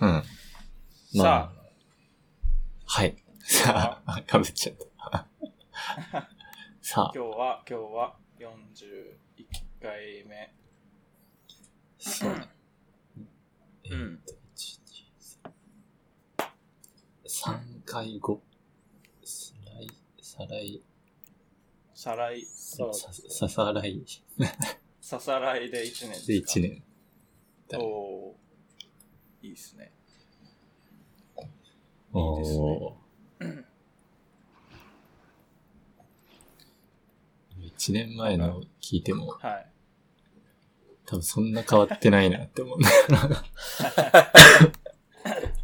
うん。まさあ、はい。さあ、かぶっちゃった。さあ、今日は、今日は41回目。そう。えうんーっと、1、2、3。3回後。さらい、さらい、さらい、さ、ささらいささらいで1年でですか？1年。おーいいっすね。おいいですねー1年前の聞いても、はい。多分そんな変わってないなって思う。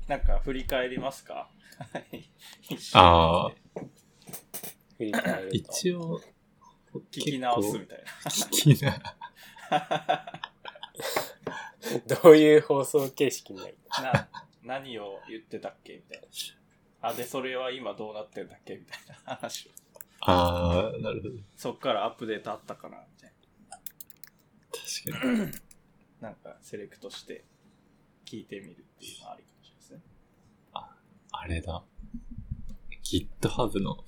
なんか振り返りますか？あー振り返ると。一応、聞き直すみたい聞きな、どういう放送形式になる？な。な、何を言ってたっけ？みたいな。あ、で、それは今どうなってんだっけ？みたいな話を。あー、なるほど。そっからアップデートあったかな？みたい確かに。な。なんかセレクトして聞いてみるっていうのはありかもしれないですね。あれだ。GitHub の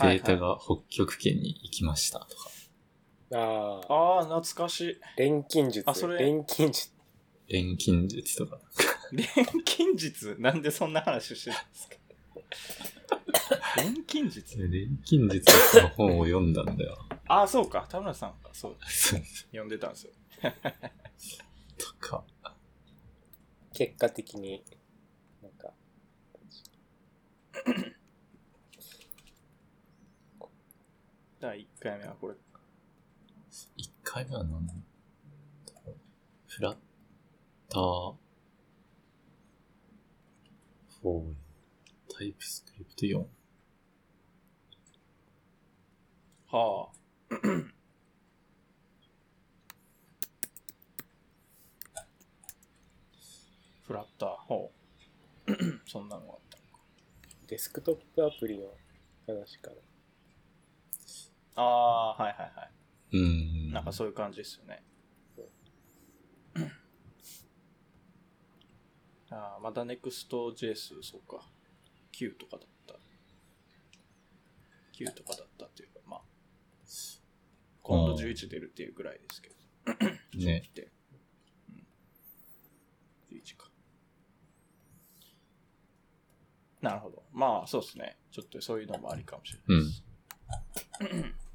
データが北極圏に行きましたとか、ああ、ああ、懐かしい。錬金術。あそれ錬金術。錬金術とか。錬金術？なんでそんな話してるんですか？錬金術？錬金術の本を読んだんだよ。ああ、そうか。田村さんがそう、そう読んでたんですよ。とか。結果的に、なんか、第1回目はこれ。1回目は何だろうフラッター、フォー、タイプスクリプト4。はあ。フラッター、ほう。そんなのがあった。デスクトップアプリの話から。ああ、はいはいはうーん。い。なんかそういう感じですよね。ああ、まだ Next.js、そうか。9とかだった。9とかだったっていうか、まあ、今度11出るっていうぐらいですけど。ね。って。うん。11か。なるほど。まあ、そうですね。ちょっとそういうのもありかもしれないです。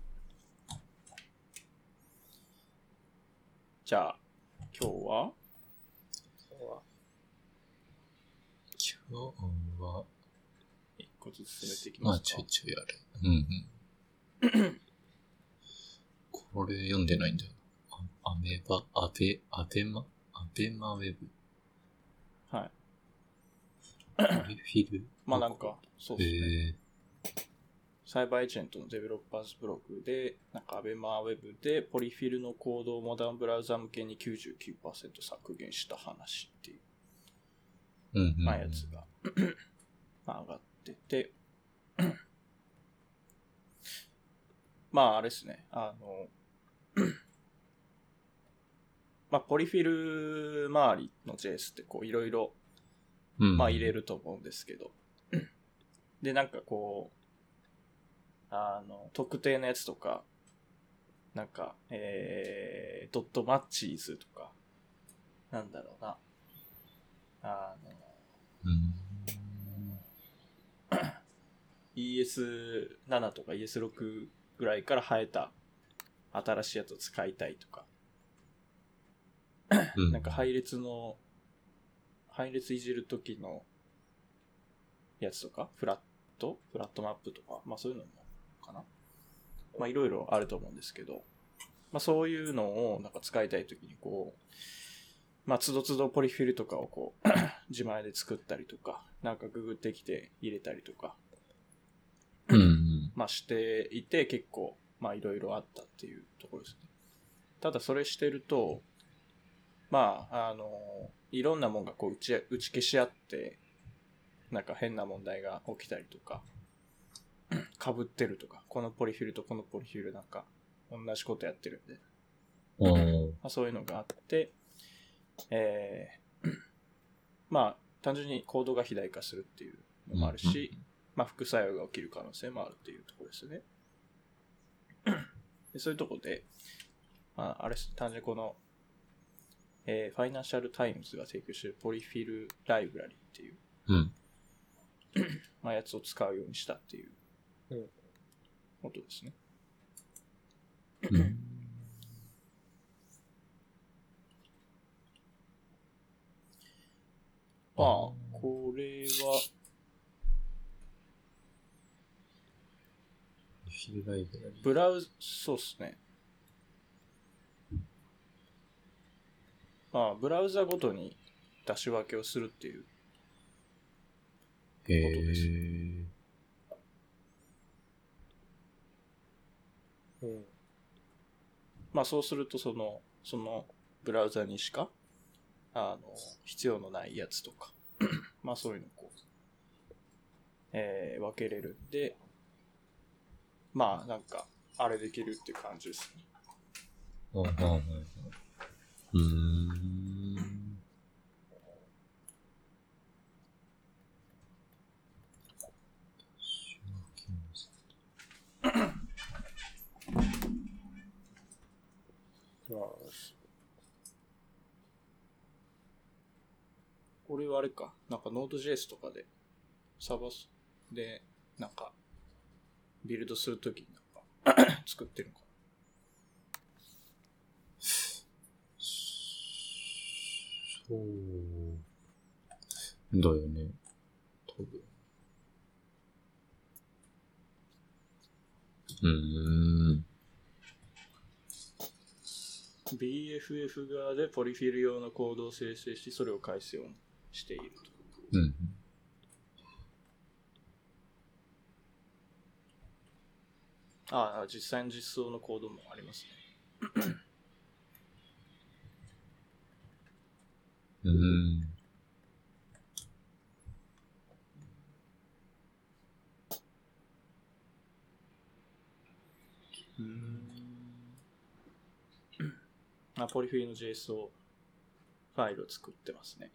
じゃあ、今日は？今日は、一個ずつ進めていきまあますか。ちょいちょいある。うんうん。これ読んでないんだよ。あアメバ、アベ、アベマ、アベマウェブ、はい。フィル。まあなんか、そうですね。えサイバーエージェントのデベロッパーズブログで、なんかアベマウェブでポリフィルのコードをモダンブラウザ向けに99%削減した話っていう、ー、うんうん。まあやつが、まあ上がってて、まああれですね、あの、まあポリフィル周りの JS ってこういろいろうん、まあ入れると思うんですけど。で、なんかこう、あの、特定のやつとか、なんか、えー、ドットマッチーズとか、なんだろうな。あの、うん。ES7 とか ES6 ぐらいから生えた新しいやつを使いたいとか、うん。なんか配列の、配列いじるときのやつとか、フラット？フラットマップとか、まあそういうのもかな。まあいろいろあると思うんですけど、まあそういうのをなんか使いたいときにこう、まあつどつどポリフィルとかをこう、自前で作ったりとか、なんかググってきて入れたりとか。まあしていて結構、まあいろいろあったっていうところですね。ただそれしてると、まあ、あの、いろんなもんがこう打ち打ち消し合って、なんか変な問題が起きたりとか、被ってるとか、この polyfill とこの polyfill なんか同じことやってるんで、おーまあ、そういうのがあって、えー まあ、単純にコードが肥大化するっていうのもあるし、まあ、副作用が起きる可能性もあるっていうところですよね。でそういうところで、まあ、あれです、単純にこの、えーファイナンシャルタイムズが提供している polyfill ライブラリっていう、うん。まあ、やつを使うようにしたっていううんことですね。うん。まあ、これは、フィルライブラリー。ブラウズ、そうっすね。まあ、ブラウザごとに出し分けをするっていう。へことですー。うん。まあ、そうすると、その、そのブラウザにしか、あの、必要のないやつとか、まあ、そういうのをこう、えー分けれるんで、まあ、なんか、あれできるっていう感じですね。あはいはいはい。うーん。まあ、これはあれか、なんか Node.js とかで、サーバーで、なんか、ビルドするときになんか、作ってるのかそう。だよね。多分。うーん。な。BFF 側でポリフィル用のコードを生成し、それを返すようにしていると。うん。ああ、実際の実装のコードもありますね。うーん。うん。あ、ポリフィルの JSO ファイルを作ってますね。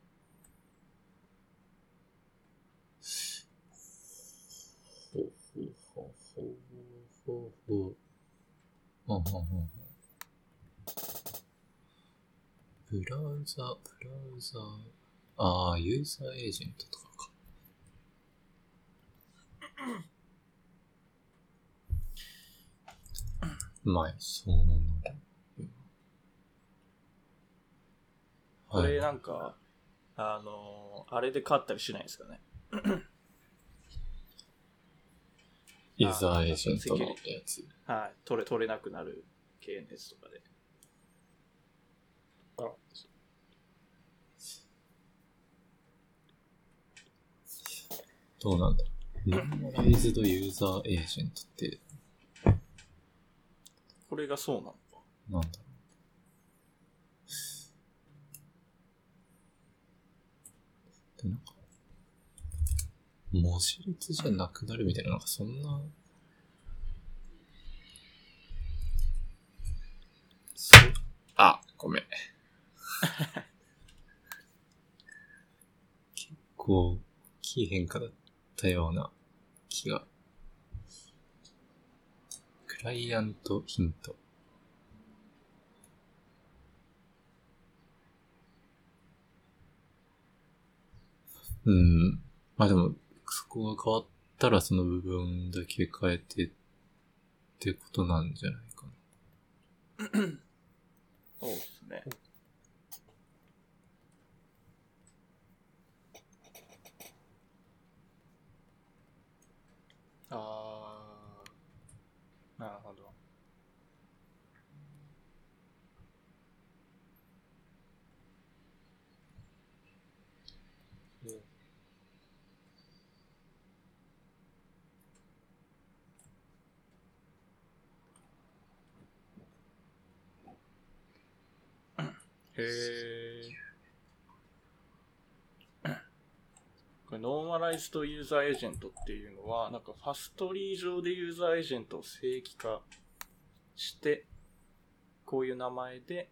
ほうほうほうほうほうほう。ほうほうほうほう。ブラウザ、ブラウザ、ああ、ユーザーエージェントとかか。まあ、そうなる。これなんか、あのーあれで変わったりしないですかね？ user agent のやつ。はい。取れ、取れなくなる系のやつとかで。あ、どうなんだ normalized user agent って、これがそうなのか。なんだろう。でなんか、文字列じゃなくなるみたいな、なんかそんな、そう、あ、ごめん。結構、大きい変化だったような気が。クライアントヒント。うん。まあでも、そこが変わったらその部分だけ変えてってことなんじゃないかな。そうですね。あー、なるほど。うん。へー。これ normalized user agent っていうのは、なんか Fastly 上で user agent を正規化して、こういう名前で、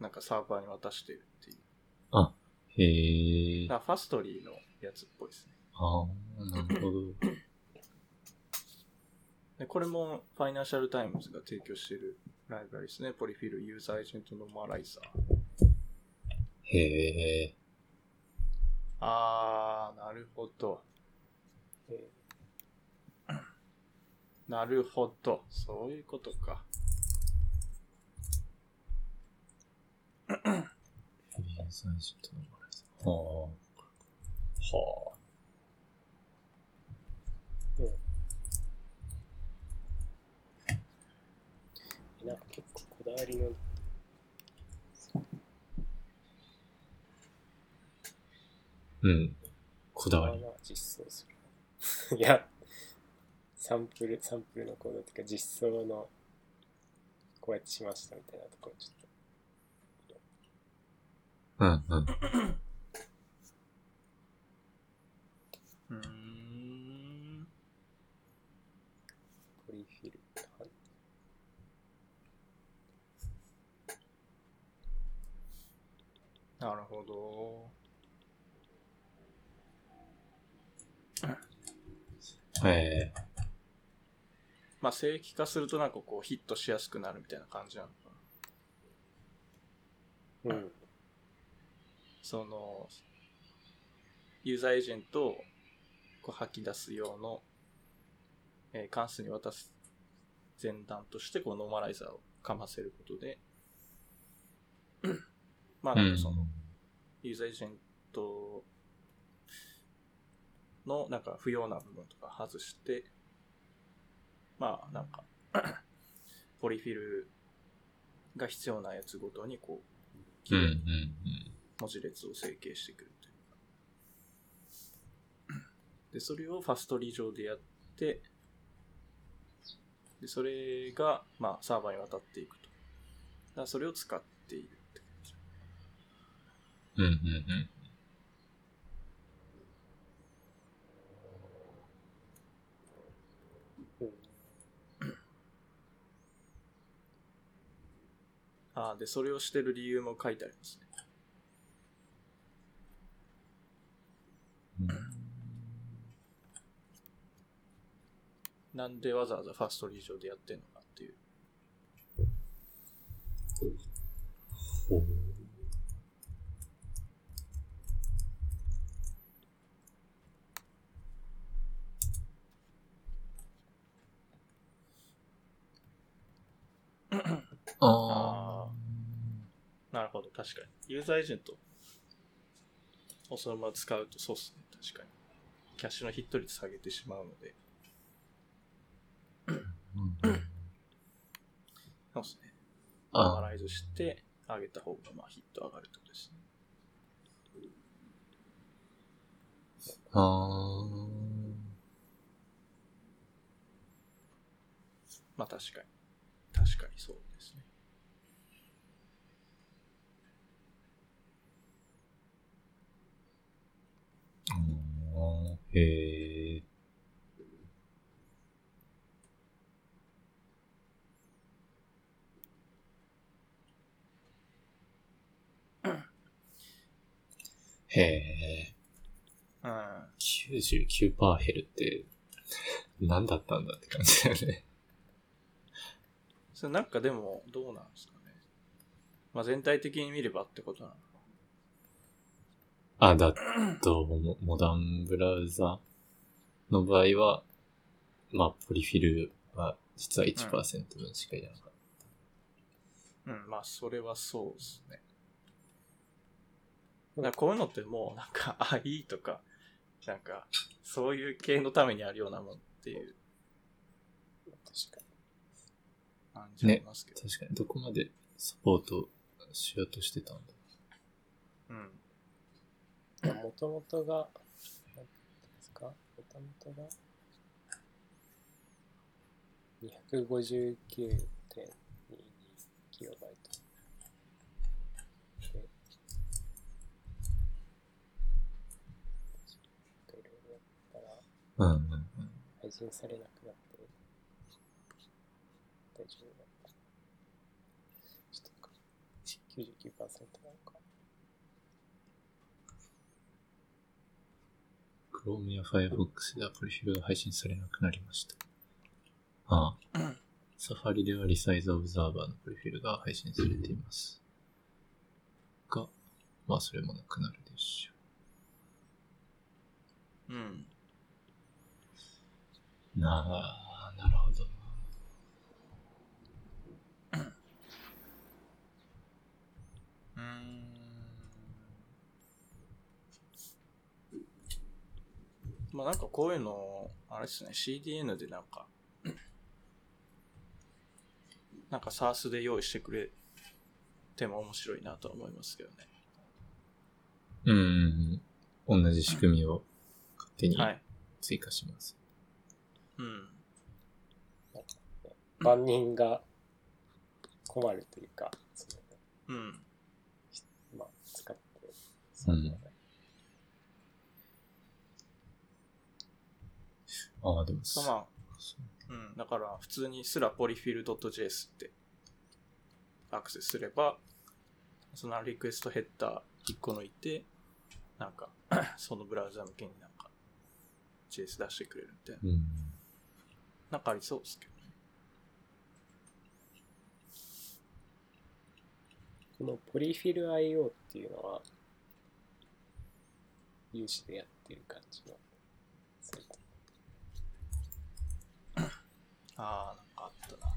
なんかサーバーに渡してるっていう。へえ。ファストリーのやつっぽいですね。ああ、なるほど。でこれもファイナンシャルタイムズが提供しているライブラリですね。 polyfill user agent normalizer。へえ。あー、なるほど。え なるほど。そういうことか。はあ。はあ。ーなんか結構こだわりのうん。こだわり。ま実装する。いや、サンプル、サンプルのコードっていうか実装のこうやってしましたみたいなところちょっうんうん。うーん。とポリフィル。はいなるほど。へえ。まあ、正規化するとなんかこうヒットしやすくなるみたいな感じなのかな。うん。その、ユーザーエージェントをこう吐き出す用の、えー関数に渡す前段としてこうノーマライザーをかませることで、まあなんかその、ユーザーエージェントのなんか不要な部分とか外して、まあなんか、ポリフィルが必要なやつごとにこう。文字列を整形してくるというか。で、それをファストリー上でやって、で、それが、まあ、サーバーに渡っていくと。だそれを使っている。うんうんうん。ああ、で、それをしてる理由も書いてありますね。なんでわざわざファーストリー上でやってんのかっていう。ほう。ああなるほど、確かに。ユーザーエージェントをそのまま使うとそうっすね、確かに。キャッシュのヒット率下げてしまうので。あ。うんそうですね。ノーマあライズして上げた方がまあヒット上がるってことですね。あまあ確かに。確かにそうえ。へえ。うん。99%減るって、何だったんだって感じだよね。それなんかでも、どうなんですかね。まあ全体的に見ればってことなのかあ、だと、モモダンブラウザの場合は、まあ、ポリフィルは実は1%分しかいらなかっな。うん、まあそれはそうですね。だからこういうのってもうなんか、あ、いいとか、なんか、そういう系のためにあるようなもんっていう確か感じありますけど。た。確かに、どこまでサポートしようとしてたんだ。うん。に。もともとが、何ですかもともとが、259.22キロバイト。で、いろいろやったら、うんうんうん。配信されなくなって、大丈夫だった。ちょっとか、99%なのか。Chrome や Firefox ではプロフィールが配信されなくなりました。ああ。サファリではリサイズオブザーバーのプロフィールが配信されています。が、まあそれもなくなるでしょうん。う。なあ、なるほど。うーん。まあなんかこういうの、あれですね、CDN でなんか、なんか SARS で用意してくれても面白いなとは思いますけどね。うん。同じ仕組みを勝手にはい。追加します。うん。万人が困るというか、そのうん。まあ、使って、そううんああ、でもそまあ、うん。だから普通にすらポリフィル .js ってアクセスすれば、そのリクエストヘッダー1個抜いて、なんか、そのブラウザ向けになんか JS 出してくれるみたいな。うん。なんかありそうですけどね。このポリフィル IO っていうのは、有志でやってる感じの、そういうああ、なんかあったな。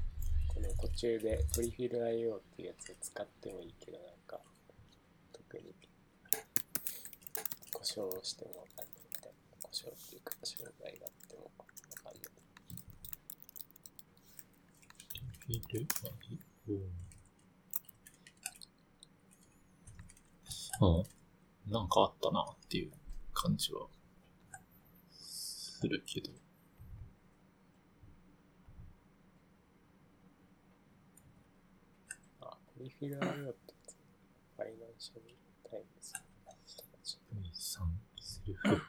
この途中でポリフィル IO っていうやつを使ってもいいけど、なんか、特に故障してもわかんないみたいな。故障っていうか、障害があってもわかんない。フィルああ、なんかあったなっていう感じはするけど。あ、ポリフィル IO ってやつファイナンシャルタイムズの人たち。3セルフ。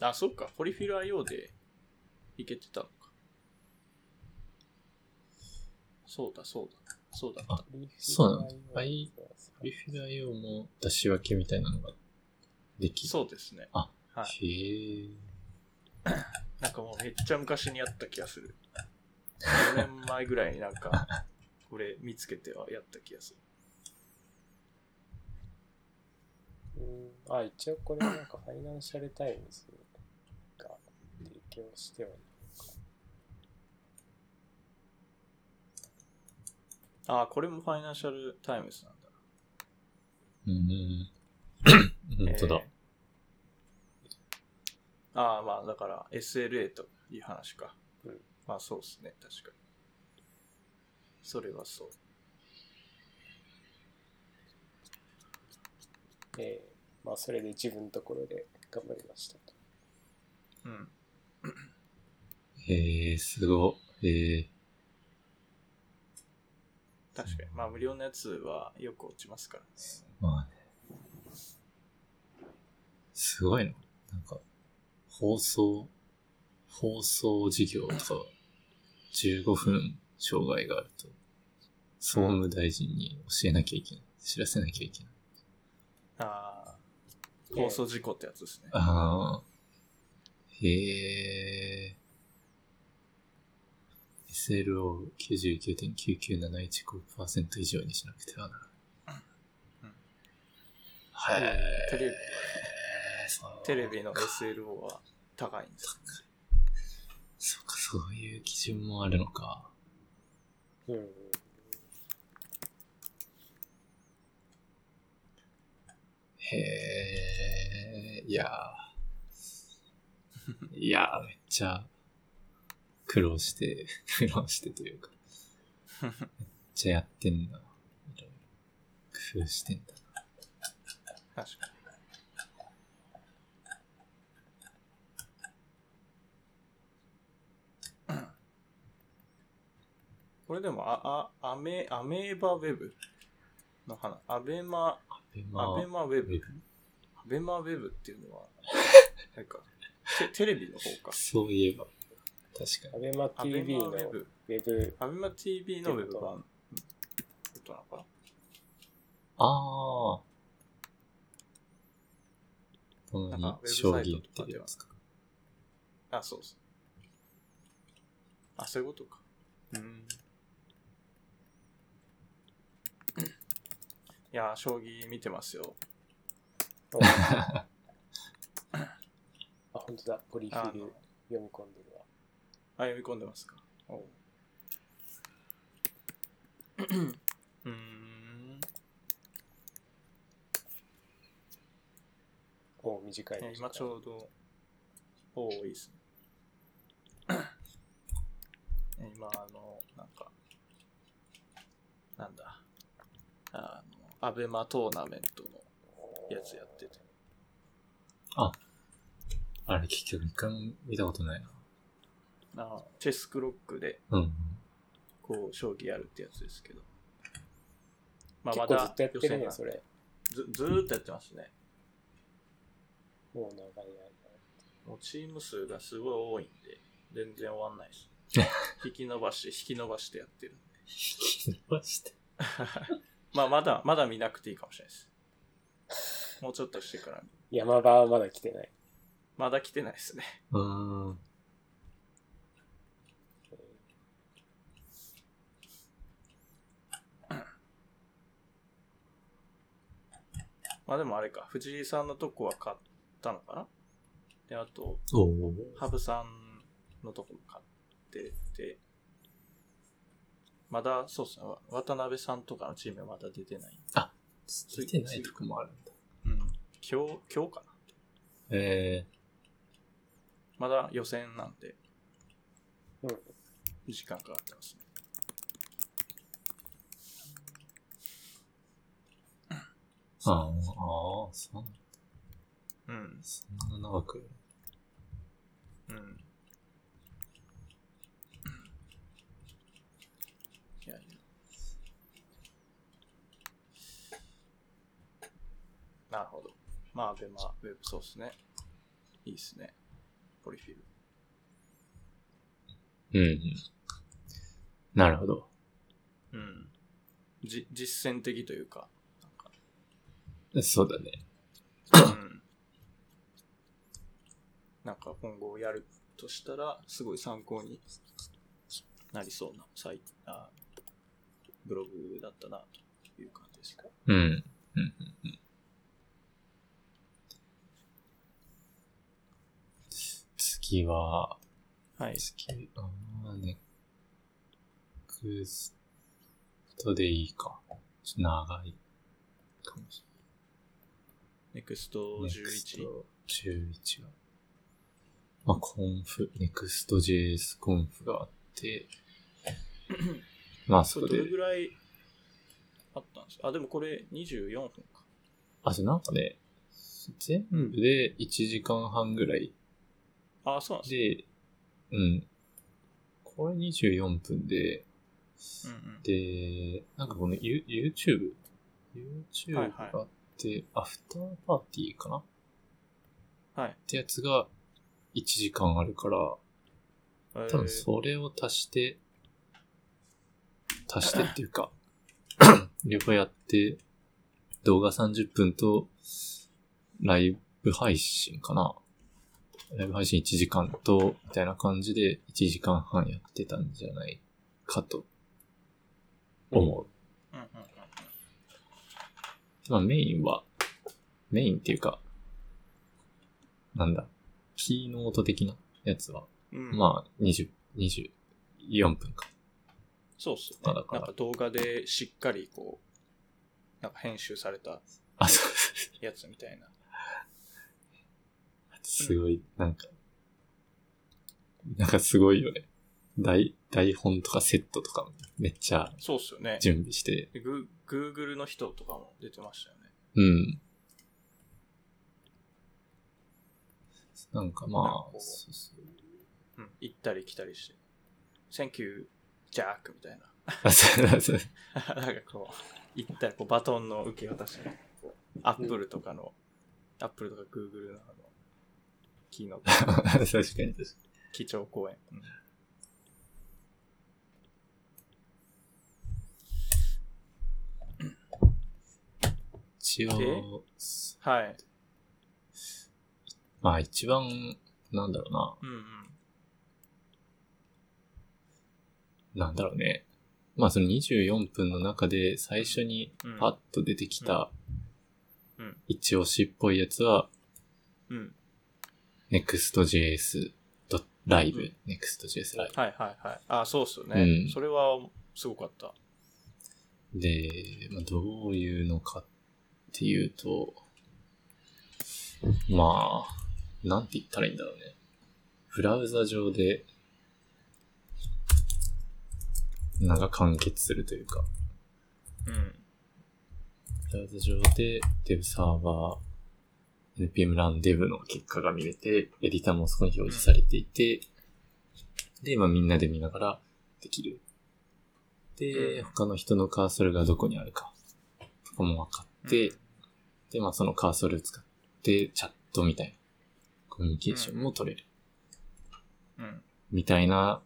あ、そっか。ポリフィル IO でいけてたのか。そうだ、そうだ。そうだった。 polyfill そうなんだはいそうそうプリフィル IO も出し分けみたいなのができる。そうですね。あはい。へえ。なんかもうめっちゃ昔にやった気がする。4年前ぐらいになんか、これ見つけてはやった気がする。うん、あ、一応これなんかファイナンシャルタイムズが提供してはいるのか。ああ、これもファイナンシャルタイムズなんだ。うん。本当だ。えーああ、まあだから SLA という話か。うんまあそうですね、確かに。それはそう。えー、まあそれで自分のところで頑張りましたと。うん。へえ、すご。へえ。確かに。まあ無料のやつはよく落ちますからね。まあね。すごいな。なんか、放送、放送事業とか、15分障害があると、総務大臣に教えなきゃいけない。知らせなきゃいけない。ああ、放送事故ってやつですね。ああ。へえ。SLO99.99715% 以上にしなくてはならない。うんはい。テレビテレビの SLO は高いんです。そうか、そういう基準もあるのか。うん。へえ、いやーいやーめっちゃ苦労して、苦労してというか、めっちゃやってんだ。いろいろ工夫してんだな。確かに。これでも、あ、あ、アメ、アメーバウェブ？の話、アベマ、アベマアベマウェブ？アベマウェブっていうのは、なんか、テテレビの方か。そういえば、確かに。アベマアベ TV マのウウェブ。ェブ、アベマ TV のウェブ版。ことなのかな？ああ。パムになんかウェブ将サイト棋ってるやつか。あ、そうそう。あ、そういうことか。うん。いやー、将棋見てますよ。あ、本当だ。ポリフィル読み込んでるわ。あ、読み込んでますか？おう ん。おう短いい今ちょうど、おおいいですね。今、あの、なんか、なんだ、あの、アベマトーナメントのやつやってて。あれ結局一回も見たことないな。あチェスクロックで、うん。こう、将棋やるってやつですけど。まあ、結まだ構ずっとやってるね、予選それ。ずずーっとやってますね。もう長い間。もうチーム数がすごい多いんで、全然終わんないです。引き伸ばして、引き伸ばしてやってるんで。引き伸ばして。まあ、まだ、まだ見なくていいかもしれないです。もうちょっとしてから見山場はまだ来てない。まだ来てないですね。うーん。まあでもあれか、藤井さんのとこは買ったのかな？で、あと。羽生さんのとこも買ってて、まだ、そうっすね、渡辺さんとかのチームはまだ出てない。出てないとこもあるんだ。うん。今日、今日かなえまだ予選なんで、うん。時間かかってますね。ー、ああ、ああ、そうなんだ。うん。そんな長く。うん。いやいや。なるほど。まあ、アベマ、ウェブそうっすね。いいっすね。ポリフィル。うんうん。なるほど。うん。じ、実践的というか、なんか、そうだね。うん。なんか今後やるとしたら、すごい参考になりそうなサイト、あブログだったな、という感じですか？うん。うんうんうん。次は、はい。次、ああ、ネクストでいいか。ちょっと長いかもしれない。ネクス11。ト11は。まあ、コンフ、ネクスト JS コンフがあって、まあ、そこでどれぐ、らいあったんですか？あ、でもこれ24分か。あ、じゃあなんかね、全部で1時間半ぐらいあ、そうなんですで、うん。これ24分で、ね。うんで、なんかこの You- YouTube? YouTube はいはいがあって、アフターパーティーかな？っうん。はい。てやつが1時間あるから、えー多分それを足して、足してっていうか、両方やって、動画30分と、ライブ配信かな。ライブ配信1時間と、みたいな感じで1時間半やってたんじゃないかと思う。うんうんうんまあメインは、メインっていうか、なんだ、キーノート的なやつは、うん。うん、まあ20、24分か。そうっすよね。だからなんか動画でしっかりこう、なんか編集されたあ、そうそうやつみたいな。すごい、なんか、なんかすごいよね。台、台本とかセットとかめっちゃそうっすよね。準備して、でグー Google の人とかも出てましたよね。うん。なんかまあ、うそうそううん。行ったり来たりして。Thank you, Jack みたいな。あそうそう なんかこう、行ったらこうバトンの受け渡しが、こう、Apple とかの、Apple とか Google のあの、キーノート、確かに確かに。基調講演。うん一応で、はい。まあ一番、なんだろうな。うんうん。なんだろうね。まあその24分の中で最初にパッと出てきた一押しっぽいやつはうん。Next.js ライブ、Next.js ライはいはいはい。あ、そうっすよね。うんそれはすごかった。ブ。で、まあ、どういうのかっていうと、まあ、なんて言ったらいいんだろうね。ブラウザ上で、なんか完結するというか、うん。ブラウザ上で Dev サーバー、NPM ラン Dev の結果が見れて、エディターもそこに表示されていて、で、まあみんなで見ながらできる。で、うん他の人のカーソルがどこにあるか、とかも分かって、うんで、まあそのカーソル使ってチャットみたいなコミュニケーションも取れる。うん。みたいな、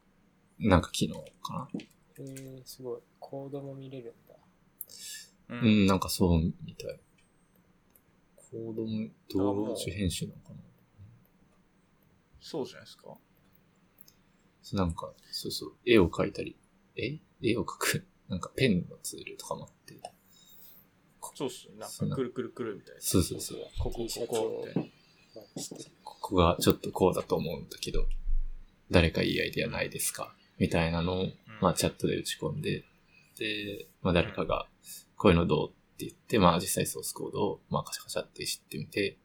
なんか機能かな。えー、すごい。コードも見れるんだ。ううん、なんかそうみたい。コードも同時編集なのかなそうじゃないですか。なんか、そうそう、絵を描いたり、え？絵を描く？なんかペンのツールとかもあって。そうっすよ。なんかくるくるくるみたいな。そうそうそう。ここ、ここって。まあしてここがちょっとこうだと思うんだけど、誰かいいアイデアないですか？みたいなのを、まあチャットで打ち込んで、で、まあ誰かが、こういうのどう？って言って、まあ実際ソースコードを、まあカシャカシャって知ってみて、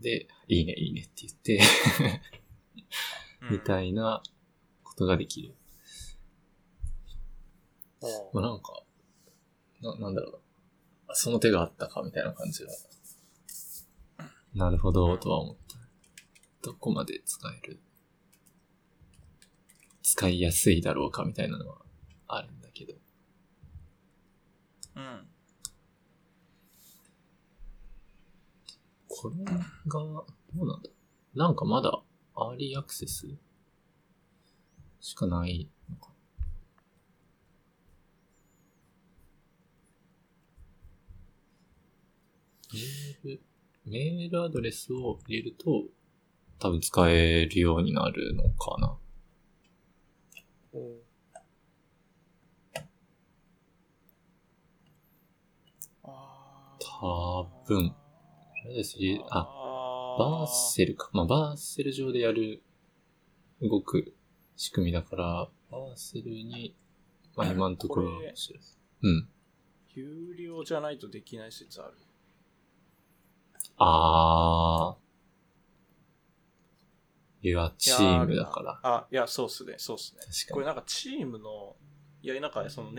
で、いいねいいねって言って、みたい。いなことができる。あまあなんか、な、なんだろうな。その手があったかみたいな感じが。なるほど、とは思った。どこまで使える？使いやすいだろうかみたいなのはあるんだけど。うん。これが、どうなんだなんかまだ、アーリーアクセスしかないのかメール、メールアドレスを入れると、多分使えるようになるのかな。うん。あ多分。あれですねあ、あバーセルか。まあ、バーセル上でやる、動く仕組みだから、バーセルに、まあ今のところうん。有料じゃないとできない説ある。あー。いや、チームだから。あ、いや、そうっすね、そうっすね。これなんかチームの、いや、なんかその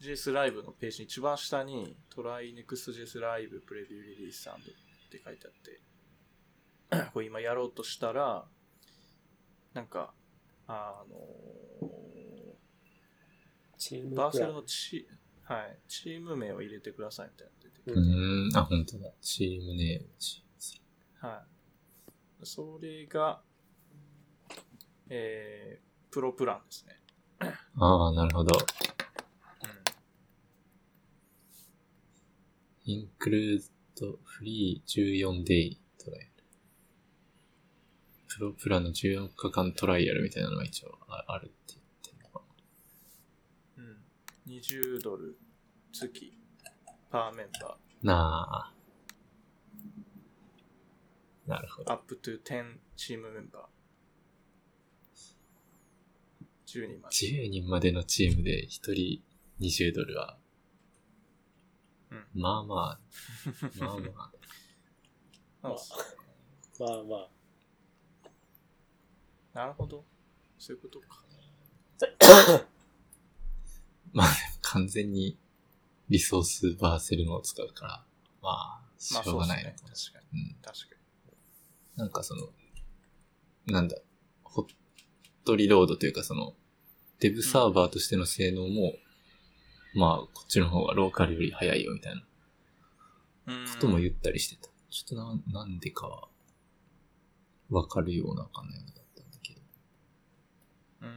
NEXTJS ライブのページの一番下に、トライ NEXTJS ライブプレビューリリースって書いてあって、これ今やろうとしたら、なんか、あのチームバーセルのチ,、はい、チーム名を入れてくださいみたいなの出てきて、うーん、あ、本当だ。チームネーム、チはい。それが、えー、プロプランですね。ームああ、なるほど。インクルードフリー14デイトライアル。プロプラの14日間トライアルみたいなのが一応ああるって言ってるのかうん。うん。20ドル月パーメンバな。なあ。なるほー、ど。アップトゥ10チームメンバー。10人まで。10人までのチームで1人20ドルは、うん まあまあ、まあまあ、あまあまあ。なるほど。そういうことか。まあ完全にリソースバーセルのを使うから、まあ、しまあょうがないのかっすね確かに。うん。確かなんかその、なんだ、ホットリロードというかその、デブサーバーとしての性能も、まあ、こっちの方がローカルより早いよみたいなことも言ったりしてた。ちょっとな、なんでかは、わかるようなわかんないようなだったんだけど。うん。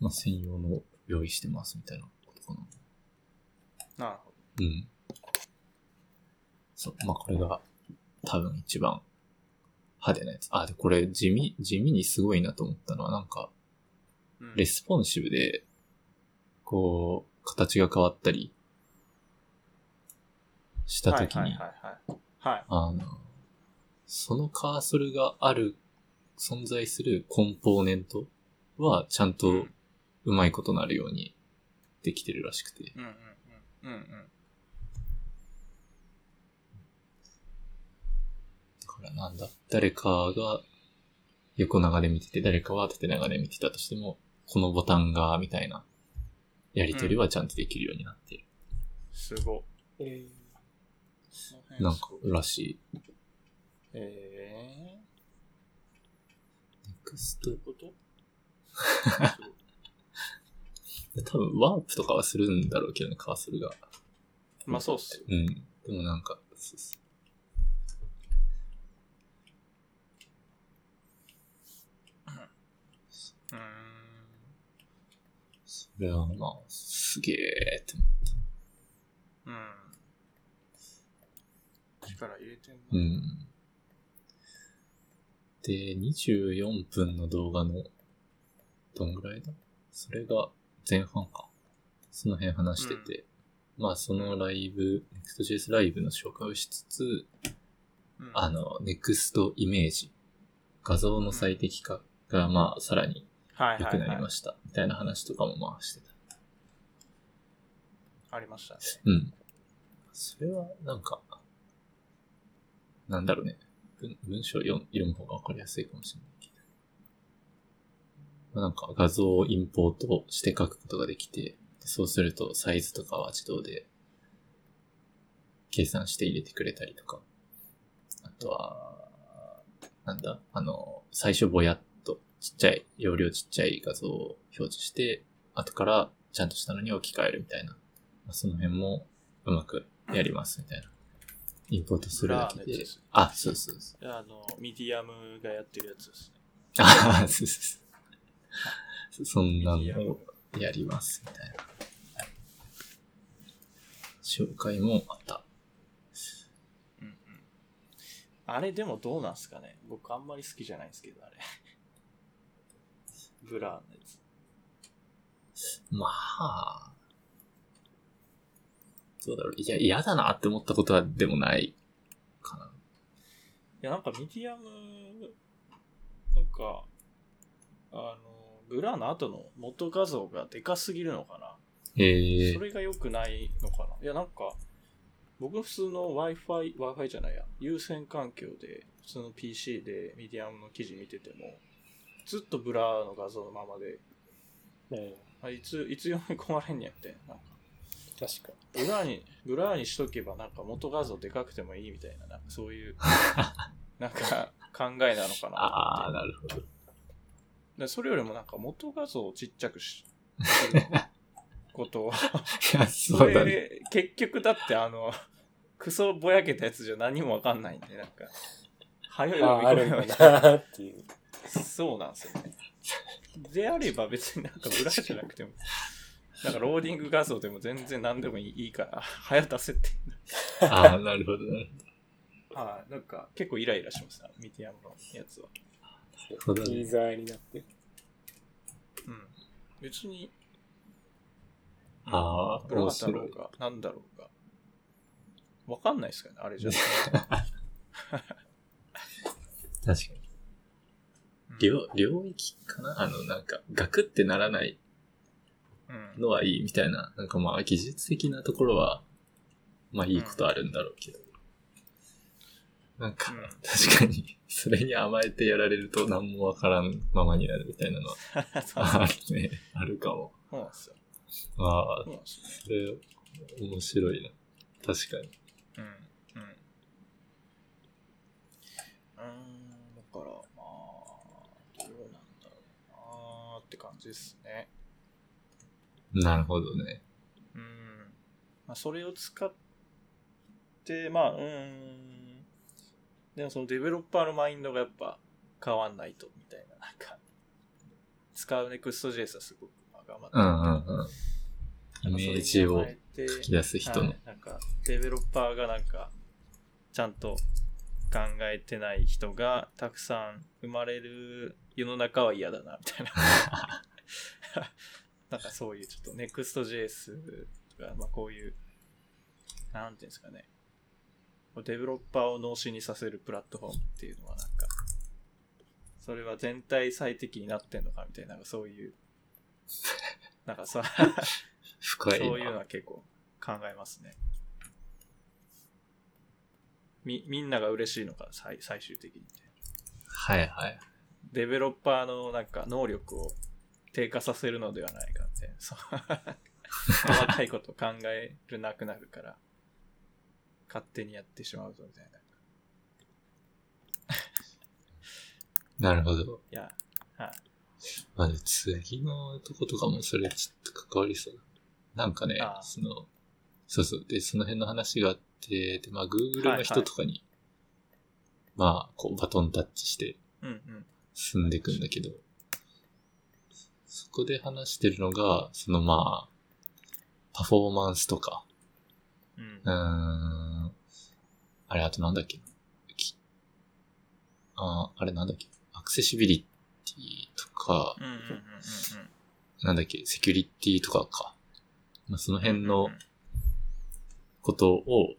まあ、専用の用意してますみたいなことかな。なるほど。うん。そう、まあこれが多分一番派手なやつ。あ、で、これ地味、地味にすごいなと思ったのはなんか、うんレスポンシブで、こう、形が変わったりしたときに。あの、そのカーソルがある、存在するコンポーネントはちゃんとうまいことなるようにできてるらしくて。うんうんうん。うんうん。だからなんだ、誰かが横長で見てて、誰かは縦長で見てたとしても、このボタンが、みたいな、やりとりはちゃんとできるようになっている。すご。えその辺なんからしい。えネクスー、どうトいうこと？多分ワープとかはするんだろうけどね、カーソルが。まあそうっすよ。うん。でもなんか、そうそううーん。それはまあ、すげえって思っうん。力入れてんな。た。うん。で、24分の動画の、どんぐらいだ？それが前半か。その辺話してて、まあそのライブ、Next.js ライブの紹介をしつつ、うんあの、Next イメージ、画像の最適化がまあさらに良くなりはいました、みたいな話とかもまあしてた。ありましたね。うん。それは、なんか、なんだろうね。文文章を読読む方がわかりやすいかもしれないけど。まあなんか画像をインポートして書くことができて、そうするとサイズとかは自動で計算して入れてくれたりとか。あとは、なんだ、あの、最初ぼやっとちっちゃい、容量ちっちゃい画像を表示して、後からちゃんとしたのに置き換えるみたいな。まあその辺もうまくやりますみたいな。インポートするだけでです。あ、そうそうそう。あの、ミディアムがやってるやつですね。あそうそうそう。そんなのをやりますみたいな。紹介もあった。うんうん。あれでもどうなんすかね僕あんまり好きじゃないんですけど、あれ。 blur のやつ。まあ、どうだろう。いや、嫌だなって思ったことはでもないかな。いや、なんか Medium、なんか、あの、 blur の後の元画像がでかすぎるのかなへえそれが良くないのかないや、なんか、僕普通の Wi-Fi、Wi-Fi じゃないや、有線環境で、普通の PC でミディアムの記事見てても、ずっと blur の画像のままで、うん、あいつ、いつ読み込まれんねやって。なんか確か blur に、 blur にしとけばなんか元画像でかくてもいいみたいな、なんかそういう、なんか考えなのかなああ、なるほど。でそれよりもなんか元画像をちっちゃくし、ことを。いや、そそうだね。れ、結局だってあの、クソぼやけたやつじゃ何もわかんないんで、なんか、早い読み込だなっていう。めそうなんですよね。であれば別になんか blur じゃなくても、なんかローディング画像でも全然何でもいいから、早出せって。ああ、なるほど、なるはい、なんか結構イライラしますね、ミディアムのやつは。ほどねユーザーになって。うん。別に、ああ、ブラ面白い。だろうが、なんだろうが。わかんないですかね、あれじゃ。確かに。領、領域かな？あの、なんか、ガクってならないうん。のはいいみたいな、なんかまあ、技術的なところは、まあいいことあるんだろうけど。なんか、うん確かに、それに甘えてやられると何もわからんままになるみたいなのは、あるね。あるかも。そうなんですよ。ああ。それ、面白いな。確かに。うん。うん。うーん、だから、まあ、どうなんだろうなーって感じですね。なるほどね。うん。まあ、それを使って、まあ、うーん。でもそのデベロッパーのマインドがやっぱ変わんないと、みたいな。なんか、使う Next.js はすごくまあ頑張ってうんうんうん。イメージを書き出す人のはい。なんか、デベロッパーがなんか、ちゃんと考えてない人がたくさん生まれる世の中は嫌だな、みたいな。なんかそういうちょっと Next.js とか、まあこういう、なんていうんですかね。デベロッパーを脳死にさせるプラットフォームっていうのはなんか、それは全体最適になってんのかみたいな、なんかそういう、なんかさ、深いな。そういうのは結構考えますね。み、みんなが嬉しいのか、最最終的に。はいはい。デベロッパーのなんか能力を低下させるのではないかって、そう。細かいこと考えるなくなるから、勝手にやってしまうぞみたいな。いなるほど。や、はい。まあ、次のとことかもそれちょっと関わりそうだ。なんかねその、そうそう。で、その辺の話があって、で、まあ、Google の人とかに、まあ、こう、バトンタッチしてうんうん。進んでいくんだけど、そこで話してるのが、そのまあ、パフォーマンスとか、うんうー。ん、あれ、あとなんだっけ？きああれなんだっけ？アクセシビリティとか、なんだっけ、セキュリティとかか。まあ、そのうん。辺のことを、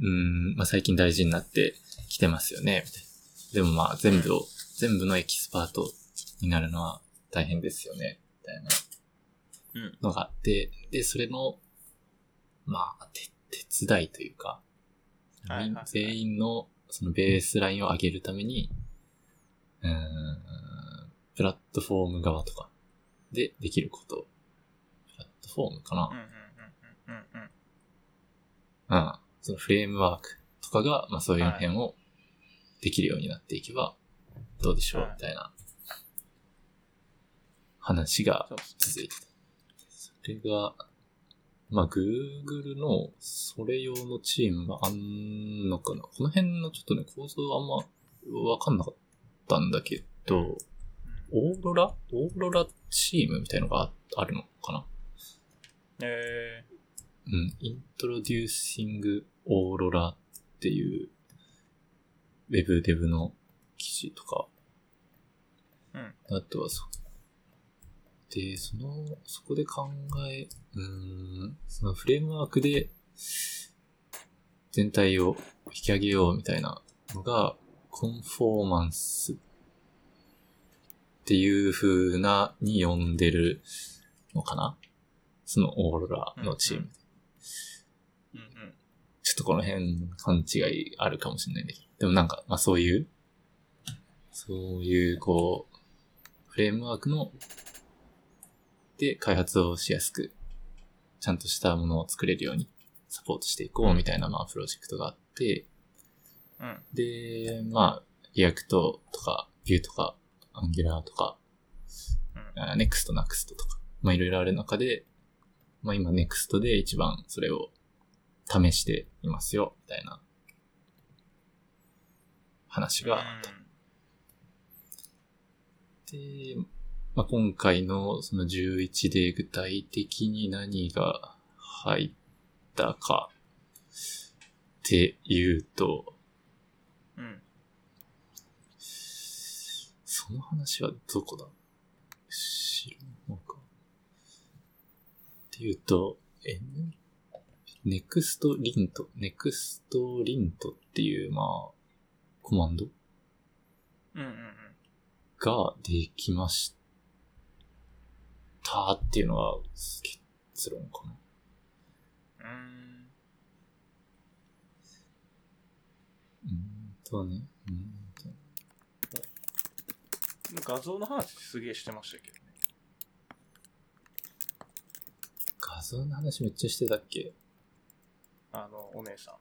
うーん、まあ、最近大事になってきてますよね、みたいな。でもまあ、全部を、全部のエキスパートになるのは大変ですよね、みたいなうんのがあって、で、それの、まあ、て手伝いというか、はい全員のそのベースラインを上げるために、うーん、プラットフォーム側とかでできること。プラットフォームかなうんうんうんうんうんうん。うん。そのフレームワークとかが、まあそういう辺をできるようになっていけば、どうでしょうはいみたいな話が。続いて。た。それが、まあ Google のそれ用のチームがあんのかな。この辺のちょっとね、構造あんまわかんなかったんだけど、オーロラオーロラチームみたいのがああるのかな？えうん、Introducing Aurora っていう、ウェブデブの記事とか、うん。あとはそ、で、その、そこで考え、うーん、そのフレームワークで、全体を引き上げようみたいなのが、コンフォーマンスっていう風な、に呼んでるのかな？そのオーロラのチーム。ー、うんうん。ちょっとこの辺勘違いあるかもしれないんだけど。でもなんか、まあそういう、そういうこう、フレームワークの、で開発をしやすく、ちゃんとしたものを作れるようにサポートしていこうみたいなまあプロジェクトがあって、うん。で、まあ、 React とか、 Vue とか、 Angular とか、うんあ Next、Next とか、まあいろいろある中で、まあ今 Next で一番それを試していますよ、みたいな話があった。で、まあ今回のその11で具体的に何が入ったかっていうと、うん。その話はどこだ知るのか。っていうと、N、ネクストリント、ネクストリントっていう、まあ、コマンドうんうんうん。ができましたっていうのは結論かな。うーん。うーんとね、うーんと画像の話すげえしてましたけどね。画像の話めっちゃしてたっけ？あの、お姉さん。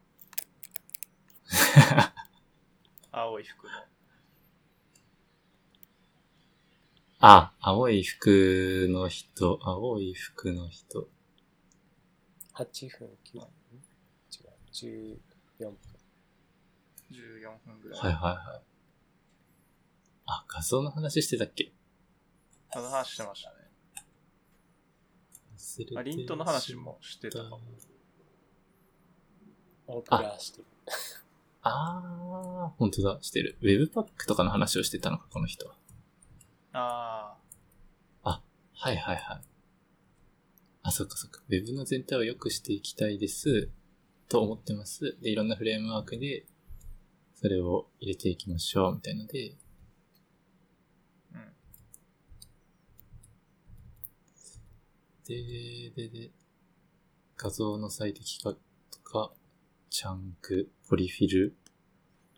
青い服の。あ、青い服の人、青い服の人。8分9分？違う、14分。14分ぐらい。はいはいはい。あ、画像の話してたっけ？あの話してましたね。忘れてあ、リントの話もしてたかも。オープラーしてる。あー、本当だ、してる。Webpack とかの話をしてたのか、この人は。あはいはいはい。あ、そっかそっか。Web の全体を良くしていきたいです。と思ってます。で、いろんなフレームワークで、それを入れていきましょう、みたいので、あ。うん。で、で、で、画像の最適化とか、チャンク、ポリフィル、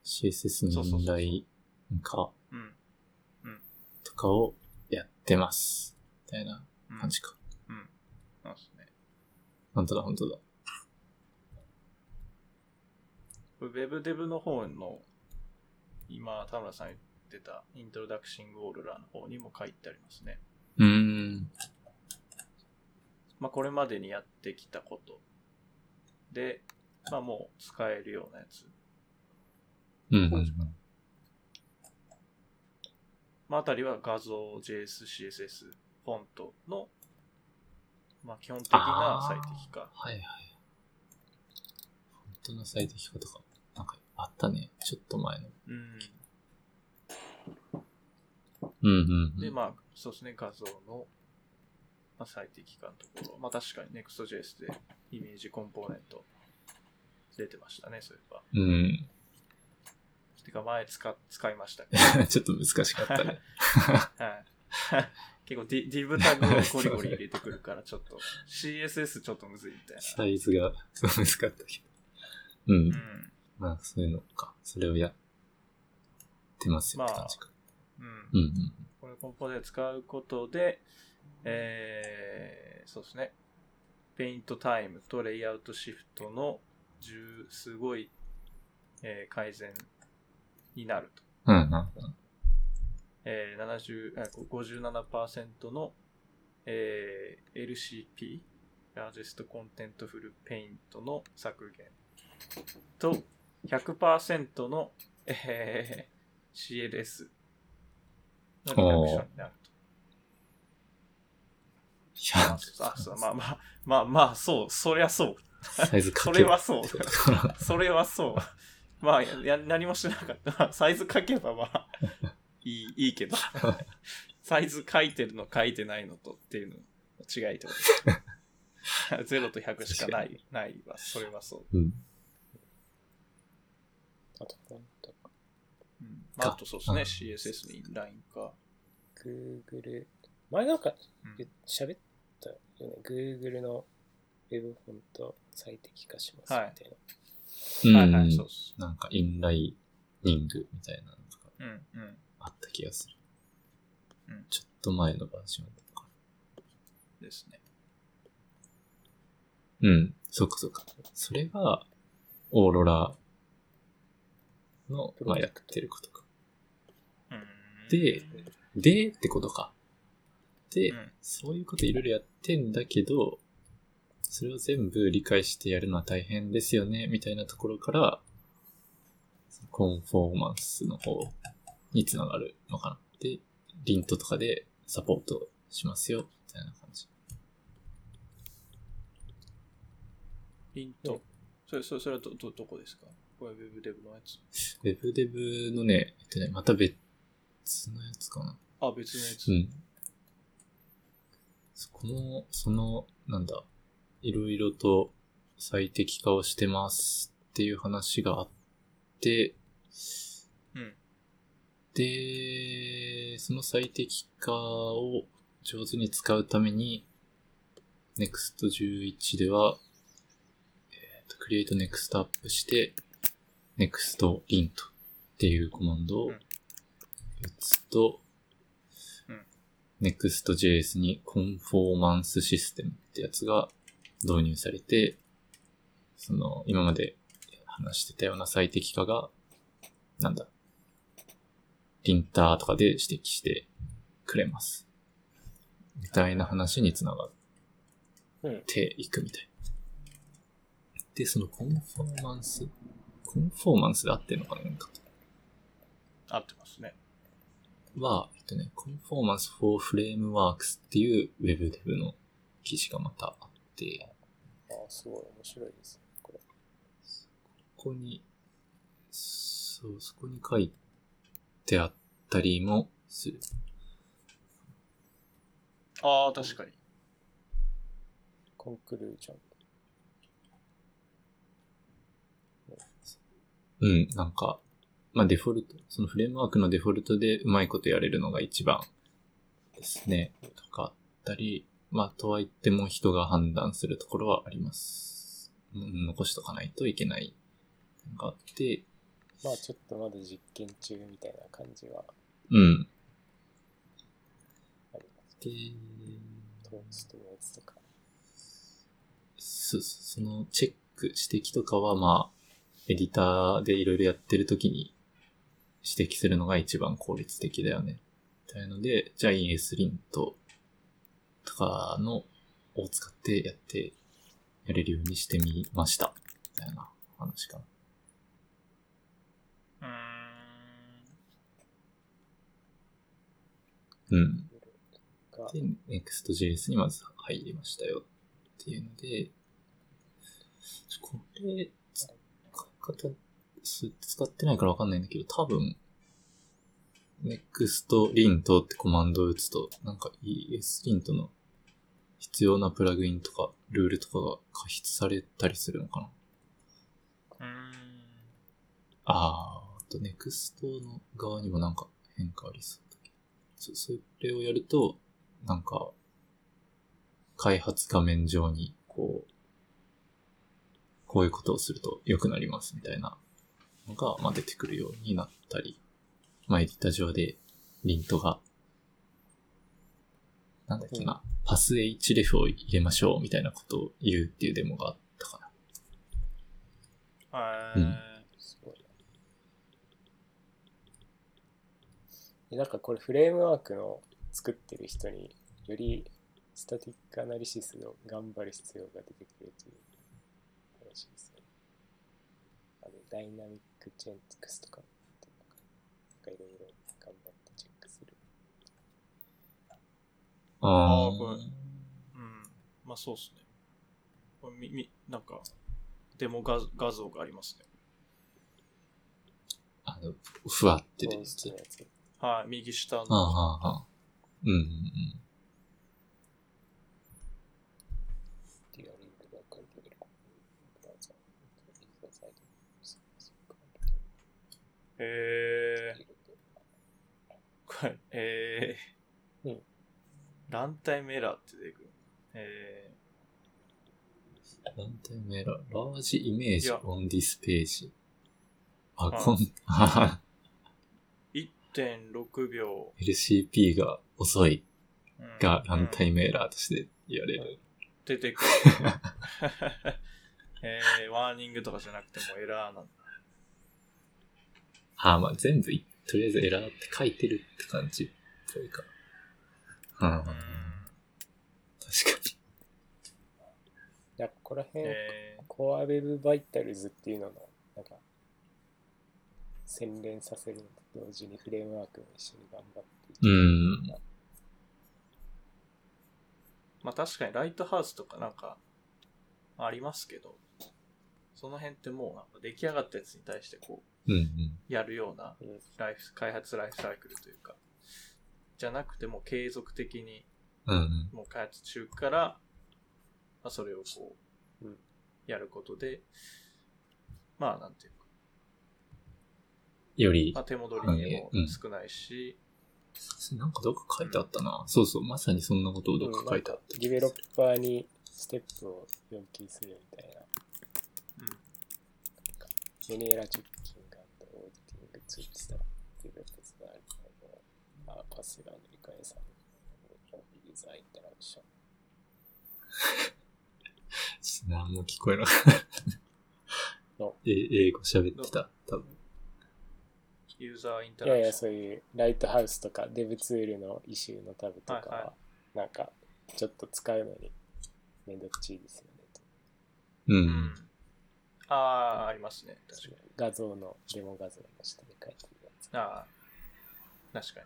CSS の問題化うん。とかをやってます。みたいなうん。感じか。そうですね。本当だ、本当だ。これ WebDev の方の、今、田村さん言ってた、イントロダクシングオーロラの方にも書いてありますね。うーん。まあ、これまでにやってきたこと。で、まあ、もう使えるようなやつ。うん、うんうん。まあ、あたりは画像、JS、CSS、フォントの、まあ、基本的な最適化。はいはい。本当の最適化とか、なんかあったね。ちょっと前の。うん。うんうん、うん。で、まあ、そうですね、画像の、まあ、最適化のところ。まあ、確かに Next.js でイメージコンポーネント出てましたね、そういえば。うん。てか、前使、使いましたけ ちょっと難しかったね。ど。はい。結構ディ、div タグをゴリゴリ入れてくるから、ちょっと、CSS ちょっとむずいみたいサイズがそう難かったけど。うん。な。うん。まあ、そういうのか。それをやってますよって感じか。うん。うんうん。これコンポーネント使うことで、えー、そうですね。ペイントタイムとレイアウトシフトの10すごい、えー改善になると。うんうん。えー、70あ57%の、えー LCP、Largest Contentful Paint の削減と100%の、えー CLS のリダクションになると。いやあ、まあまあ、まあまあ、そう、そりゃそう。サイズそかけばれはそうそれはそう。まあ、や、や何もしなかった。まあサイズ書けばまあ、いい、いいけど。サイズ書いてるの書いてないのとっていうのの違いってことです。0と100しかない、ないわ。それはそう。うん。あと、フォント、うんまあ、あとそうですね、うん CSS にインラインか。Google、前なんかうん言喋ったよね。Google の Web フォント最適化しますみはいたいな。うん。はいはい、そうっす。なんか、インライニングみたいなのとかうん、うん。あった気がする。うんちょっと前のバージョンとか。ですね。うん。そうかそうか。それが、オーロラの、まあ、やってることか。うん。で、で、ってことか。で、うんそういうこといろいろやってんだけど、それを全部理解してやるのは大変ですよね、みたいなところから、コンフォーマンスの方につながるのかな。で、リントとかでサポートしますよ、みたいな感じ。イント。それ、それ、それはど、ど、どこですか？これ WebDev のやつ。WebDev のね、えっとね、また別のやつかな。あ、別のやつ。うん。そこの、その、なんだ、いろいろと最適化をしてますっていう話があって、うん。で、その最適化を上手に使うために、Next11 では、えーと、Create Next アップして、Next Int っていうコマンドをうん打つと、うん Next.js にコンフォーマンスシステムってやつが導入されて、その、今まで話してたような最適化が、なんだ、リンターとかで指摘してくれます。みたいな話につながっうん。ていくみたい。で、そのコンフォーマンスコンフォーマンスで合ってるのかななんか合ってますね。は、えっとね、コンフォーマンス for Frameworks っていう WebDev の記事がまたて、ああ、すごい面白いです。これ。ここに、そう、そこに書いてあったりもする。ああ、確かに。コンクルージョン。うん、なんか、まあデフォルト、そのフレームワークのデフォルトでうまいことやれるのが一番ですね、とかあったり、まあとは言っても人が判断するところはあります。うん残しとかないといけないのがあって、まあちょっとまだ実験中みたいな感じはうん。あります。で、トーストのやつとか。そそのチェック、指摘とかはまあ、エディターでいろいろやってるときに指摘するのが一番効率的だよね。みたいので、じゃあ ESLint とかのを使ってやってやれるようにしてみました。みたいな話かな。うーん。うん。がで、Next.js にまず入りましたよっていうので、これ、使い方、す使ってないからわかんないんだけど、多分、Next.lint ってコマンドを打つと、なんか ESLint の必要なプラグインとか、ルールとかが加筆されたりするのかな？うーん。あー、あと Next の側にもなんか変化ありそうだけど。そそれをやると、なんか、開発画面上に、こう、こういうことをすると良くなりますみたいなのが、まあ、出てくるようになったり、まあ、エディター上でリントが、なんだっけな、パス href を入れましょうみたいなことを言うっていうデモがあったかな。えーうんすごいな。えなんかこれフレームワークの作ってる人によりスタティックアナリシスを頑張る必要が出てくるという話ですよね。あのダイナミックチェンクスとかなんかいろいろ頑張ってチェックする。あーこれうん。まあそうっすね。これみ、み、なんか、デモ画画像がありますね。あの、ふわって出トーてきてストのやつ。はい、右下の。ああ、はあ、はあ。うんうんえー、これ、えー、うんランタイムエラーって出てくる。えランタイムエラー、ラージイメージいや on this page。あ、はいこん、あー、1.6秒。LCP が遅いうんがランタうんイムエラーとして言われる。出てくる。えー、ワーニングとかじゃなくてもエラーなんだ。ああ、まあ全部い、とりあえずエラーって書いてるって感じっぽいか。うん、確かに。いや、ここら辺、えコアウェブバイタルズっていうのの、なんか、洗練させるのと同時にフレームワークも一緒に頑張っていくうん。ー、まあ確かにライトハウスとかなんか、ありますけど、その辺ってもうなんか出来上がったやつに対してこう、うんうん。やるようなうんライフ、開発ライフサイクルというか、じゃなくても継続的に。もう開発中から、まあ、それをこううん、やることで、まあなんていうか、よりまあ、、手戻りにもうん。少ないし、なんかどっか書いてあったな。そうそう、まさにそんなことをどっか書いてあったうんディベロッパーにステップを要求するみたいな。うん。メネーラチェッキングオーディティングツールスターっていうやつがあるのを、パスがの理解されるユーザーインタラクション。何も聞こえなかったの。え英語喋ってた、多分。ユーザーインタいやいや、ラクション。そういうライトハウスとかデブツールのイシューのタブとかはいは、なんかちょっと使うのにめんどっちいですよね。う。うんん。ああ、ありますね。確かに。画像のデモ画像の下に書いてるやつ。ああ、確かに。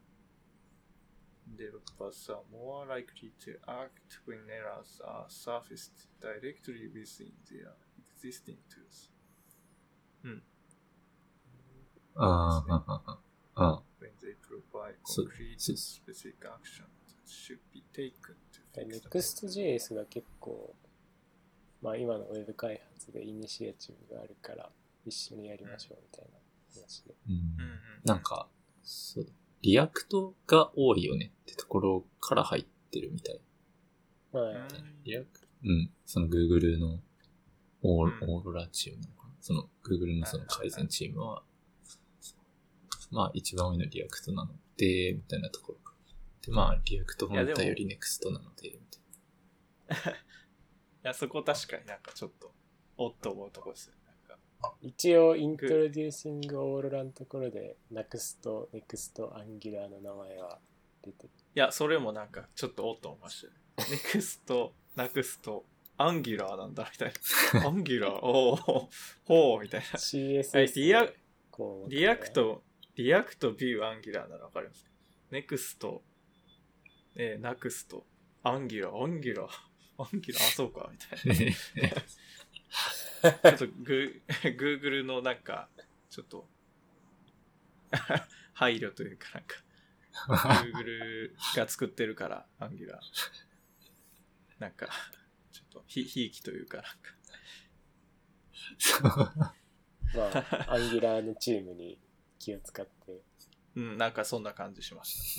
Developers are more likely to act when errors are surfaced directly within their existing tools. ああ、ああ、ああ、when they provide concrete specific action that should be taken to fix the Next.js が結構、まあ今のウェブ開発でイニシアチブがあるから一緒にやりましょうみたいな話で。うんうんうんなんか、そうだ。 React が多いよねってところから入ってるみたい。まあ、うんリアクうん。その Google のオー,、うん Aurora チームなのかな？その Google のその改善チームは、まあ一番多いのは React なので、みたいなところか。で、まあ React 本体より Next なので、みたい いや、そこ確かになんかちょっと、おっと思うとこですよね。一応、 I ntroducing Aurora のところで、 Next、Nuxt、Angular の名前は出てる。いや、それもなんかちょっとおっと思いました。 Next、Nuxt、Angular なんだみたいな。Angular、おお、ほうみたいな。CSS リア React、React、Vue、Angular ならわかります。 Next、えー、 Nuxt、Angular、Angular、Angular、あ、そうか、みたいな。ちょっとグー、 Google のなんか、ちょっと、配慮というかなんか、 Google が作ってるから、 Angular。なんか、ちょっと、ひ、ひいきというかなんか、まあ、 Angular のチームに気を使って、うん、なんかそんな感じしまし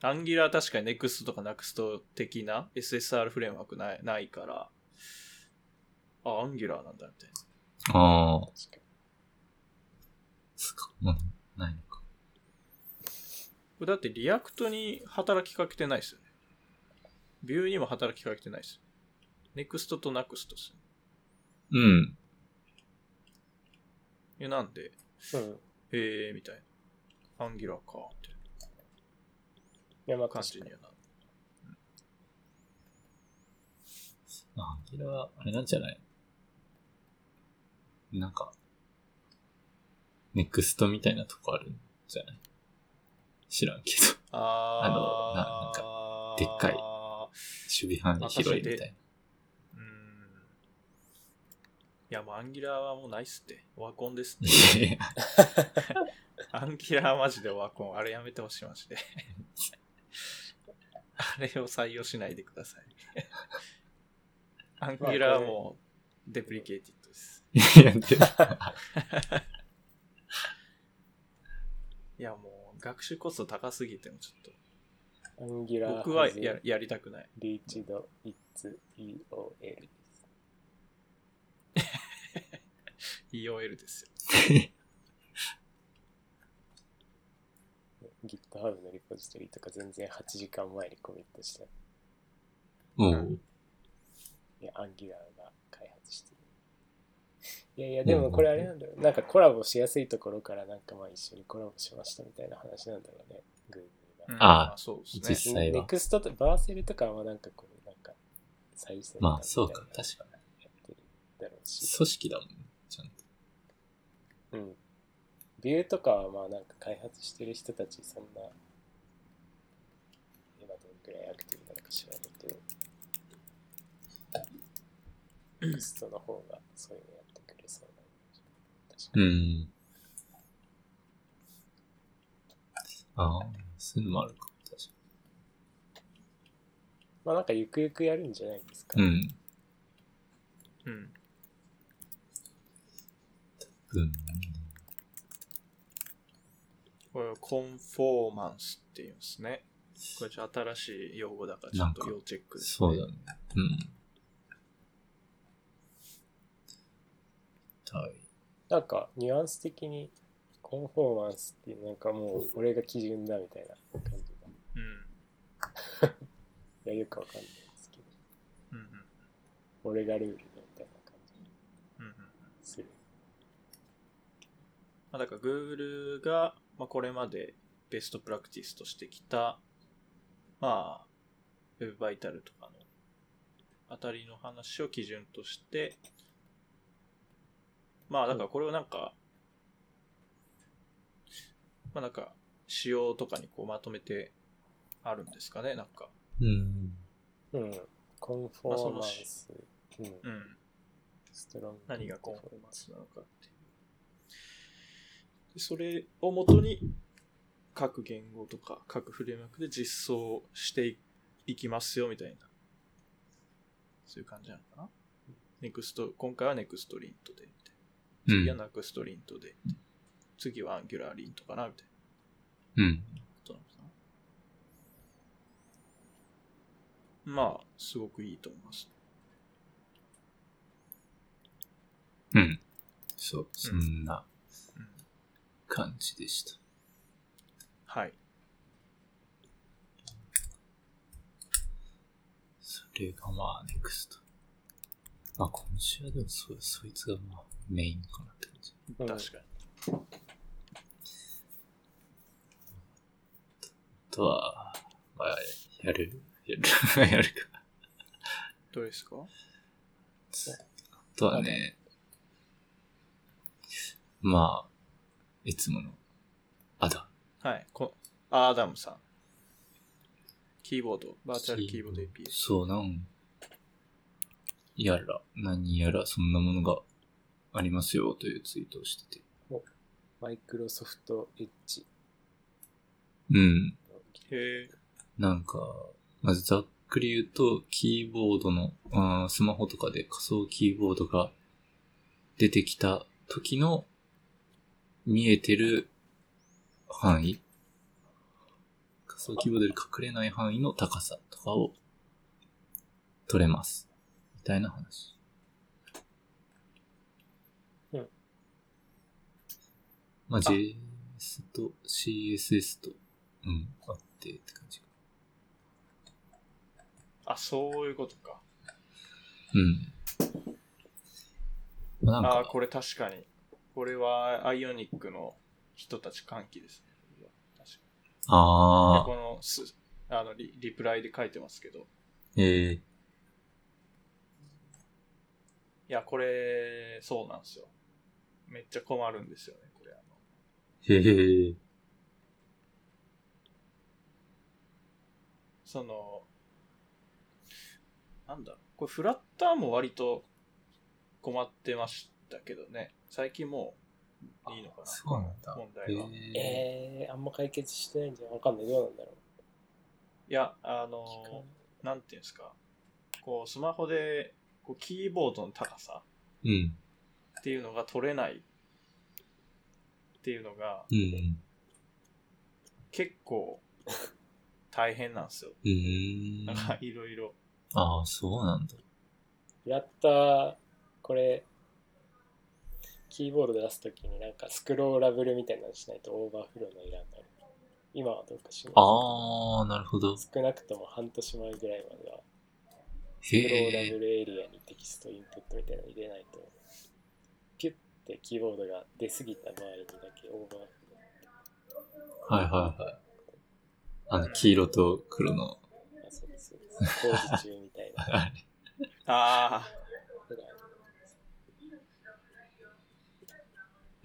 た。 Angular 確かに NEXT とか NUXT 的な SSR フレームワークないないから、あ、 Angular なんだみたいな。ああ、確かに。そっか。うん、ないのか。これだって React に働きかけてないですよね。 Vue にも働きかけてないです。NEXT と NUXT ですよね。うん。いやなんで、うん。へえーみたいな。アンギュラーかっていや、まあ感。じにはなアンギュラー、あれなんじゃない？なんか、ネクストみたいなとこあるんじゃない？知らんけど。あーあのななんかでっかい守備範囲広いみたいうん。いや、もうアンギュラーはもうないっすって。オワコンですっな。て。アンギュラーマジでオワコン。あれやめてほしいマジで。あれを採用しないでください。アンギュラーはもうデプリケーティッやで いや、もう学習コスト高すぎてもちょっと。アンギュラー僕はややりたくない。リーチド、イッツ、EOL です。EOL ですよ。GitHub のリポジトリとか全然8時間前にコミットして、もう、いや、アンギュラーが。いやいや、でもこれあれなんだろう。なんかコラボしやすいところからなんかまあ一緒にコラボしましたみたいな話なんだろうね。Google が。うんああそうですね。実際はネクストとバーセルとかはなんかこう、なんか最先端みたいなまあそうか、確かに。やってるだろうし。組織だもんね、ちゃんと。うん。ビューとかはまあなんか開発してる人たちそんな、今どんくらいアクティブなのか知らないけど、ネクストの方がそういうのやってくれそうなイメージ。確かうに。ん。ああ、そういうのもあるか、確かまあなんかゆくゆくやるんじゃないですか。に。うん。うん。うん。これをコンフォーマンスって言うんですね。これちょっと新しい用語だからちょっと要チェックです、ね。そうだね。うん。はい。なんかニュアンス的にコンフォーマンスっていうなんかもう俺が基準だみたいな感じが。うん。いやよくわかんないですけど、うんうん。俺がルールだみたいな感じうんうん。する。まあ、だから Google が、まあ、これまでベストプラクティスとしてきた、まあ、ウェブバイタルとかのあたりの話を基準として、まあ、だからこれをなんか、まあなんか、仕様とかにこうまとめてあるんですかね、なんか。うん。うん。コンフォーマンス。うん。うん。ストロング。何がコンフォーマンスなのかっていう。でそれをもとに、各言語とか各フレームワークで実装していいきますよみたいな。そういう感じなのかな。ネクスト、今回はネクストリントで。次はナクストリントで、次はアンギュラーリントかなみたいなうん。まあ、すごくいいと思います。うん。そう、そんなうん。感じでした。はい。それがまあ、ネクスト。まあ、今週はでもそ、そいつがまあ、メインかなって感じ。うん確かに。あとは、まあ、やる、やる、やるか。どうですか？あとはね、まあ、いつもの、あだ。はい。こアーダムさん。キーボード、バーチャルキーボード API。そうなん、やら、何やら、そんなものがありますよというツイートをしてて。マイクロソフトエッジうん。へえ。なんか、まずざっくり言うと、キーボードの、あースマホとかで仮想キーボードが出てきた時の見えてる範囲仮想キーボードで隠れない範囲の高さとかを取れます。みたいな話。うん。まあ、JS と CSS と、うん、あってって感じか。あ、そういうことか。うん。まあなんああー、か、これ確かに。これはアイオニックの人たち歓喜ですね。確かにであこのすあのリリプライで書いてますけど。ー、ええいや、これ、そうなんですよ。めっちゃ困るんですよね、へえ、その、なんだこれフラッターも割と困ってましたけどね。最近もういいのかなそうなんだ。問題は。へええー、あんま解決してないんじゃわかんない。どうなんだろいや、あのなんていうんですか。こう、スマホで、こう、キーボードの高さうん。っていうのが取れないっていうのがうん。結構大変なんですよ。うーん。なんかいろいろ。ああ、そうなんだ。フラッター、これ、キーボードで出すときになんかスクローラブルみたいなのしないとオーバーフローのいらんなる。今はどうかしないああ、なるほど。少なくとも半年前ぐらいまでは、スへクローラえ。ブルエリアにテキストインプットみたいなの入れないと、ピュッてキーボードが出過ぎた場合にだけオーバーフロはいはいはい。あの、黄色と黒の、ー。あ、そうです。そうです工事中みたいな。あれ。あぐらい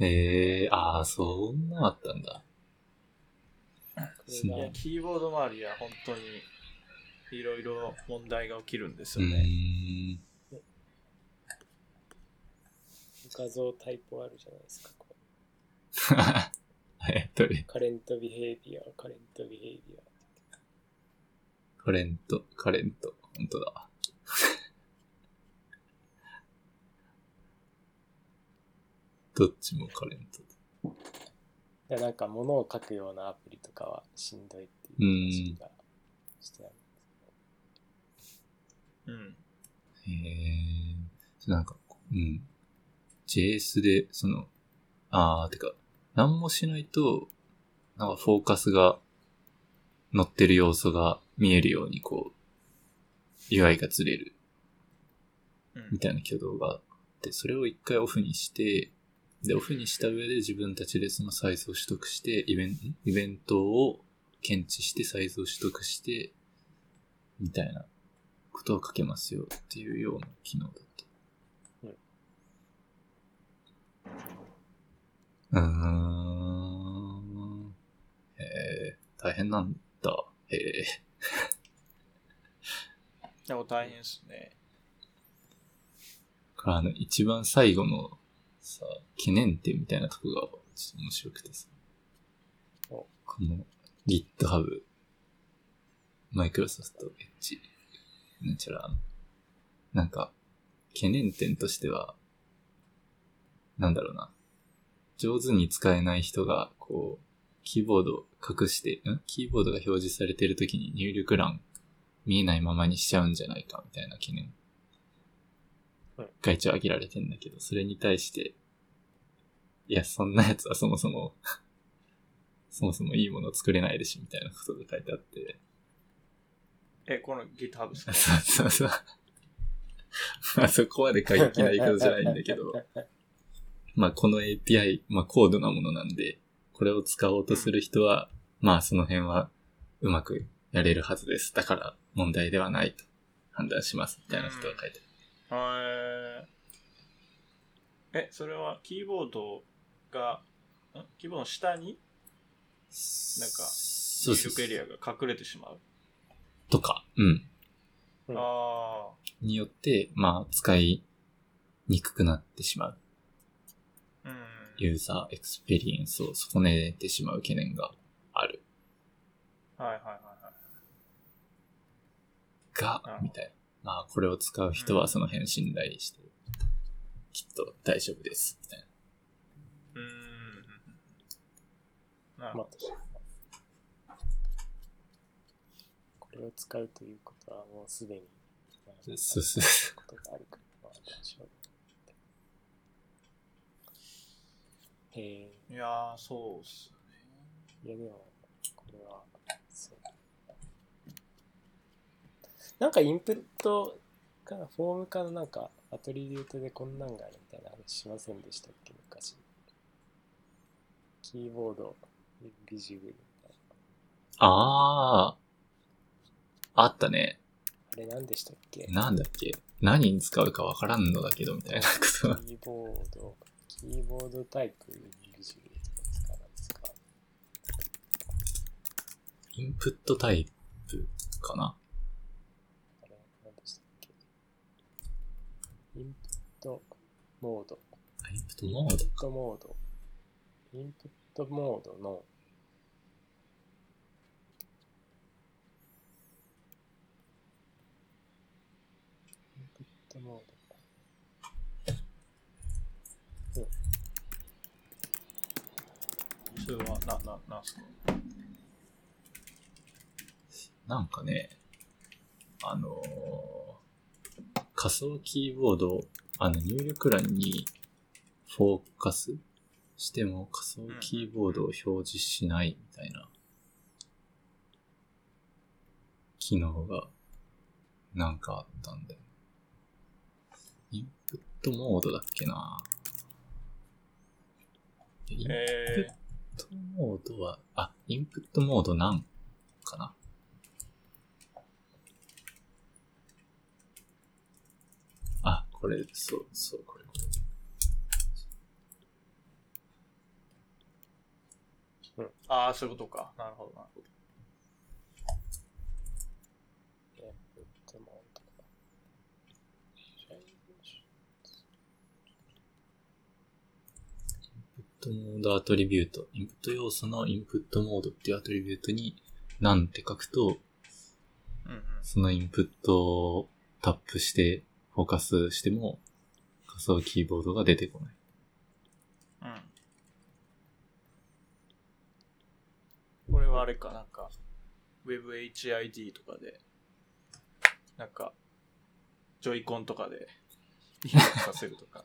へえ、ああ、そんなあったんだ。いや、キーボード周りは本当にいろいろ問題が起きるんですうよね。ーん。画像タイプあるじゃないですか。これえっとね、カレントビヘイビア、カレントビヘイビア。カレント、カレント、本当だ。どっちもカレント。いやなんか物を書くようなアプリとかはしんどいっていう話がしてある。うん。へえ。なんか、うん。JS で、その、あー、てか、何もしないと、なんかフォーカスが乗ってる要素が見えるように、こう、UI がずれる。うん。みたいな挙動があって、それを一回オフにして、で、オフにした上で自分たちでそのサイズを取得して、イベンイベントを検知してサイズを取得して、みたいなことを書けますよっていうような機能だった。うーん。へえ、大変なんだ。へえ。でも大変ですね。これあの、一番最後のさ、懸念点みたいなとこがちょっと面白くてさ。おこの GitHub、Microsoft Edge、なんちゃら、なんか、懸念点としては、なんだろうな。上手に使えない人が、こう、キーボードを隠して、ん？キーボードが表示されてる時に入力欄見えないままにしちゃうんじゃないかみたいな懸念。が一応挙げられてんだけど、それに対して、いや、そんなやつはそもそも、そもそもいいもの作れないでしょみたいなことが書いてあって、え、この GitHub ですか？そうそうそう。まあそこまで過激な言い方じゃないんだけど、まあこの API、まあ高度なものなんで、これを使おうとする人は、まあその辺はうまくやれるはずです。だから問題ではないと判断します。みたいなことが書いてある。へーえ、それはキーボードが、ん？キーボードの下になんか入力エリアが隠れてしまう？とか、うん。うんあによって、まあ使いにくくなってしまう。ユーザーエクスペリエンスを損ねてしまう懸念がある。はいはいはいはい。があ、みたいな。まあ、これを使う人はその辺信頼して、きっと大丈夫です。みたいな。うーん。なるまほあ、これを使うということはもうすでに、まあそうそうそことがあるから、まあ、どうしよう。えど。いやー、そうっすね。ー、いやでも、これは、そう。なんかインプットかな、フォームかのなんか、アトリビュートでこんなんがあるみたいな話しませんでしたっけ、昔。キーボード、ビジブルみたいああ、あったね。な。あれ何でしたっけ？なんだっけ？何に使うかわからんのだけど、みたいなこと。キーボード、キーボードタイプビジュアルとか使わないですか？インプットタイプかな？あれ、何でしたっけ？インプットモード。インプットモードインプットモード。インプットモードの、インプットモーそれは、な、な、なんすかなんかね、あのー仮想キーボード、あの入力欄にフォーカスしても仮想キーボードを表示しないみたいな機能がなんかあったんだよ。インプットモードだっけなインプッえトモードは、あ、インプットモードなんかな？あ、これ、そう、そう、これ、これ。ー、ああ、そういうことか。なるほど、なるほど。ド。インプットモード。インプットモードアトリビュート。インプット要素のインプットモードっていうアトリビュートに、なんて書くと、うんうん。そのインプットをタップして、フォーカスしても、仮想キーボードが出てこない。うん。これはあれか、なんか、WebHID とかで、なんか、ジョイコンとかで、入力させるとか。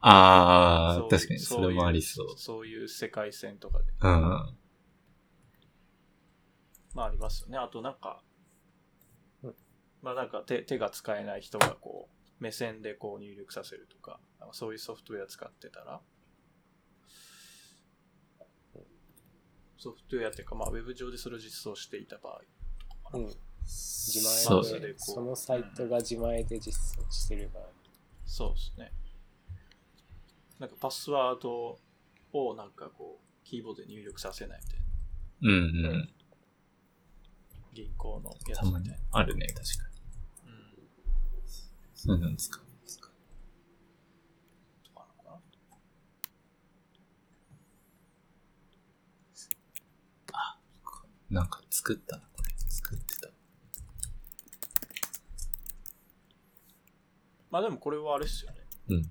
あー、そう確かに、それもありそう。そういう世界線とかで。うん。まあありますよね。あとなんかうん、まあなんか手手が使えない人がこう、目線でこう入力させるとか、なんかそういうソフトウェア使ってたら、ソフトウェアっていうか、まあ、ウェブ上でそれを実装していた場合。うん。自前で、でこうそのサイトが自前で実装してる場合。そうですね。なんかパスワードをなんかこう、キーボードで入力させないみたいな。うんうん。銀行のやつみたいな。あるね、確かに。うん。そういうの使うんですかなんか作ったな、これ。作ってた。まあでもこれはあれっすよね。うん。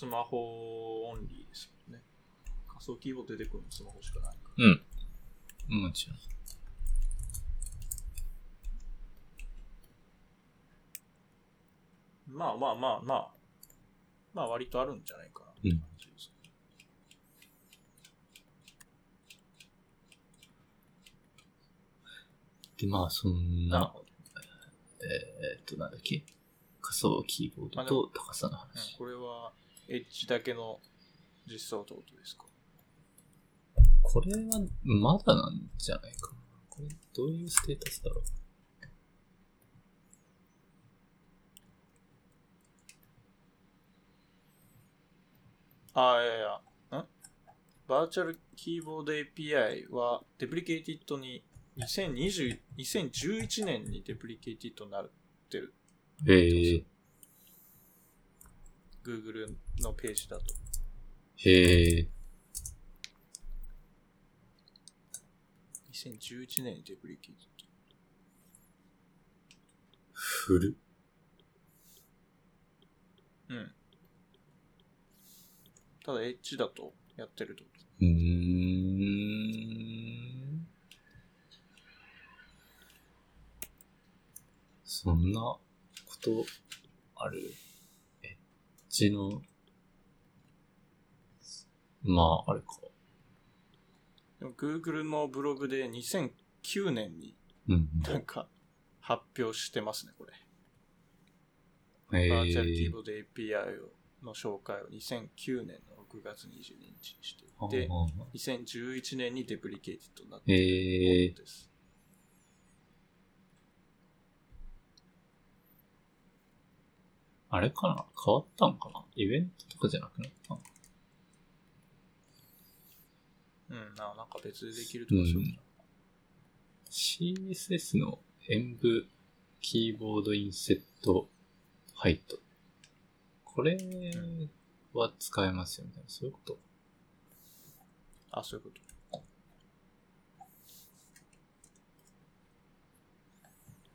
スマホオンリーですもんね。仮想キーボード出てくるのスマホしかないかうん。もちろん。ら。まあまあまあまあ、まあ割とあるんじゃないかなって感じですね。で、まあ、そんななるほ、ど。えーっと、なんだっけ？仮想キーボードと高さのうん話。これは、エッジだけの実装ってことですか？これは、まだなんじゃないかな。これ、どういうステータスだろう？ああ、いやいや、ん？Virtual Keyboard API は deprecated に2020 2011年に deprecated になってる。へえ、Google のページだと。へえ、2011年に deprecate古。ド。うん。ただ、エッジだとやってると。うーん。そんなことある？ジの、まあ、あれか。でも Google のブログで2009年にうん。なんか発表してますね、これ。えバーチャルキーーボード API の紹介を2009年の6月22日にしていあて、あ2011年にデプリケイティッドになってえーいるものです。あれかな？変わったんかな？イベントとかじゃなくなったの？うん、ななんか別でできるとかそうじ ?CSS の演舞キーボードインセットハイト。これは使えますよね。そういうこと？あ、そういうこと。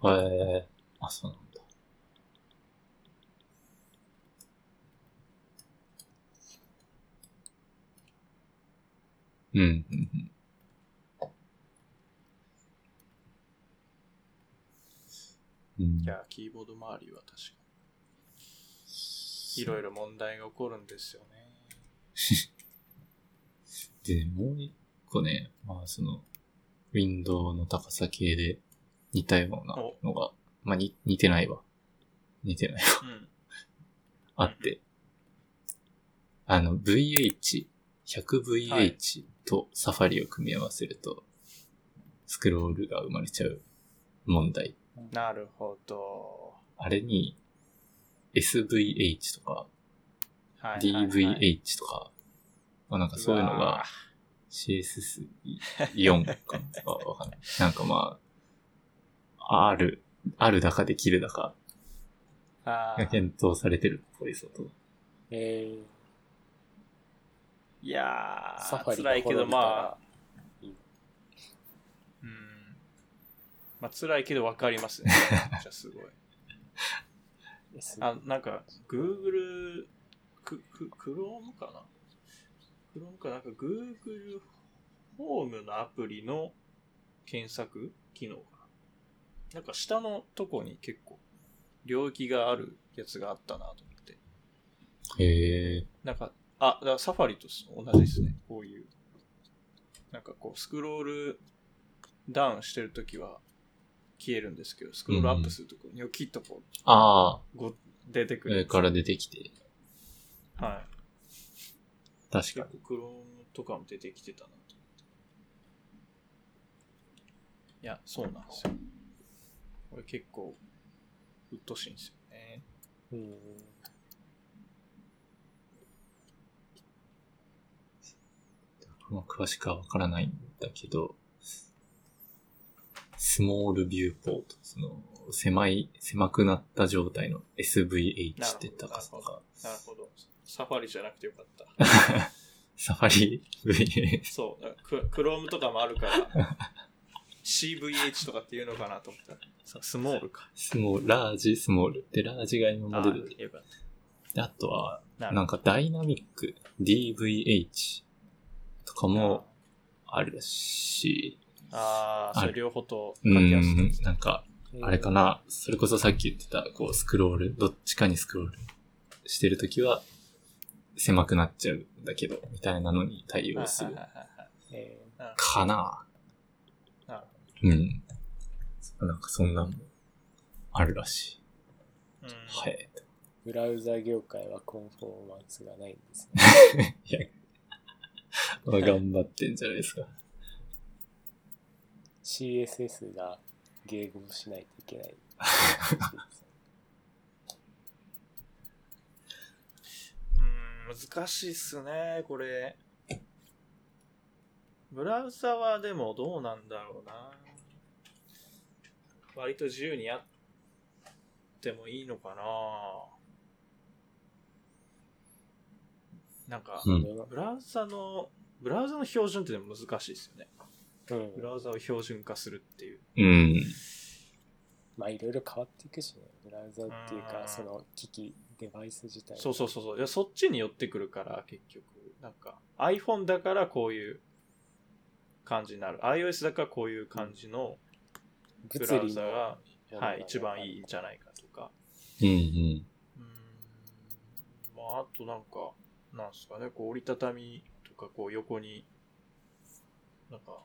へえあ、そうなんだ。うん、うん、いや、キーボード周りは確かに。いろいろ問題が起こるんですよね。で、もう一個ね、まあその、ウィンドウの高さ系で似たようなのが、まあに似てないわ。似てないわ。うん。あって、あの、VH、100VH とサファリを組み合わせると、スクロールが生まれちゃう問題。なるほど。あれに、SVH とか。DVH とか、まあなんかそういうのが CSS4 かなわわかんない。なんかまあ、ある、あるだかできるだかが検討されてるっぽいぞと。えいやー、辛いけどまあ、あ、うん。まあ辛いけどわかりますね。めっちゃすごい。あ、なんか、Google、ク、ク、クロームかな？クロームかなんか Google ホームのアプリの検索機能かな？なんか下のとこに結構領域があるやつがあったなと思って。へえ。なんか、あ、だからサファリと同じですね。こういう。なんかこう、スクロールダウンしてるときは消えるんですけど、スクロールアップするとこう、ニョキッとこう、ああ、ご出てくる。上から出てきて、はい。確かに。結構クロームとかも出てきてたなと思って。いや、そうなんですよ。これ結構、うっとしいんですよね。うん。まあ詳しくはわからないんだけど、スモールビューポート、その、狭い、狭くなった状態の SVH って高さが、なるほど。サファリじゃなくてよかった。サファリ？VH、そう。ククロームとかもあるから、CVH とかっていうのかなと思ったら、そうスモールか。スモール、ラージ、スモール。で、ラージが今まで出てあとは、た。なんかダイナミック、DVH とかもあるし、ああー、それ両方とう掛けなんか、あれかな、それこそさっき言ってた、こう、スクロール、どっちかにスクロールしてるときは、狭くなっちゃうんだけど、みたいなのに対応するかな。うん。なんかそんなんもあるらしい。うんはい。ーブラウザ業界はコンフォーマンスがないんですね。いや、まあ頑張ってんじゃないですか。CSS が迎合しないといけない。うん、難しいっすね、これ。ブラウザはでもどうなんだろうな。割と自由にやってもいいのかな。なんか、うんブラウザの、ブラウザの標準ってでも難しいですよね。うんブ。ラウザを標準化するっていう。うん。まあいろいろ変わっていくしね。ブラウザっていうか、うんその機器、デバイス自体。そうそうそうそう。いや、そっちに寄ってくるから、結局。なんか、iPhone だからこういう感じになる。iOS だからこういう感じのブラウザが、はい、一番いいんじゃないかとか。うんうん。うーん。まあ、あとなんか、なんすかね、こう折りたたみとか、こう横に、なんか、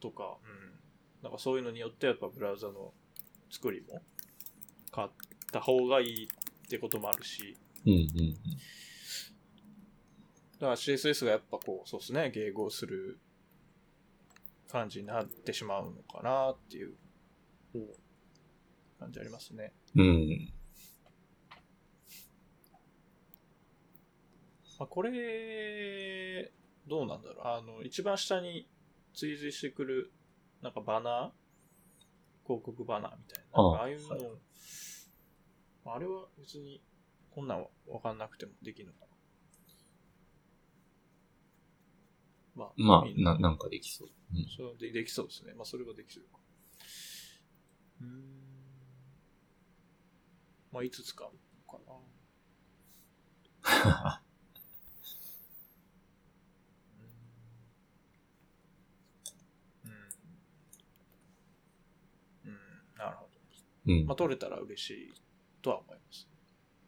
とか、うん。なんかそういうのによってやっぱブラウザの作りも変わった方がいいってこともあるし、うんうん。だから CSS がやっぱこう、そうですね、迎合する感じになってしまうのかなっていううん感じありますね。うん。まあ、これ、どうなんだろう。あの、一番下に追随してくる、なんかバナー？広告バナーみたいな。ああいうの、はいあれは別に、こんなんはわかんなくてもできるのかな。まあ、まあ、な、なんかできそう。うんそれはでできそうですね。まあ、それはできそうか。うーん。まあ、いつ使うのかな。うん。うん。うん。なるほど。うんまあ、取れたら嬉しいとは思います。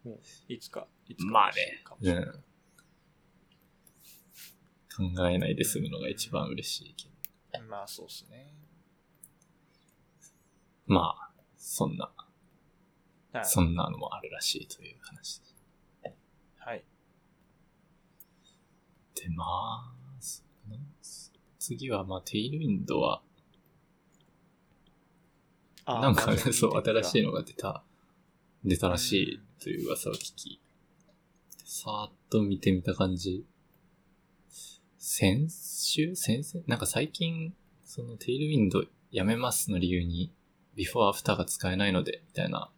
うんいつか、いつかまあねかもしれない。うん考えないで済むのが一番嬉しいけど。まあ、そうですね。まあ、そんな、はい。そんなのもあるらしいという話です。はい。で、まあ、次は、まあ、テイルウィンドは、なんか、そう、新しいの。のが出た、出たらしいという噂を聞き、さーっと見てみた感じ、先週？先々？なんか最近、そのテイルウィンドやめますの理由に、ビフォーアフターが使えないので、みたいな、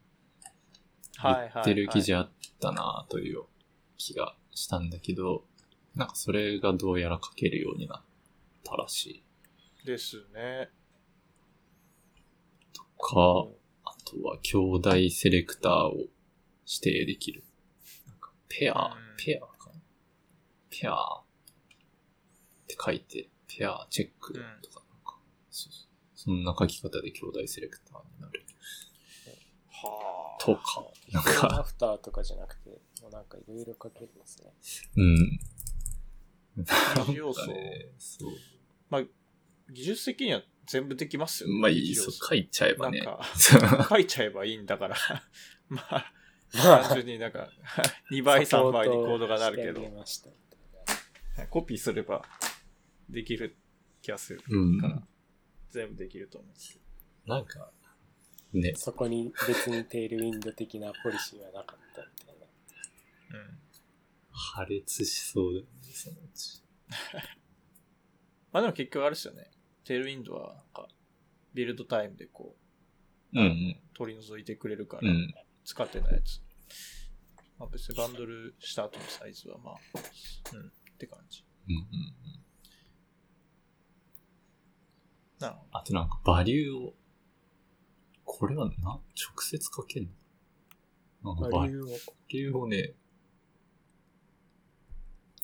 言ってる記事あったなという気がしたんだけど、なんかそれがどうやら書けるようになったらしい。ですね。とか、あとは兄弟セレクターを指定できる。なんかペア、うんペアかな？ペアって書いて、ペアチェックとかなんか、そうそうそんな書き方で兄弟セレクターになる。はあ。とか、なんビフォーアか、フターとかじゃなくて、もうなんかいろいろ書けますね。うん。二そう。まあ、技術的には全部できますよね。まあいい、そう、書いちゃえばね。書いちゃえばいいんだから。まあ、単純になんか、2倍、3倍にコードがなるけどコピーすればできる気がするうんから、全部できると思うんですけど。なんか、ねな、そこに別にテールウィンド的なポリシーはなかったみたいな。うん。破裂しそうだよね、そのうち。まあでも結局あれですよね。テールウィンドは、なんか、ビルドタイムでこう、うんうん。取り除いてくれるから、うん。使ってないやつ。まあ別にバンドルした後のサイズはまあ、うん、って感じ。うんうん。なるほあとなんか、バリューを、これはな、直接書けんの？なんかバリバリューを。ューをね、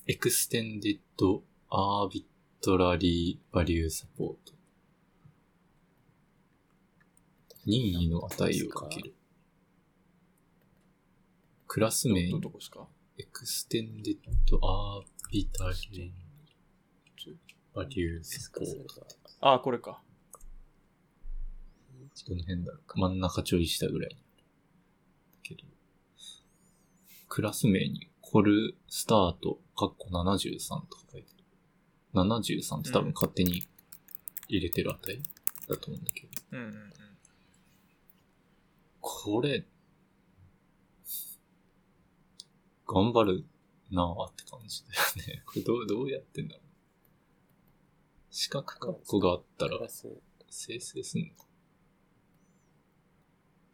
エクステンデッドアービトラリーバリューサポート。任意の値をかける。クラス名エクステンデッドアービタリーバリューサポート。ああ、これか。どの辺だろうか。真ん中ちょい下ぐらいに。けど、クラス名にコルスタート、カッコ73とか書いてる。73って多分勝手に入れてる値だと思うんだけど。うんうんうん。これ、頑張るなぁって感じだよね。これどう、どうやってんだろう。四角カッコがあったら生成すんのか。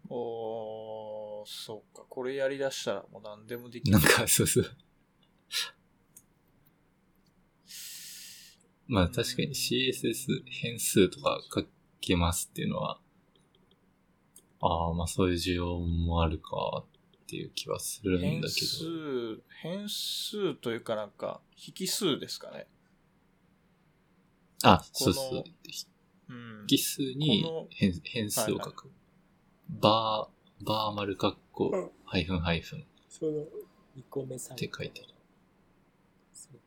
おー、そうか。これやりだしたらもう何でもできる。なんか、そうそう。まあ確かに CSS 変数とか書けますっていうのは、ああ、まあそういう需要もあるかっていう気はするん変だけど。数、変数というかなんか、引数ですかね。あ、そうそう。うん。引数に変変数を書く。バー、バー丸カッコうん、ハイフンハイフン。その2個目3って書いてる。そう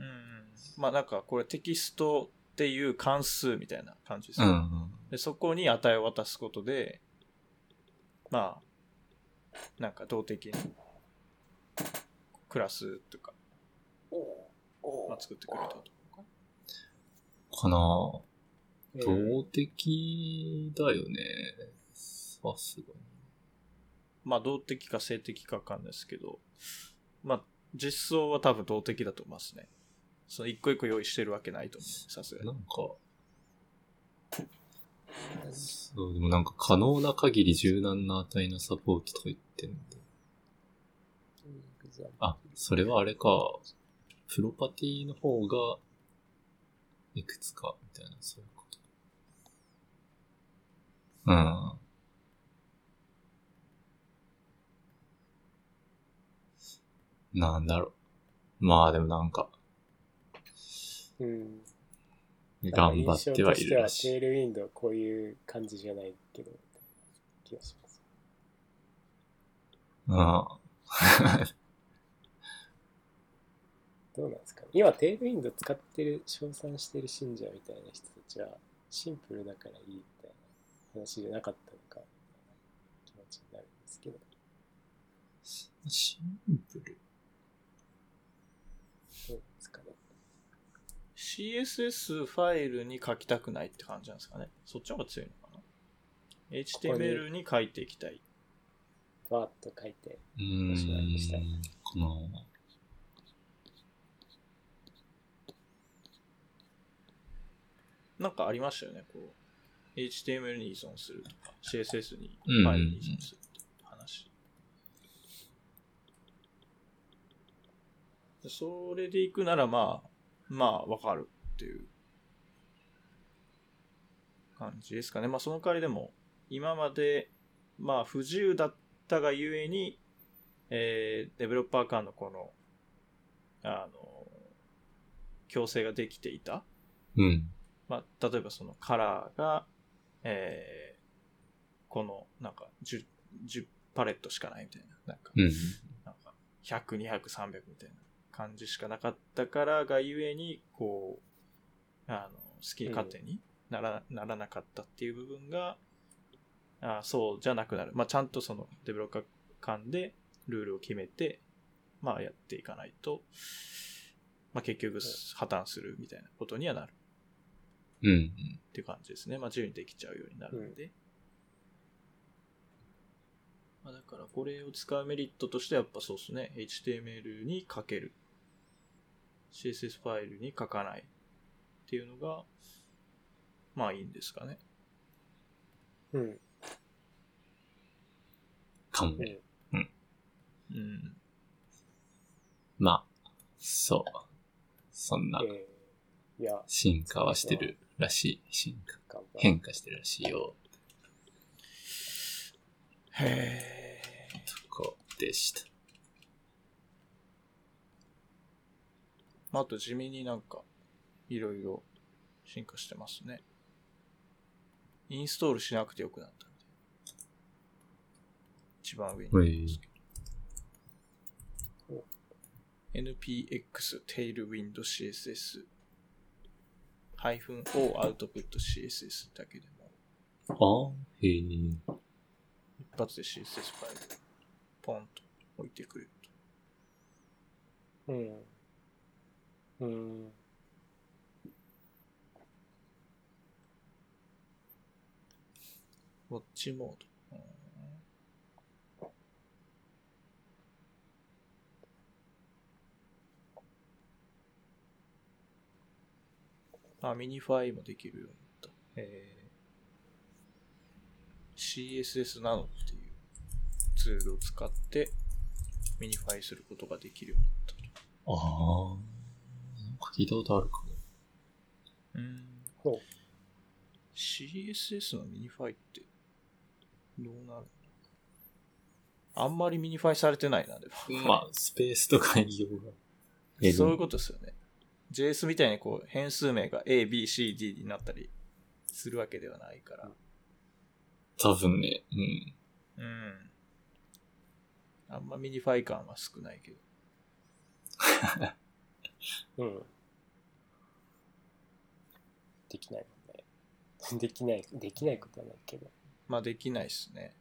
うんうん。まあなんか、これテキストっていう関数みたいな感じですね。うんうん。でそこに値を渡すことで、まあ、なんか動的に、クラスとか、まあ、作ってくれたとか。かなえー動的だよね。さすがに。まあ、動的か性的かわかんないですけど、まあ、実装は多分動的だと思いますね。その一個一個用意してるわけないと思う。さすがに。なんか、そう、でもなんか可能な限り柔軟な値のサポートとか言ってんで。あ、それはあれか。プロパティの方が、いくつか、みたいな、そういうこと。うん。なんだろう。まあでもなんか、うん。頑張ってはいるらしい。印象としてはテールウィンドはこういう感じじゃないけど、気がします。うん。どうなんですか今、テールウィンド使ってる、称賛してる信者みたいな人たちは、シンプルだからいいみたいな話じゃなかったのか、気持ちになるんですけど、シンプル？どうなんですかね。CSS ファイルに書きたくないって感じなんですかね。そっちの方が強いのかな ?HTML に書いていきたい。バーッと書いて、うーおしまいでしたん。かななんかありましたよね、こう。HTML に依存するとか、CSS にファイルに依存するって話。でそれで行くならまあ、まあわかるっていう感じですかね。まあその代わりでも、今まで、まあ不自由だったがゆえに、えー、デベロッパー間のこの、あの、強制ができていた。うん。まあ、例えばそのカラーが、えー、この、なんか10、10パレットしかないみたいな。なんか、うん。なんか100、200、300みたいな感じしかなかったからがゆえに、こう、あの、好き勝手になら,、ならなかったっていう部分が、あそうじゃなくなる。まあ、ちゃんとそのデベロッカー間でルールを決めて、まあ、やっていかないと、まあ、結局破綻するみたいなことにはなるうん。っていう感じですね。まあ、自由にできちゃうようになるんで。まあ、だからこれを使うメリットとしてはやっぱそうですね。HTML に書ける。CSS ファイルに書かないっていうのが、まあいいんですかね。うん。うんかもね。うん。まあ、そう。そんな進化はしてるらしい。進化。変化してるらしいよ。へえ。とこでした。まあ、あと地味になんか、いろいろ進化してますね。インストールしなくてよくなったみたいな。一番上に。へえ npx tailwind css ハイフン o アウトプット css だけでも、ああ、へえ。一発で CSS ファイル、ポンと置いてくれると。うん。うん。ウォッチモード。あ、ミニファイもできるようになった。えー、CSS ナノっていうツールを使って minify することができるようになった。ああ。なんか聞いたことあるかも。うん。ほう。CSS の minify ってどうなるの？あんまり minify されてないな、でも。まあ、スペースとか利用が。そういうことですよね。JS みたいにこう変数名が A, B, C, D になったりするわけではないから。多分ね、うん。うん。あんまミニファイ感は少ないけど。うん。できないもんね。できない、できないことはないけど。まあできないっすね。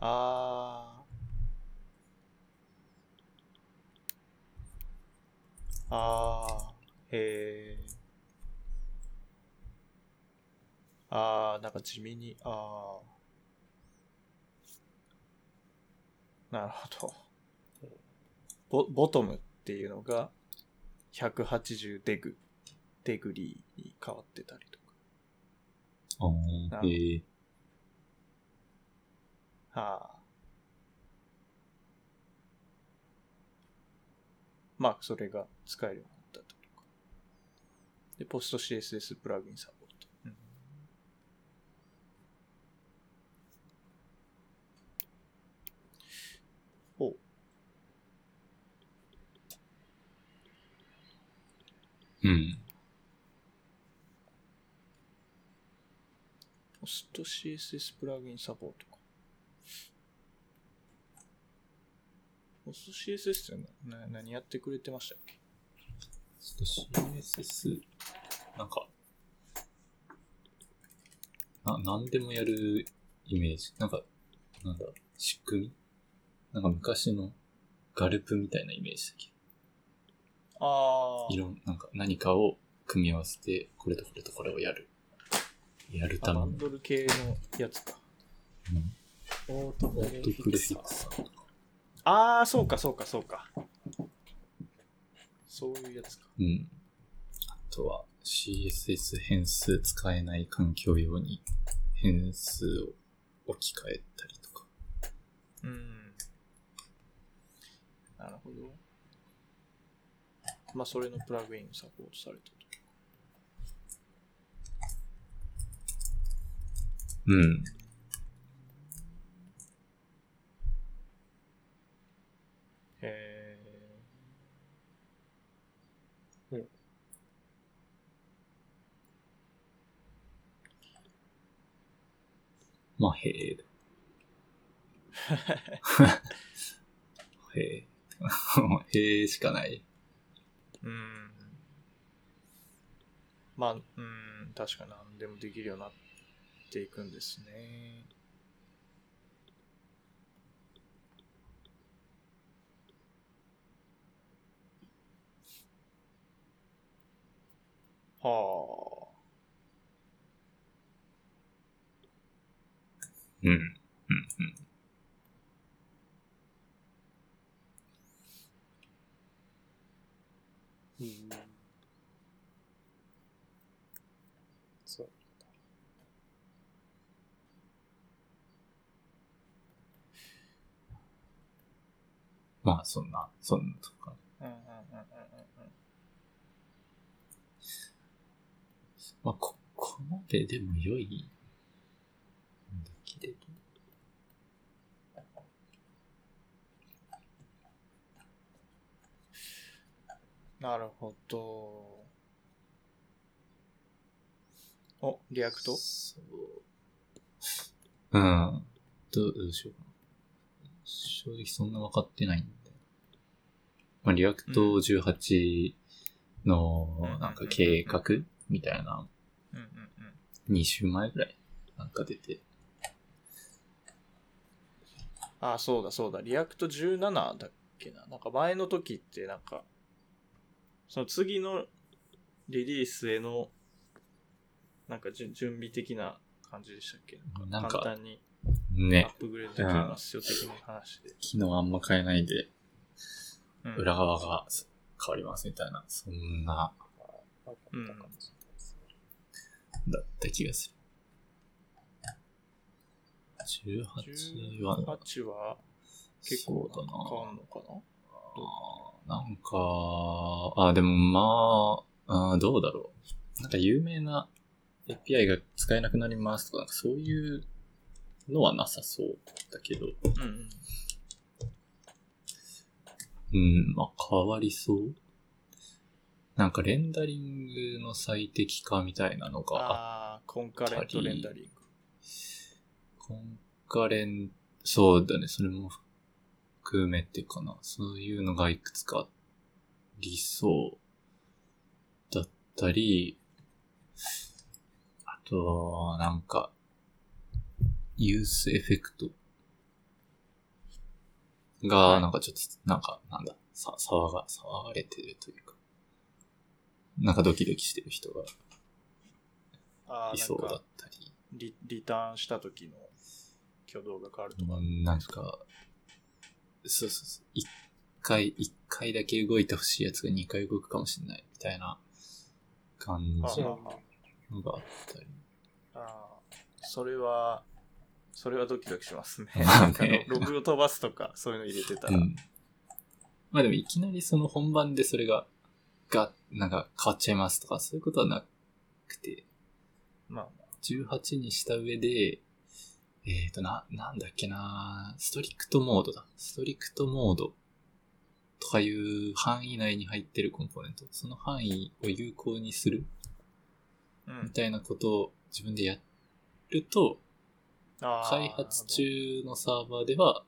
あー。あー。へー。あー、なんか地味に、あー。なるほど。ボボトムっていうのが180デグ、デグリーに変わってたりとか。ああ、へえ。はあ。まあ、それが使えるようになったとか。で、ポスト CSS プラグインサポート。うんおうん。スト CSS プラグインサポートか。ポスト CSS ってな何やってくれてましたっけ？ちょっと CSS、なんか、な、なんでもやるイメージ。なんか、なんだ、仕組み？なんか昔のガルプみたいなイメージだけ？あど。いろん、なんか何かを組み合わせて、これとこれとこれをやる。やるためのバン。ドル系のやつか。うんオートプオレフフィクサー。ああ、そうか、そうか、そうか。そういうやつか。うん。あとは CSS 変数使えない環境用に変数を置き換えたりとか。うん。なるほど。まあ、それのプラグインサポートされたと。うん。へまあ、へえ。へえ。へえしかない。ーうん。まあ、うん、確かに何でもできるようになっっていくんですね。はあ。うん。うん。うん。うん。まあ、そんな、そんなとか。うんうんうんうんうんまあ、ここまででも良い。なるほど。お、 React？そう。うん。どうどうしようかな。正直そんな分かってないんで。まあ、 React 18のうんなんか計画みたいなうんうんうん。2週前ぐらいなんか出て。ああ、そうだそうだ。 React 17だっけな。なんか前の時ってなんか、その次のリリースへの、なんか準準備的な感じでしたっけ？なんか簡単にアねッ、プグレードできますよ的な話で。昨日あんま変えないで、うん裏側が変わりますみたいな、そんな。だった気がする。18は、18は結構変わんのかな？なんか、あ、でもまあ、あーどうだろう。なんか有名な API が使えなくなりますとか、なんかそういうのはなさそうだけど、うんうん。うん、まあ変わりそう。なんかレンダリングの最適化みたいなのがあっああ、コンカレントレンダリング。コンカレン、そうだね、それも含めてかな。そういうのがいくつかありそうだったり、あと、なんか、ユースエフェクトが、はいなんかちょっと、なんか、なんだ、さ、騒が、騒がれてるというか、なんかドキドキしてる人がああ、いそうだったり。リリターンした時の挙動が変わるとか。うんなんか、そうそうそう。一回、一回だけ動いてほしいやつが二回動くかもしれないみたいな感じのがあったり。ああー、それは、それはドキドキしますね。まあなんかねログを飛ばすとか、そういうの入れてたら。うん。まあでもいきなりその本番でそれが、が、なんか変わっちゃいますとか、そういうことはなくて、まあま18にした上で、えーと、な、なんだっけなストリクトモードだ。ストリクトモードとかいう範囲内に入ってるコンポーネント。その範囲を有効にするあ。うん。みたいなことを自分でやると、開発。中のサーバーでは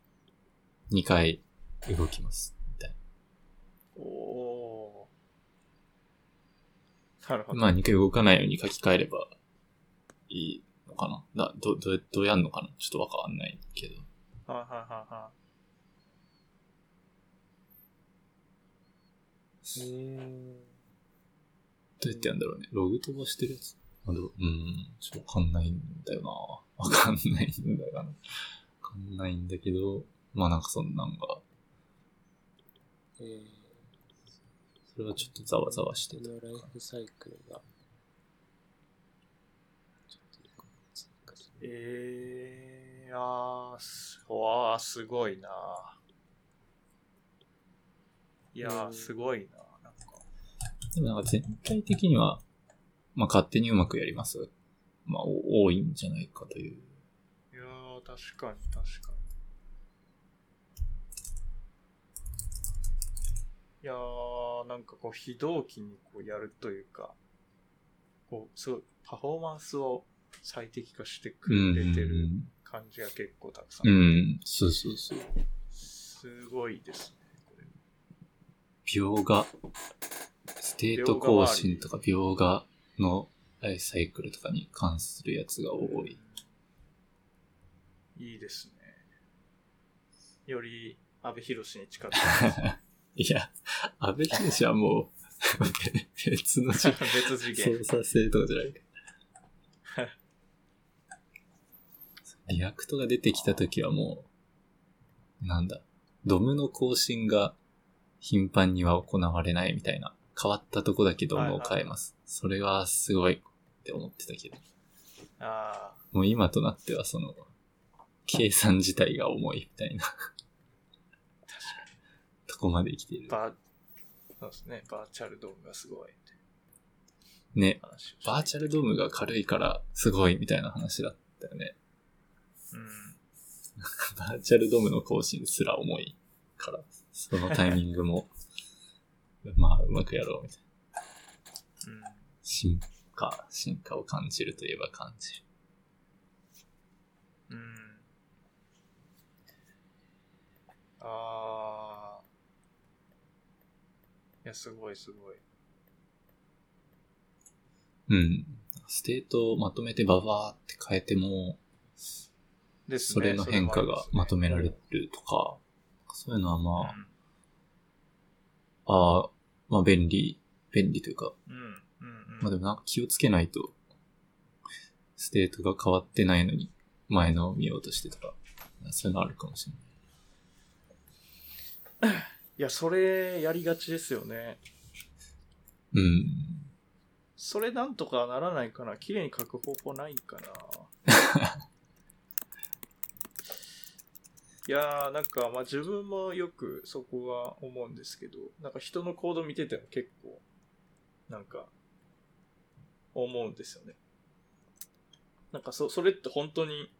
2回動きます。みたいおおー。なるほな。ど。まあ2回動かないように書き換えればいいのかな。だど、どう、どうやんのかなちょっとわかんないけど。はいはいはいはうーん。どうやってやるんだろうね。ログ飛ばしてるやつ。あどううん、ちょっとわかんないんだよな。わかんないんだよな。わかんないんだけど、まあなんかそんなんが、えー、それはちょっとざわざわしてた。ライフサイクルが、ちょっとよく難しいい。えー、あー、すわー、すごいな。いやー、うんすごいな。なんか。でもなんか全体的には、まあ勝手にうまくやります？まあお多いんじゃないかという。いやー、確かに確かに。いやー、なんかこう、非同期にこうやるというか、こう、すごい、パフォーマンスを最適化してくれてる感じが結構たくさん。うん、うん、そうそうそう。すごいですね、これ。描画、ステート更新とか描画のライフサイクルとかに関するやつが多いいいですね。より、安倍博士に近づ いや、安倍選手はもう、別の事く。別次元。操作性とかじゃないリアクトが出てきた時はもう、なんだ、ドムの更新が頻繁には行われないみたいな、変わったとこだけドムを変えます。それはすごいって思ってたけど、あもう今となってはその、計算自体が重いみたいな、とこまで来ているあ、。バー、そうですね。バーチャルドームがすごいってね、バーチャルドームが軽いからすごいみたいな話だったよね。うん。バーチャルドームの更新すら重いから、そのタイミングも、まあ、うまくやろうみたいな。うん。進化、進化を感じるといえば感じる。うん。ああ。いや、すごいすごい。うん。 state をまとめてババーって変えても、ね。それの変化がまとめられる。るとか、そういうのはまうんあ、ああ、まあ便利、便利というか、うん。まあでもなんか気をつけないと、 state が変わってないのに、前のを見ようとしてとか、そういうのあるかもしれない。いや、それやりがちですよね。うん。それなんとかならないかな綺麗に書く方法ないかな いやー、なんか、まあ自分もよくそこは思うんですけど、なんか人の行動見てても結構、なんか、思うんですよね。なんかそ、それって本当に、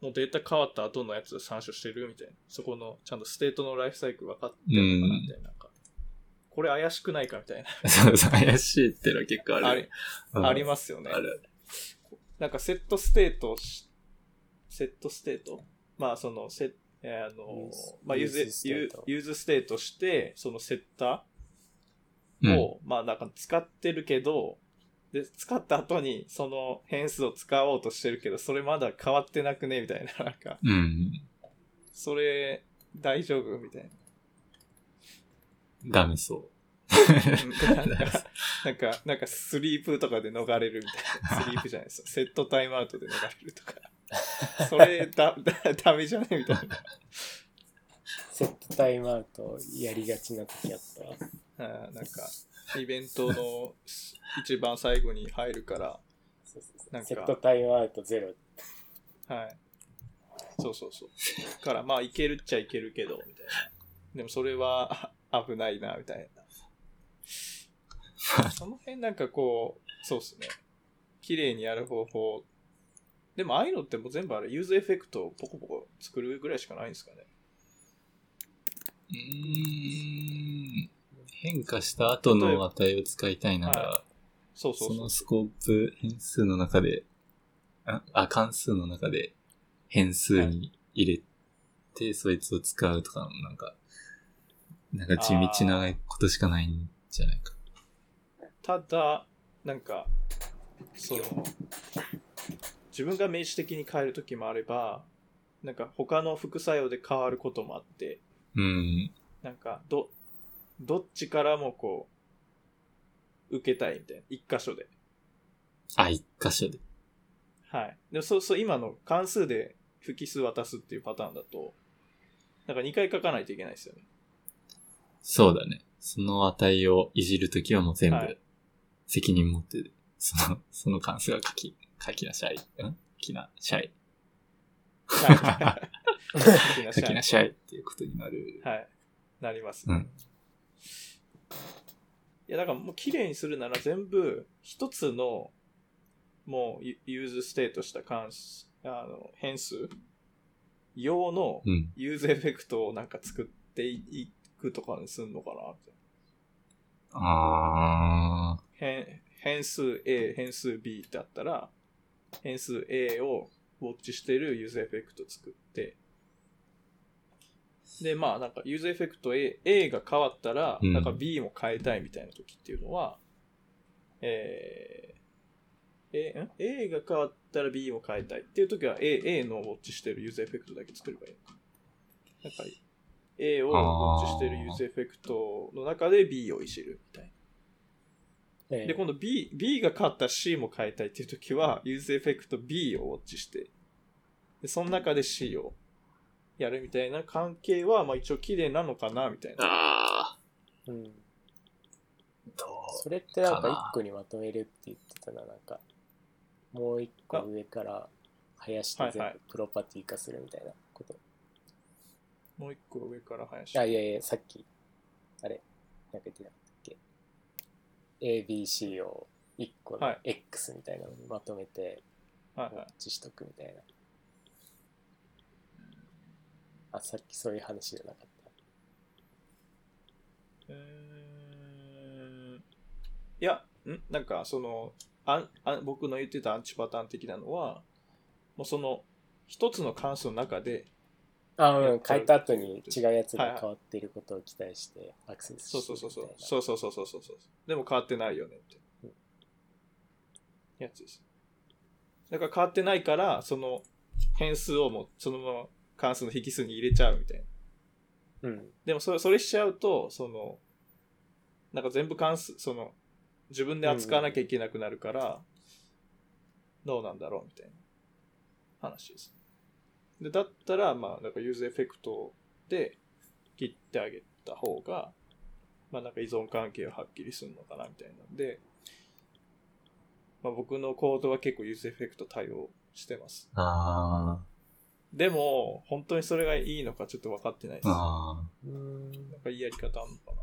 もうデータ変わった後のやつで参照してるみたいな。そこの、ちゃんと state のライフサイクル分かってるのかなみたいな。なんか、これ怪しくないかみたいな。そうそう、怪しいってのは結構ある。あり、うんありますよね。ある。なんか setState し、 setState？まあそのセ、えーあの use、まあ use、useState して、そのセッタうん。ーを、まあなんか使ってるけど、で、使った後にその変数を使おうとしてるけど、それまだ変わってなくね？みたいな、なんか、うん。それ大丈夫？みたいダメそな。なんか、なんか、なんかスリープとかで逃れるみたいな。スリープじゃないですよ。セットタイムアウトで逃れるとか。それだ、だ、ダメじゃね？みたいな。セットタイムアウトやりがちな時あったわ。あーなんか、イベントの一番最後に入るから、そうそうそうなんかセットタイムアウトゼロ。はい。そうそうそう。から、まあ、いけるっちゃいけるけど、みたいな。でも、それはあ危ないな、みたいな。その辺なんかこう、そうっすね。綺麗にやる方法。でも、ああいうのってもう全部あれ、 useEffect をポコポコ作るぐらいしかないんですかね。う。うーん。変化した後の値を使いたいなら、はそうそうそうその。スコープ変数の中で、あ、あ関数の中で変数に入れて、そいつを使うとかの、なんか、なんか地道なことしかないんじゃないか。ただ、なんか、その、自分が明示的に変えるときもあれば、なんか他の副作用で変わることもあって、うん。なんか、ど、どっちからもこう、受けたいみたいな。一箇所で。あ、一箇所で。はい。でもそうそう、今の関数で複数渡すっていうパターンだと、なんか2回書かないといけないですよね。そうだね。その値をいじるときはもう全はい部責任持って、その、その関数が書き、書きなさい。ん？書きなさい。は い。書きなさいっていうことになる。はい。なります、うん。いや、だからもう綺麗にするなら全部一つのもうユ useState した関数、あの、変数用のうん。 useEffect をなんか作っていくとかにすんのかなって。あー。変変数 A、変数 B ってあったら、変数 A をウォッチしてる useEffect 作って、で、まあなんか useEffect A, A が変わったら、うんなんか B も変えたいみたいな時っていうのは、えー、A, ん？A が変わったら B も変えたいっていう時は A, A のウォッチしてる useEffect だけ作ればいいのか。なんか A をウォッチしてる useEffect の中で B をいじるみたいな。ええで、今度 B, B が変わったら C も変えたいっていう時は、ユーザーエフェクト B をウォッチして、で、その中で C をやるみたいな関係は、まあ一応綺麗なのかな、みたいな。ああ、うん。それってなんか一個にまとめるって言ってたな、なんか、もう一個上から生やして全はいはい部プロパティ化するみたいなこと。もう一個上から生やして。あ、いやいや、さっき、あれ、なんか言ってなかったっけ ?ABC を一個のはい X みたいなのにまとめて、はいはい。ウォッチしとくみたいな。あ、さっきそういう話じゃなかった。うーんいや、ん？なんか、その、あんあ僕の言ってたアンチパターン的なのは、もうその、一つの関数の中で、あ、うん、変えた後に違うやつが変わっていることを期待してアクセスしてそうそう。そう。そうそうそうそうそうそう。でも変わってないよねってうん。やつです。だから変わってないから、その変数をもうそのまま関数の引数に入れちゃうみたいな。うん。でもそれ、それしちゃうと、その、なんか全部関数、その、自分で扱わなきゃいけなくなるから、どうなんだろうみたいな話です。で、だったら、まあ、なんか useEffect で切ってあげた方が、まあなんか依存関係をはっきりするのかなみたいなんで、まあ僕のコードは結構 useEffect 対応してます。あでも、本当にそれがいいのかちょっと分かってないです。あ。なんかいいやり方あんのか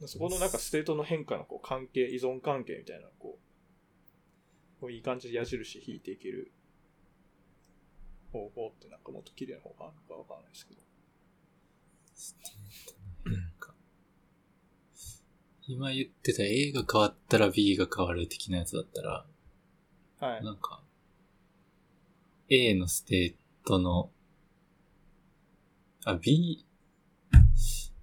な。そこのなんかステートの変化のこう関係、依存関係みたいな、こう、こういい感じで矢印引いていける方法ってなんかもっと綺麗な方があるのかわかんないですけど。あ、なんか。今言ってた A が変わったら B が変わる的なやつだったら、はい。なんか、A のステートの、あ、B、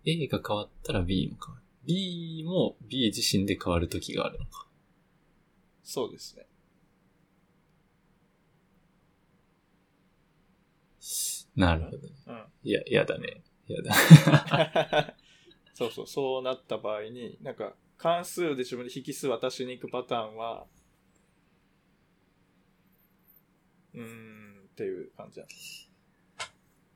A が変わったら B も変わる。B も B 自身で変わる時があるのか。そうですね。なるほどね。うん。いや、やだね。やだ。そうそう、そうなった場合に、なんか関数で自分で引数渡しに行くパターンは、うーん、っていう感じ。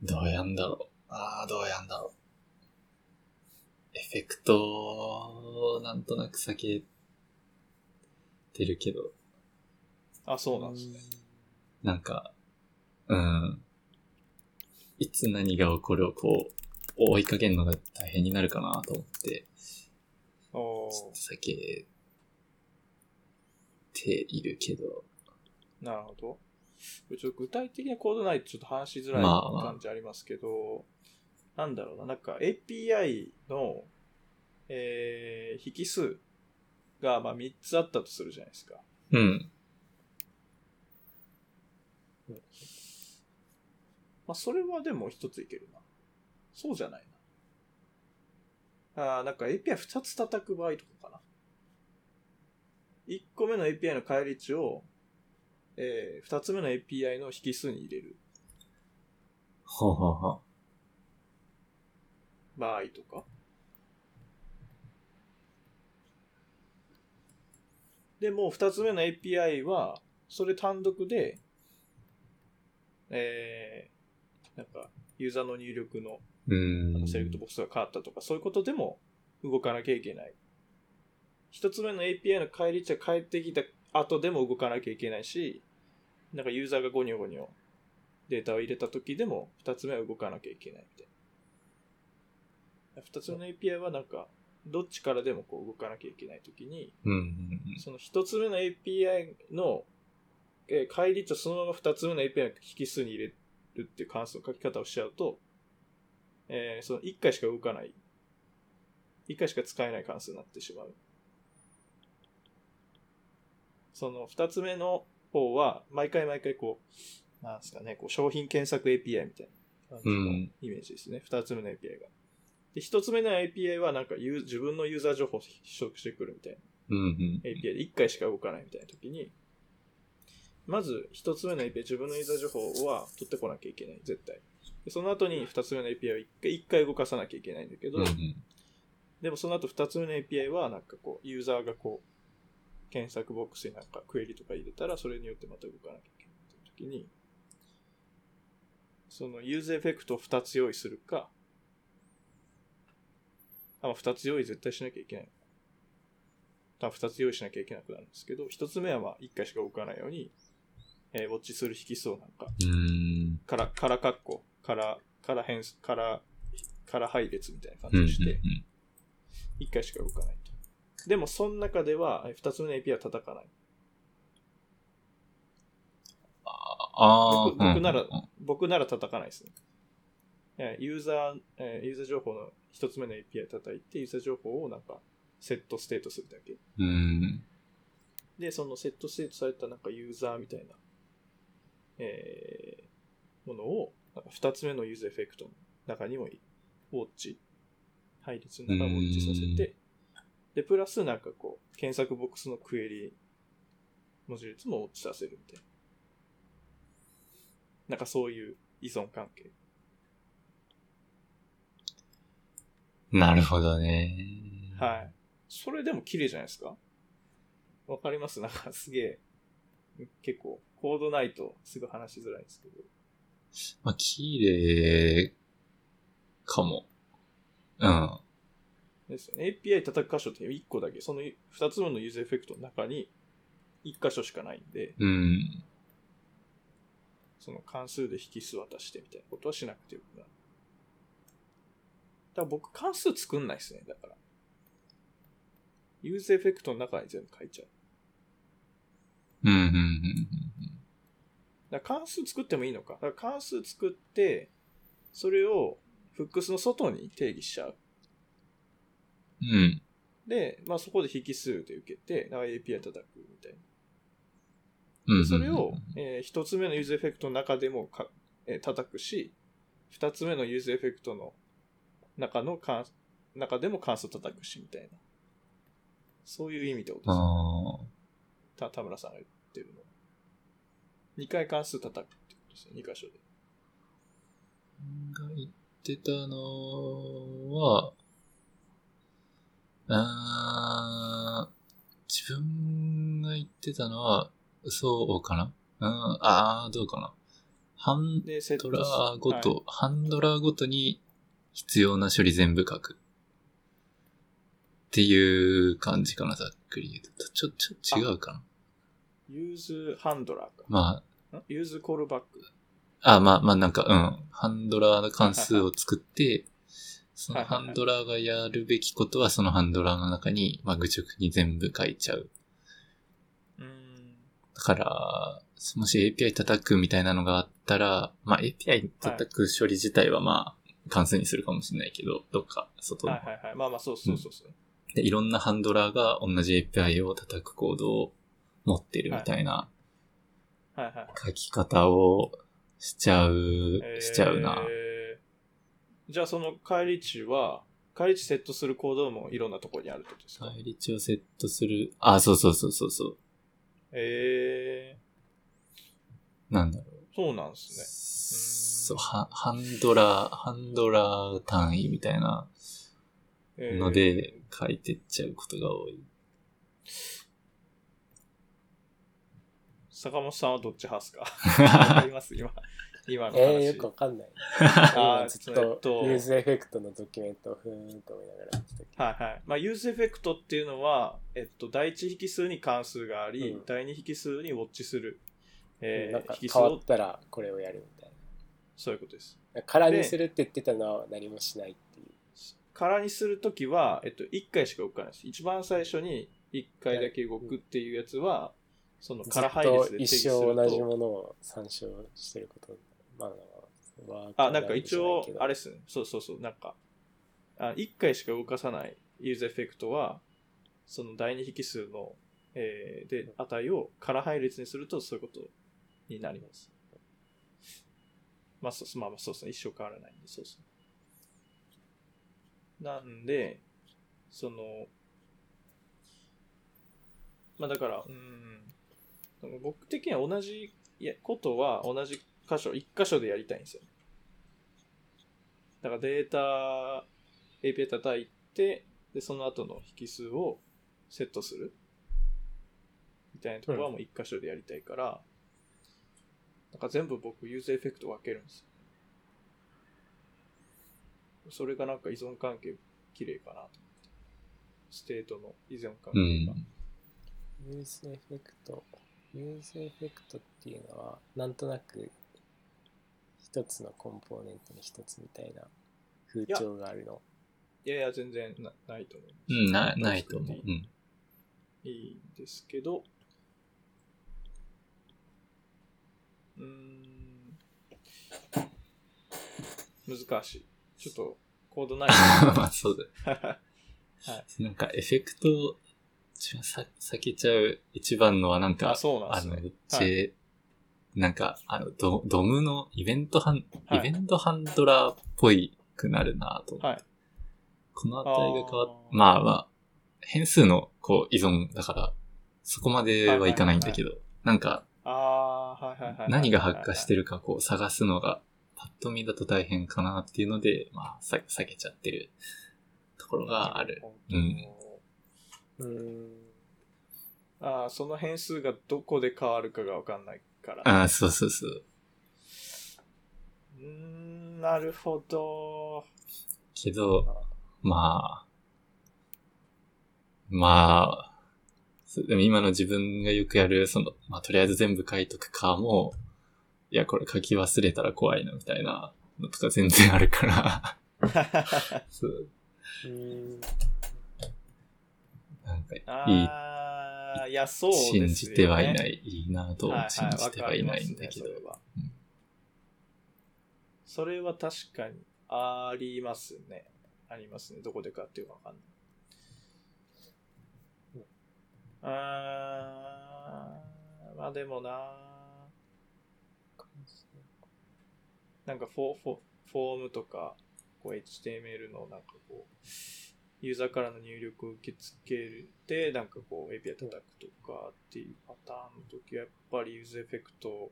どうやんだろう。ああ、どうやんだろう。エフェクト、なんとなく避けてるけど、あ、そうなんですね。なんか、うん。いつ何が起こるをこう、追いかけるのが大変になるかなと思って、おちょっと避けているけど、ーなるほど。ちょっと具体的なコードないとちょっと話しづらいまあ感じありますけど、なんだろうな、なんか API の、えー、引数がまあ3つあったとするじゃないですか。うん。まあ、それはでも一ついけるな。そうじゃないな。あーなんか API2 つ叩く場合とかかな。1個目の API の返り値を、えー、2つ目の API の引数に入れるほうほうほう。場合とか。でも、2つ目の API は、それ単独で、えー、なんか、ユーザーの入力のうーん。セレクトボックスが変わったとか、そういうことでも動かなきゃいけない。一つ目の API の返り値が返ってきた後でも動かなきゃいけないし、なんかユーザーがゴニョゴニョデータを入れた時でも二つ目は動かなきゃいけないみたいな。二つ目の API はなんか、どっちからでもこう動かなきゃいけない時に。その一つ目の API の、えー返り値をそのまま二つ目の API の引数に入れるっていう関数の書き方をしちゃうと、えーその一回しか動かない、一回しか使えない関数になってしまう。その二つ目の方は、毎回毎回こう、なんですかね、こう商品検索 API みたいな感じのうんイメージですね。二、つ目の API が。で、一つ目の API はなんか自分のユーザー情報を取得してくるみたいな。うんうん。API で1回しか動かないみたいな時に、まず1つ目の API、自分のユーザー情報は取ってこなきゃいけない、絶対。でその後に2つ目の API を1回 ,1 回動かさなきゃいけないんだけど、うんうん。でもその後2つ目の API はなんかこう、ユーザーがこう、検索ボックスになんかクエリとか入れたら、それによってまた動かなきゃいけないっていう時に、そのユーザーエフェクトを2つ用意するか、あ、まあ、2つ用意絶対しなきゃいけない。多分2つ用意しなきゃいけなくなるんですけど、1つ目はまあ1回しか動かないように、えーウォッチする引数をなんか。から、から括弧、から、から変数、から、から配列みたいな感じにして、1回しか動かないと。でも、その中では、2つ目の API は叩かない。ああ。僕僕ならうんうん僕なら叩かないですね。えーユーザー、えーユーザー情報の1つ目の API 叩いて、ユーザー情報をなんか、 setState するだけ。うん。で、その setState されたなんかユーザーみたいな、えーものを、なんか2つ目の useEffect の中にも、ウォッチ、配列の中にウォッチさせて、で、プラスなんかこう、検索ボックスのクエリ文字列もウォッチさせるみたいな。なんかそういう依存関係。なるほどね。はい。それでも綺麗じゃないですか？わかります？なんかすげえ、結構、コードないとすぐ話しづらいんですけど。まあ、綺麗かも。うん。ですよね。API 叩く箇所って1個だけ、その2つ目のユーザーエフェクトの中に1箇所しかないんで、うん。その関数で引数渡してみたいなことはしなくてよくなる。だから僕関数作んないですね、だから。ユーザーエフェクトの中に全部書いちゃう。うん、うん、うん。だ関数作ってもいいのか。だから関数作って、それをフックスの外に定義しちゃう。うん。で、まあそこで引数で受けて、API 叩くみたいな。うん。それを、えー一つ目のユーザーエフェクトの中でもか、えー叩くし、二つ目のユーザーエフェクトの中の関中でも関数叩くし、みたいな。そういう意味ってことですね。あた田村さんが言ってるのは。二回関数叩くってことですね、二箇所で。あ。が言ってたのは、あー自分が言ってたのは、そうかな？うん、あーどうかな？ハンドラーごと、はいハンドラーごとに必要な処理全部書く。っていう感じかな、ざっくり言うと。ちょ、ちょ、違うかな？ユーズハンドラーか。まあ、ん？ユーズコールバック。あ、まあ、まあなんか、うん。ハンドラーの関数を作って、そのハンドラーがやるべきことはそのハンドラーの中に、まあ、愚直に全部書いちゃう。うーん。だから、もし API 叩くみたいなのがあったら、まあ API 叩く処理自体はまあ、関数にするかもしれないけど、どっか外のはいはいはい。まあまあ、そうそうそうそう。で、いろんなハンドラーが同じ API を叩くコードを持ってるみたいな。書き方をしちゃう、えーしちゃうな。じゃあその返り値は、返り値セットするコードもいろんなところにあるってことですか？返り値をセットする。あ、そうそうそうそうそう。えなんだろー、そうなんでう。すそう、ハハンドラー、ハンドラー単位みたいなね。えーの、で書いてっちゃうことが多い。坂本さんはどっち派ですか？わかります？今。今の話。えー、よくわかんない。あー今ずっとと useEffect のドキュメントをふーんと思いながら見てたけど。はいはい。まあ、 useEffect っていうのは、えっと、第一引数に関数があり、うん第二引数にウォッチする、えーなんか変わっ、たらこれをやるみたいそういうことです。な。空にするって言ってたのは何もしないっていう。空にするときは、えっと、1回しか動かないです。一番最初に1回だけ動くっていうやつは、そのず空配列で定義一すると。生同じものを参照してること。まあ、あ、なんか一応、あれっすね。そうそうそう。なんか、あ1回しか動かさないユーザーエフェクトは、その第二引数の、えーで、値を空配列にするとそういうことになります。まあ、そうまあまあそうですね。一生変わらないんで、そうですね。なんで、その、まあだから、うん。僕的には同じことは同じ箇所、一箇所でやりたいんですよ。だからデータ、API 叩いて、で、その後の引数をセットする。みたいなところはもう一箇所でやりたいから、なんか全部僕 useEffect 分けるんですよ。それがなんか依存関係綺麗かなと思って。ステートの依存関う係が。ん。 useEffect。useEffect っていうのは、なんとなく一つのコンポーネントに一つみたいな風潮があるの。いやいや、全然なないと思います。うん、なないと思う。うん。いいいんですけど、うーん、難しい。ちょっと、コードない。まあそうだ。はい。なんかエフェクト、一番さ避けちゃう一番のはなんか、あ、そうなんあの、ですね。うち、なんか、あの、ドドムのイベントハン、はいイベントハンドラーっぽいくなるなと。はい。この値が変わっあーまあまあ、変数のこう依存だから、そこまではいかないんだけど、なんか、ああー、はいはいはいはい。何が発火してるるかこう探すのが、パッと見だと大変かなっていうので、まあ、さ避けちゃってるところがある。うん。うーん。ああ、その変数がどこで変わるかがわかんないから。ああ、そうそうそう。うーん、なるほど。けど、まあ、まあ、でも今の自分がよくやる、その、まあ、とりあえず全部書いとくかも、いや、これ書き忘れたら怖いな、みたいなのとか全然あるから、そう、うーん。なんか、いい、ああ、いや、そうですよね。信じてはいない、いいなとはいはい信じてはいないんだけどわかりますねそれはうんそれは確かにありますね。ありますね。どこでかっていうかわかんない。あー、まあでもななんかフォフォフォームとか、こう HTML のなんかこう、ユーザーからの入力を受け付けて、なんかこう API 叩くとかっていうパターンの時はやっぱりユーザーエフェクト、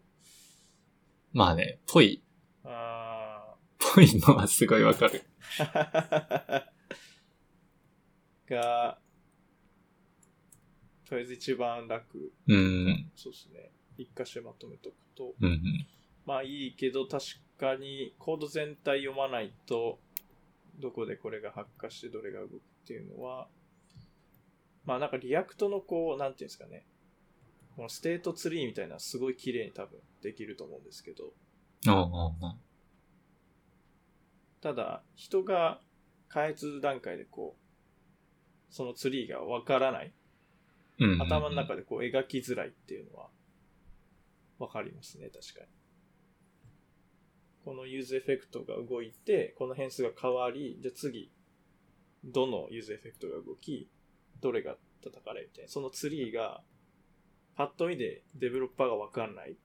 まあね、ぽい、あぽいのはすごいわかる。ー が、とりあえず一番楽。うん、そうですね。一箇所まとめとくと。うん、うん。まあいいけど、確かにコード全体読まないと、どこでこれが発火してどれが動くっていうのは、まあなんか React のこう、なんていうんですかね。このステートツリーみたいなすごい綺麗に多分できると思うんですけど、ただ人が開発段階でこう、そのツリーがわからない。うんうん頭の中でこう描きづらいっていうのは、わかりますね、確かに。この useEffect が動いて、この変数が変わり、じゃあ次、どの useEffect が動き、どれが叩かれるみたいな。そのツリーが、パッと見でデベロッパーがわかんない、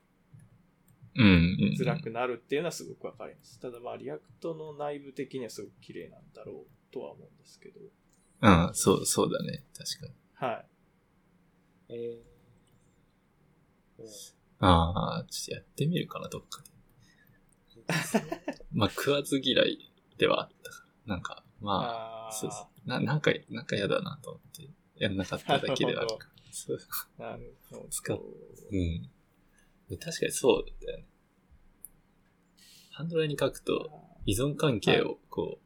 うんうんうん。辛くなるっていうのはすごくわかります。ただまあ、 React の内部的にはすごく綺麗なんだろうとは思うんですけど。うん、そう、そうだね。確かに。はい。えーうんああ、ちょっとやってみるかな、どっかで。まあ、食わず嫌いではあったから。なんか、まあ、あそうそうな、なんか、なんか嫌だなと思って、やんなかっただけではあるから。そう。あ、なるほど。使っうん。で確かにそうだよね。ハンドラーに書くと、依存関係を、こ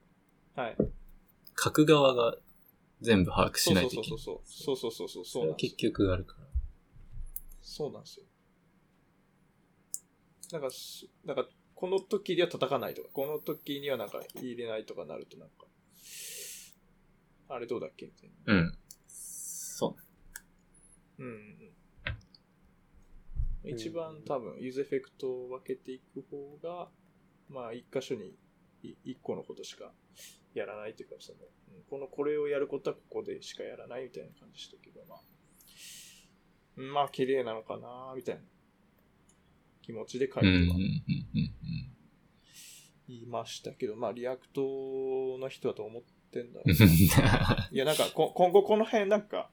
う、はい。書く側が全部把握しないといけない。そうそうそうそう。そうそうそうそう。結局あるから。そうなんですよ。なんかす、なんか、この時には叩かないとか、この時にはなんか入れないとかなるとなんか、あれどうだっけみたいな。うん。そう。うんうんうん。一番多分、 useEffect を分けていく方が、まあ、一箇所にい一個のことしかやらないというか、その、うんこの、これをやることはここでしかやらないみたいな感じでしたけど、まあ、うんまあ、綺麗なのかなみたいな気持ちで書いては。言いましたけど、まあ、 React の人はどう思ってんだろううんいや、なんかこ、今後この辺なんか、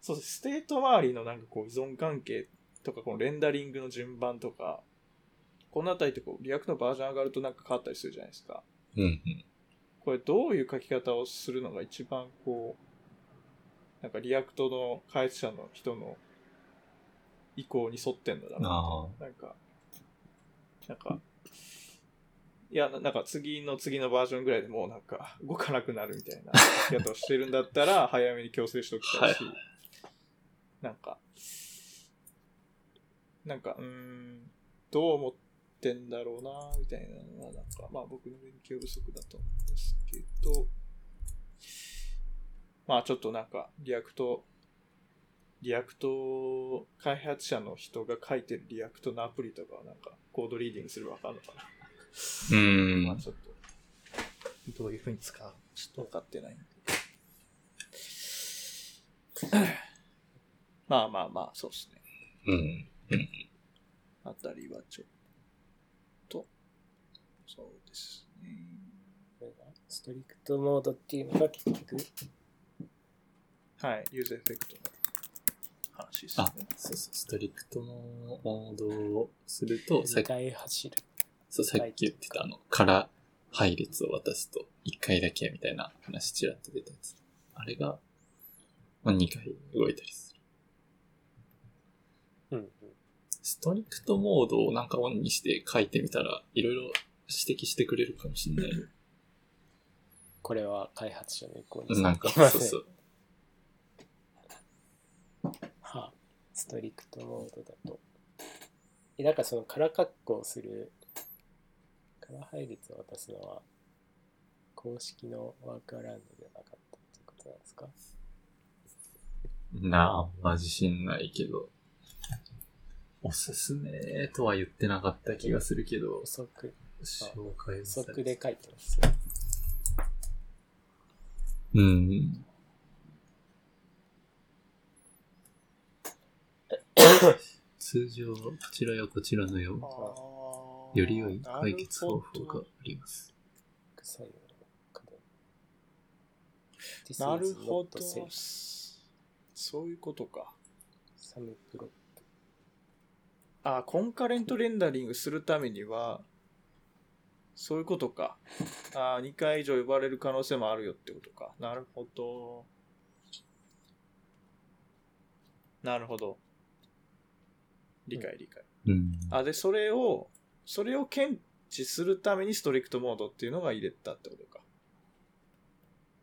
そう。 state 周りのなんかこう依存関係とか、このレンダリングの順番とか、このあたりってこう、 React のバージョン上がるとなんか変わったりするじゃないですか。うんうん。これどういう書き方をするのが一番こう、なんか React の開発者の人の意向に沿ってんだろうな。あなんか、なんか、いや、ななんか次の次のバージョンぐらいでもうなんか動かなくなるみたいな書き方をしてるんだったら早めに強制しときたいし、はいなんか、なんか、うーん、どう思ってんだろうな、みたいなのは、なんか、まあ僕の勉強不足だと思うんですけど、まあちょっとなんか、 React、React 開発者の人が書いてる React のアプリとかはなんか、 code reading すればわかるのかな。ーうん。まあちょっと、どういう風に使うちょっと分かってないんで。まあまあまあ、そうですね。うん。あたりはちょっと、そうですね。これがストリクトモードっていうのが結局、はい、ユーザーエフェクトの話ですあね。、そうそう、ストリクトのモードをすると、さっ2き、回走る。そう、さっき言ってたあの、から配列を渡すと、1回だけみたいな話ちらっと出たやつ。あれが、まあ、2回動いたりする。うんうん。ストリクトモードをなんかオンにして書いてみたら、いろいろ指摘してくれるかもしれない。これは開発者の意向になんか、そうそう。はあ、ストリクトモードだと。え、なんかその空括弧をする、空配列を渡すのは、公式のワークアラウンドではなかったってことなんですか？なあ、あんま自信ないけど。おすすめとは言ってなかった気がするけど補、足、紹介補足で書いてますよ。うん。通常、こちらやこちらのように、より良い解決方法があります。なるほど。そういうことか。サムプロあ、コンカレントレンダリングするためには、そういうことか。あ2回以上呼ばれる可能性もあるよってことか。なるほど。なるほど。理解理解。うん。あ、で、それを、それを検知するためにストリクトモードっていうのが入れたってことか。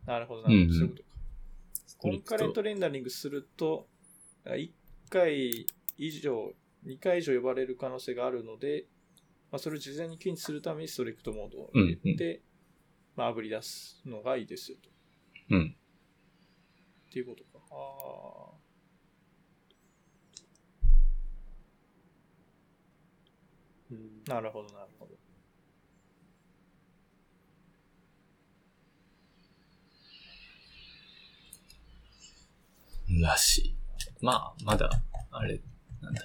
なるほど、なるほど。うんうんそういうことか。コンカレントレンダリングすると、1回以上、2回以上呼ばれる可能性があるので、まあ、それを事前に検知するためにストリクトモードを入れて、まあ、炙り出すのがいいですよと。うん。っていうことか。あなるほど、なるほど。らしい。まあ、まだ、あれ、なんだ。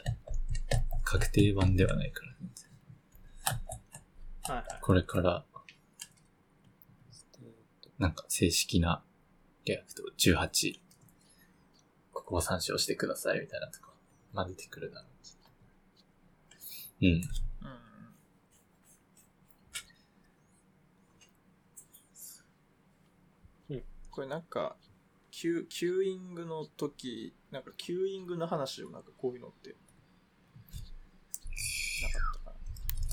確定版ではないから、全然はいはい。これから、なんか正式な React 18、ここを参照してくださいみたいなとか、まあ出てくるだろう。うん。うんうんこれなんか、キュキューイングの時、なんかキューイングの話をなんかこういうのって、なかったかな？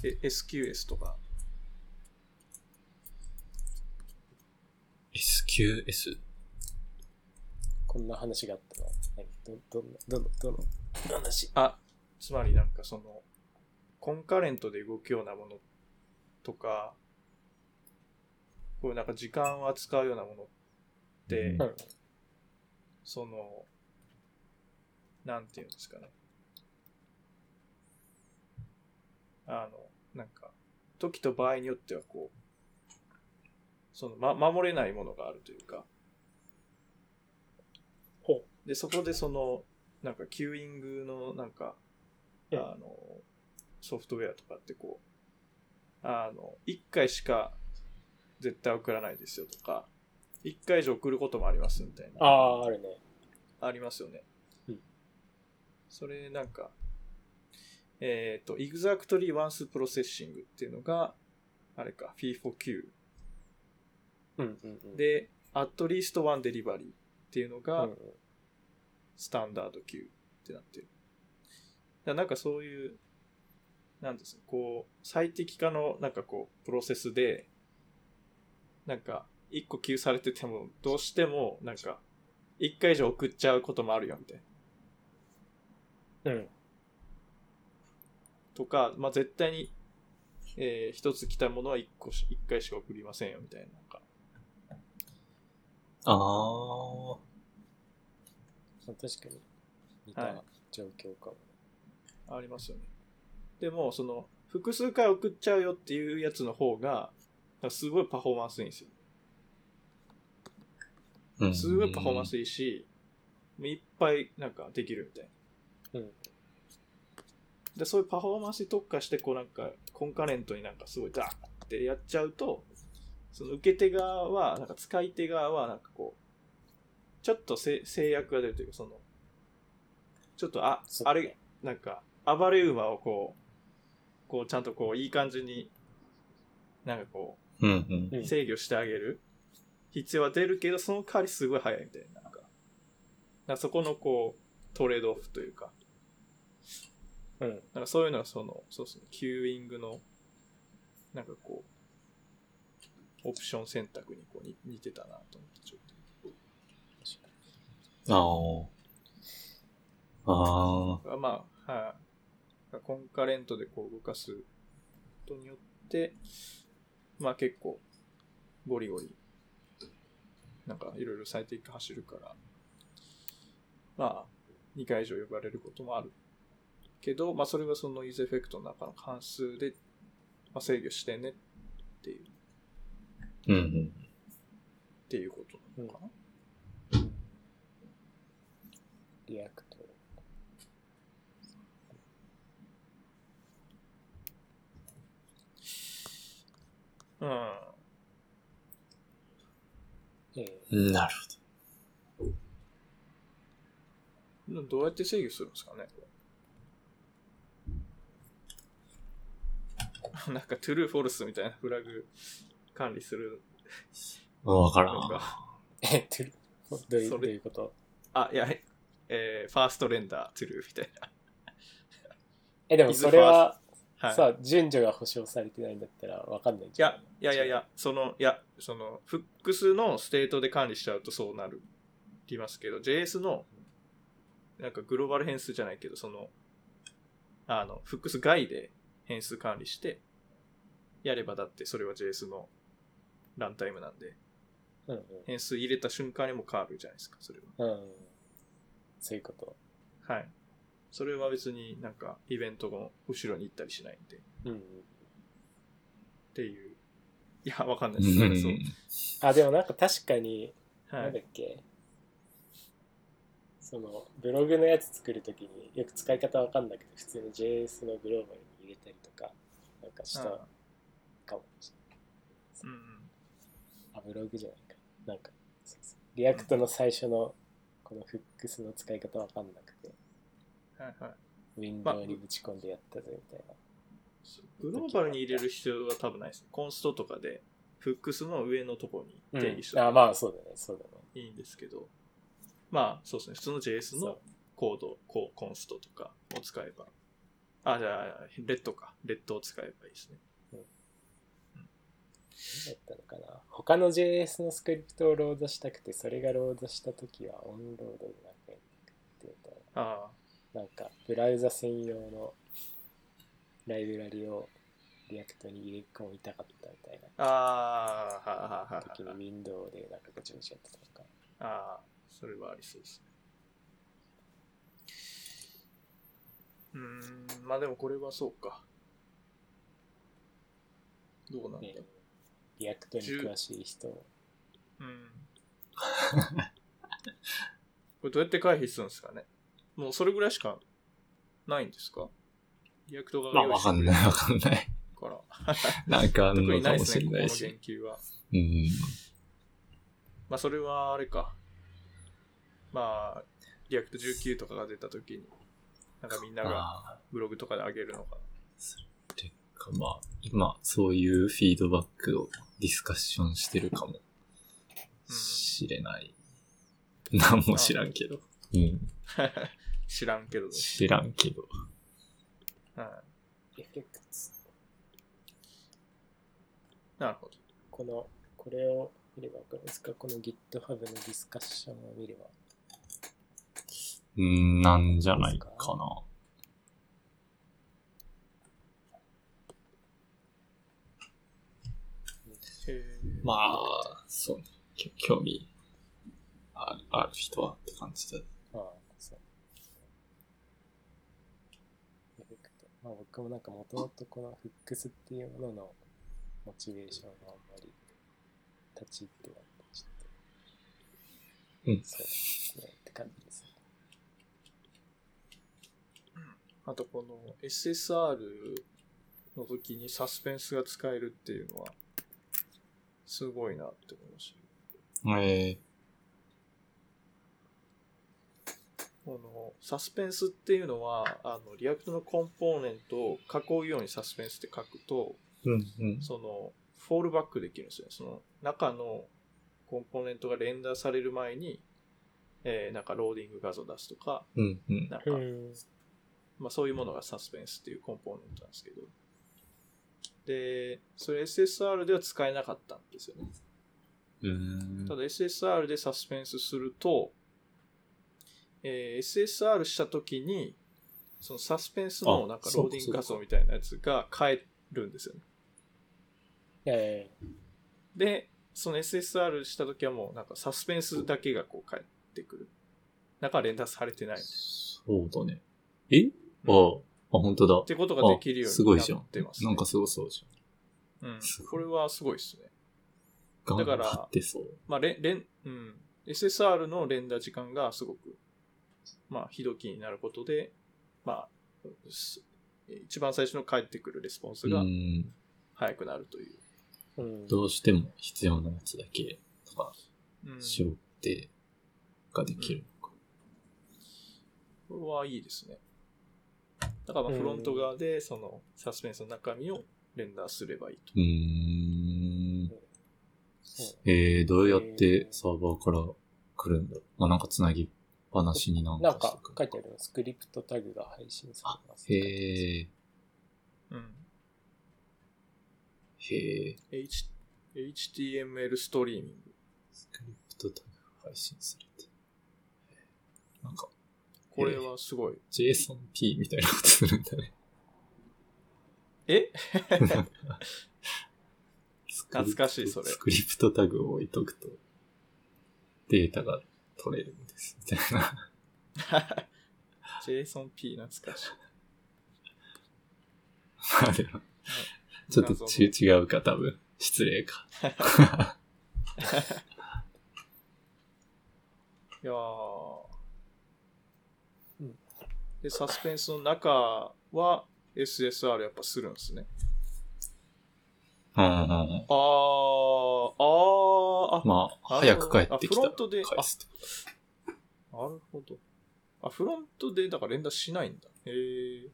え、SQS とか。SQS? こんな話があったの？ど、どんな、どの、どの話？あ、つまりなんかその、 concurrent で動くようなものとか、こういうなんか時間を扱うようなものって、うん。うんその、なんていうんですかね。あの、なんか、時と場合によってはこう、その、ま、守れないものがあるというか、ほで、そこでその、なんか、キューイングの、なんか、うんあの、ソフトウェアとかってこう、あの、一回しか絶対送らないですよとか、一回以上送ることもありますみたいな。ああ、あるね。ありますよね。それなんか、えっ、と、exactly once processing っていうのが、あれか、FIFO9 うんうんうん。、で、at least one delivery っていうのうがんうん、スタンダード Q ってなってる。だなんかそういう、なんですか、こう、最適化のなんかこう、プロセスで、なんか、一個給されてても、どうしても、なんか、一回以上送っちゃうこともあるよ、みたいな。うん。とか、まあ、絶対に、えー一つ来たものは一個し、一回しか送りませんよ、みたいな。なんかああ。まあ確かに似はいた状況かも。ありますよね。でも、その、複数回送っちゃうよっていうやつの方が、すごいパフォーマンスいいんですよ。うんすごいパフォーマンスいいし、いっぱいなんかできるみたいな。うん。で、そういうパフォーマンスに特化して、こうなんか、コンカレントになんかすごいダーってやっちゃうと、その受け手側は、なんか使い手側は、なんかこう、ちょっとせ制約が出るというか、その、ちょっと、あ、あれ、なんか、暴れ馬をこう、こうちゃんとこう、いい感じに、なんかこうんうん。うんう、制御してあげる必要は出るけど、その代わりすごい早いみたいな。なんか、なんかそこのこう、トレードオフというか、うん。なんかそういうのはその、そうですね、キューイングの、なんかこう、オプション選択にこうに似てたなと思って、ちょっああ。ああ。と。あまあ、はい、コンカレントでこう動かすことによって、まあ結構、ゴリゴリ、なんかいろいろ最適化走るから、まあ、2回以上呼ばれることもあるけど、まあそれはその useEffect の中の関数で、まあ、制御してねっていう、うんうん。っていうことなのかな。 React。うん。えなるどうやって制御するんですかね？なんか、 true false みたいなフラグ管理するほど。わからん。え、 true どういうそれどういうこと？あ、いや、えー、 first render、true みたいな。え、でもそれは、はい。さ、順序が保証されてないんだったらわかんないいじゃん。や、いやいやいや、その、いや、その、複数のステートで管理しちゃうとそうなる、言いますけど、JS の、なんかグローバル変数じゃないけど、その、あの、複数外で変数管理して、やればだってそれは JS のランタイムなんで、うんうん。変数入れた瞬間にも変わるじゃないですか、それは。うん。そういうこと。はい。それは別になんかイベントの後ろに行ったりしないんで、っうんうん。ていう。いや、わかんないです。そう。あ、でもなんか確かに、はいなんだ。っけ、その、ブログのやつ作るときによく使い方わかんなくて、普通に JS のグローバルに入れたりとか、なんかしたあかもしれない。うん。あ、ブログじゃないか。なんか、そうそう React の最初のこの Hooks の使い方わかんなくて、はいはい。ウィンドウにぶち込んでやったぜみたいな。グローバルに入れる必要は多分ないです。 const とかで、 Hooks の上のところに定義したあ、らまあそうだね、そうだね。いいんですけど、まあそうですね、普通の JS のコード、コ const とかを使えば、あ、じゃあ、レッドか、レッドを使えばいいですね。何だったのかな他の JS のスクリプトをロードしたくて、それがロードしたときは onload でなんかやってみたいあな。なんか、ブラウザ専用のライブラリを React に入れ込みたかったみたいあ、ああ、はいはいは時はい。にウィンドウでなんかごちゃごちゃやってたのか。ああ、それはありそうですね。うーん、まあでもこれはそうか。どうなんだね React に詳しい人を。うん。これどうやって回避するんですかねもうそれぐらいしかないんですか？ React がまあ、わかんない、わかんない。から。なんかあん特になのかもいですね、ここのしれないし。言及は。うん。まあそれはあれか。まあ、 React 19とかが出た時に、なんかみんながあブログとかで上げるのかそれか、まあ、今、そういうフィードバックをディスカッションしてるかもしれない。なんも知らんけど。うん。な。知らんけど。知らんけど。はい。エフェクツ。なるほど。この、これを見ればわかるんですか？この GitHub のディスカッションを見れば。うん、なんじゃないかな。まあ、そうね。きょ興味あるある人はって感じだ。ああ、そう。エフェクト。まあ僕もなんかもともとこのフックスっていうもののモチベーションがあんまり立ち入ってなくて、ちょっと。うんそうですね。って感じですね。あとこの SSR の時にサスペンスが使えるっていうのは、すごいなって思いました。えこのサスペンスっていうのは、あの、 React のコンポーネントを囲うようにサスペンスって書くと、ー、うん、うん。その、フォールバックできるんですよ。その、中のコンポーネントがレンダーされる前に、えーなんかローディング画像出すとか、うん、うん。なんか、ん。まあそういうものがサスペンスっていうコンポーネントなんですけど、で、それ SSR では使えなかったんですよね。ただ SSR でサスペンスすると、えー SSR したときに、そのサスペンスのあなんかローディング画像みたいなやつが変えるんですよね。えで、その SSR したときはもうなんかサスペンスだけがこう返ってくる。中は連打されてない。っそうだね。え？ああ、あ、本当だ。てことができるようになごいじゃんってます、ね。なんかすごそうじうんすごい。これはすごいですね。ゃん。だから頑張ってそう。まあ、レン、レン、うん。SSR の連打時間がすごく、まあ、ひどきになることで、まあ、す一番最初の返ってくるレスポンスうがん。早くなるという。えうん。どうしても必要なやつだけとか、うん。絞ってができるのか。これはいいですね。だからまフロント側でそのサスペンスの中身をレンダーすればいいと。うーん。えー、どうやってサーバーから来るんだろう。まあ、なんかつなぎっぱなしになんなんか書いてあるの、スクリプトタグが配信されます。へえ、うん。へえ。H、HTML ストリーミング。スクリプトタグが配信されて。なんか、これはすごい。JSONP みたいなことするんだね。え？懐かしいそれスクリプトタグを置いとくと、データが取れるんです。みたいな。JSONP 懐かしい。まあでも、ちょっとち違うか、多分。失礼か。いやで、サスペンスの中は SSR やっぱするんですね。うんうんうん。あー、あー、あ、まあ、あ早く帰ってきたらあフロントで返すってこなるほど。あ、フロントでだから連打しないんだ。へえ。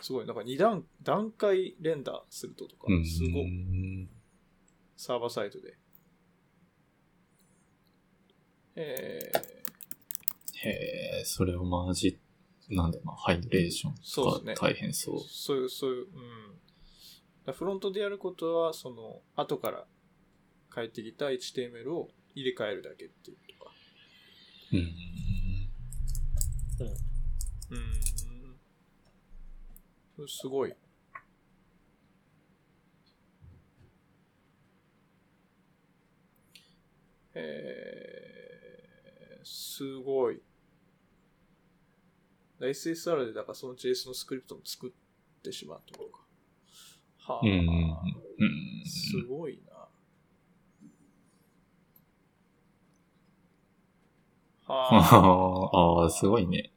すごい。なんか2段、段階連打するととかと。うん。すごい。サーバーサイトで。えー、へえ、それをマジ、なんだろうな、ハイドレーションとかそうですね大変そう。そういう、そういう、うん。だフロントでやることは、その、後から返ってきた HTML を入れ替えるだけっていうとか。うん。うん。すごい。えー、すごい。SSR でだからその JS のスクリプトも作ってしまうとか。はあ、うん。うん。すごいな。はあ。あ あ、すごいね。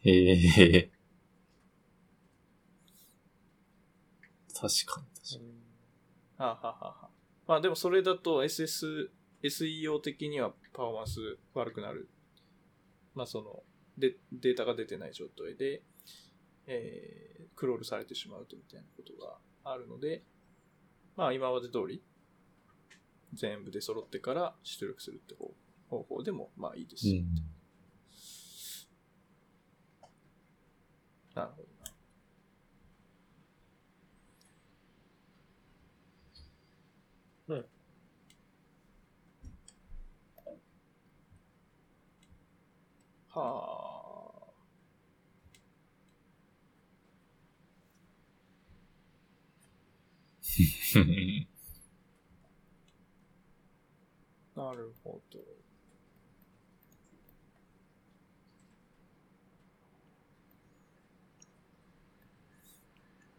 へえ。確かに確かに。はあ、はあはあはあ、まあでもそれだと SS、SEO 的にはパフォーマンス悪くなる。まあその、でデータが出てない状態で、えークロールされてしまうとみたいなことがあるので、まあ今まで通り全部で揃ってから出力するって方方法でもまあいいです。うん。なるほどな。うん。はあ。なるほど。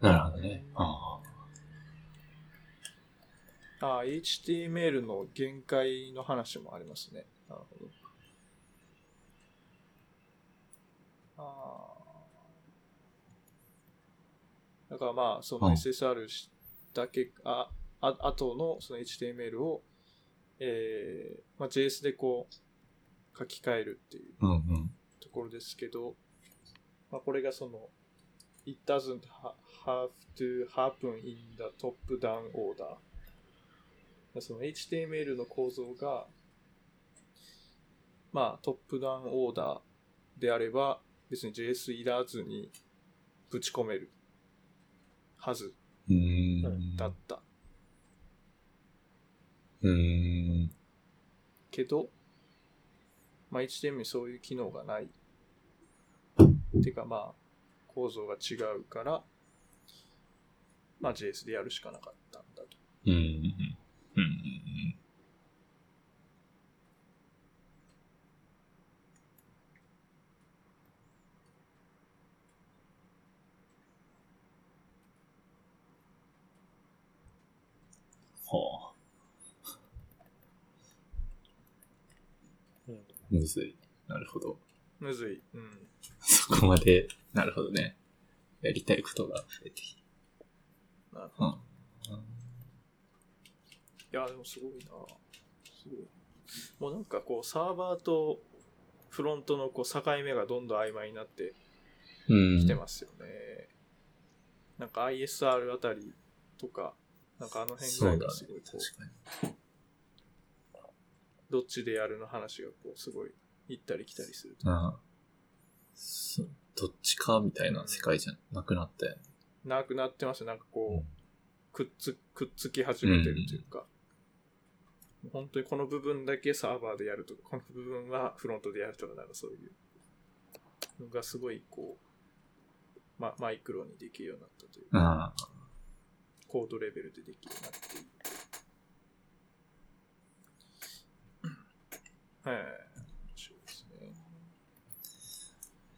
なるほどね。ああ。HTML の限界の話もありますね。なるほど。ああ。だからまあ、そのうん SSR しだけ、あ、あ後のその HTML を、えーまあ、JS でこう書き換えるっていううんうん。ところですけど、まあ、これがその、it doesn't ha- have to happen in the top-down order。その HTML の構造が、まあ、トップダウンオーダーであれば、別に JS いらずにぶち込めるはず。だった。うーん。けど、まあ、HTML にそういう機能がない。てかまあ、構造が違うから、まあ JS でやるしかなかったんだと。うんうん。うんうんはあ。うん。むずい。なるほど。むずい。うん。そこまで、なるほどね。やりたいことが増えてきなるほど。うん。いや、でもすごいなすごい。もうなんかこう、サーバーとフロントのこう境目がどんどん曖昧になってうん。きてますよね。なんか ISR あたりとか、なんかあの辺ぐそうだね。らいがすごいこう、確かに。どっちでやるの話がこう、すごい行ったり来たりすると。うん。そうどっちかみたいな世界じゃなくなったよね。なくなってますよ。なんかこう、うんくっつ、くっつき始めてるというか、本当にこの部分だけサーバーでやるとか、この部分はフロントでやるとか、なんかそういうのがすごいこう、ま、マイクロにできるようになったというか、ああ。コードレベルでできるようになっている。はい。面白いですね。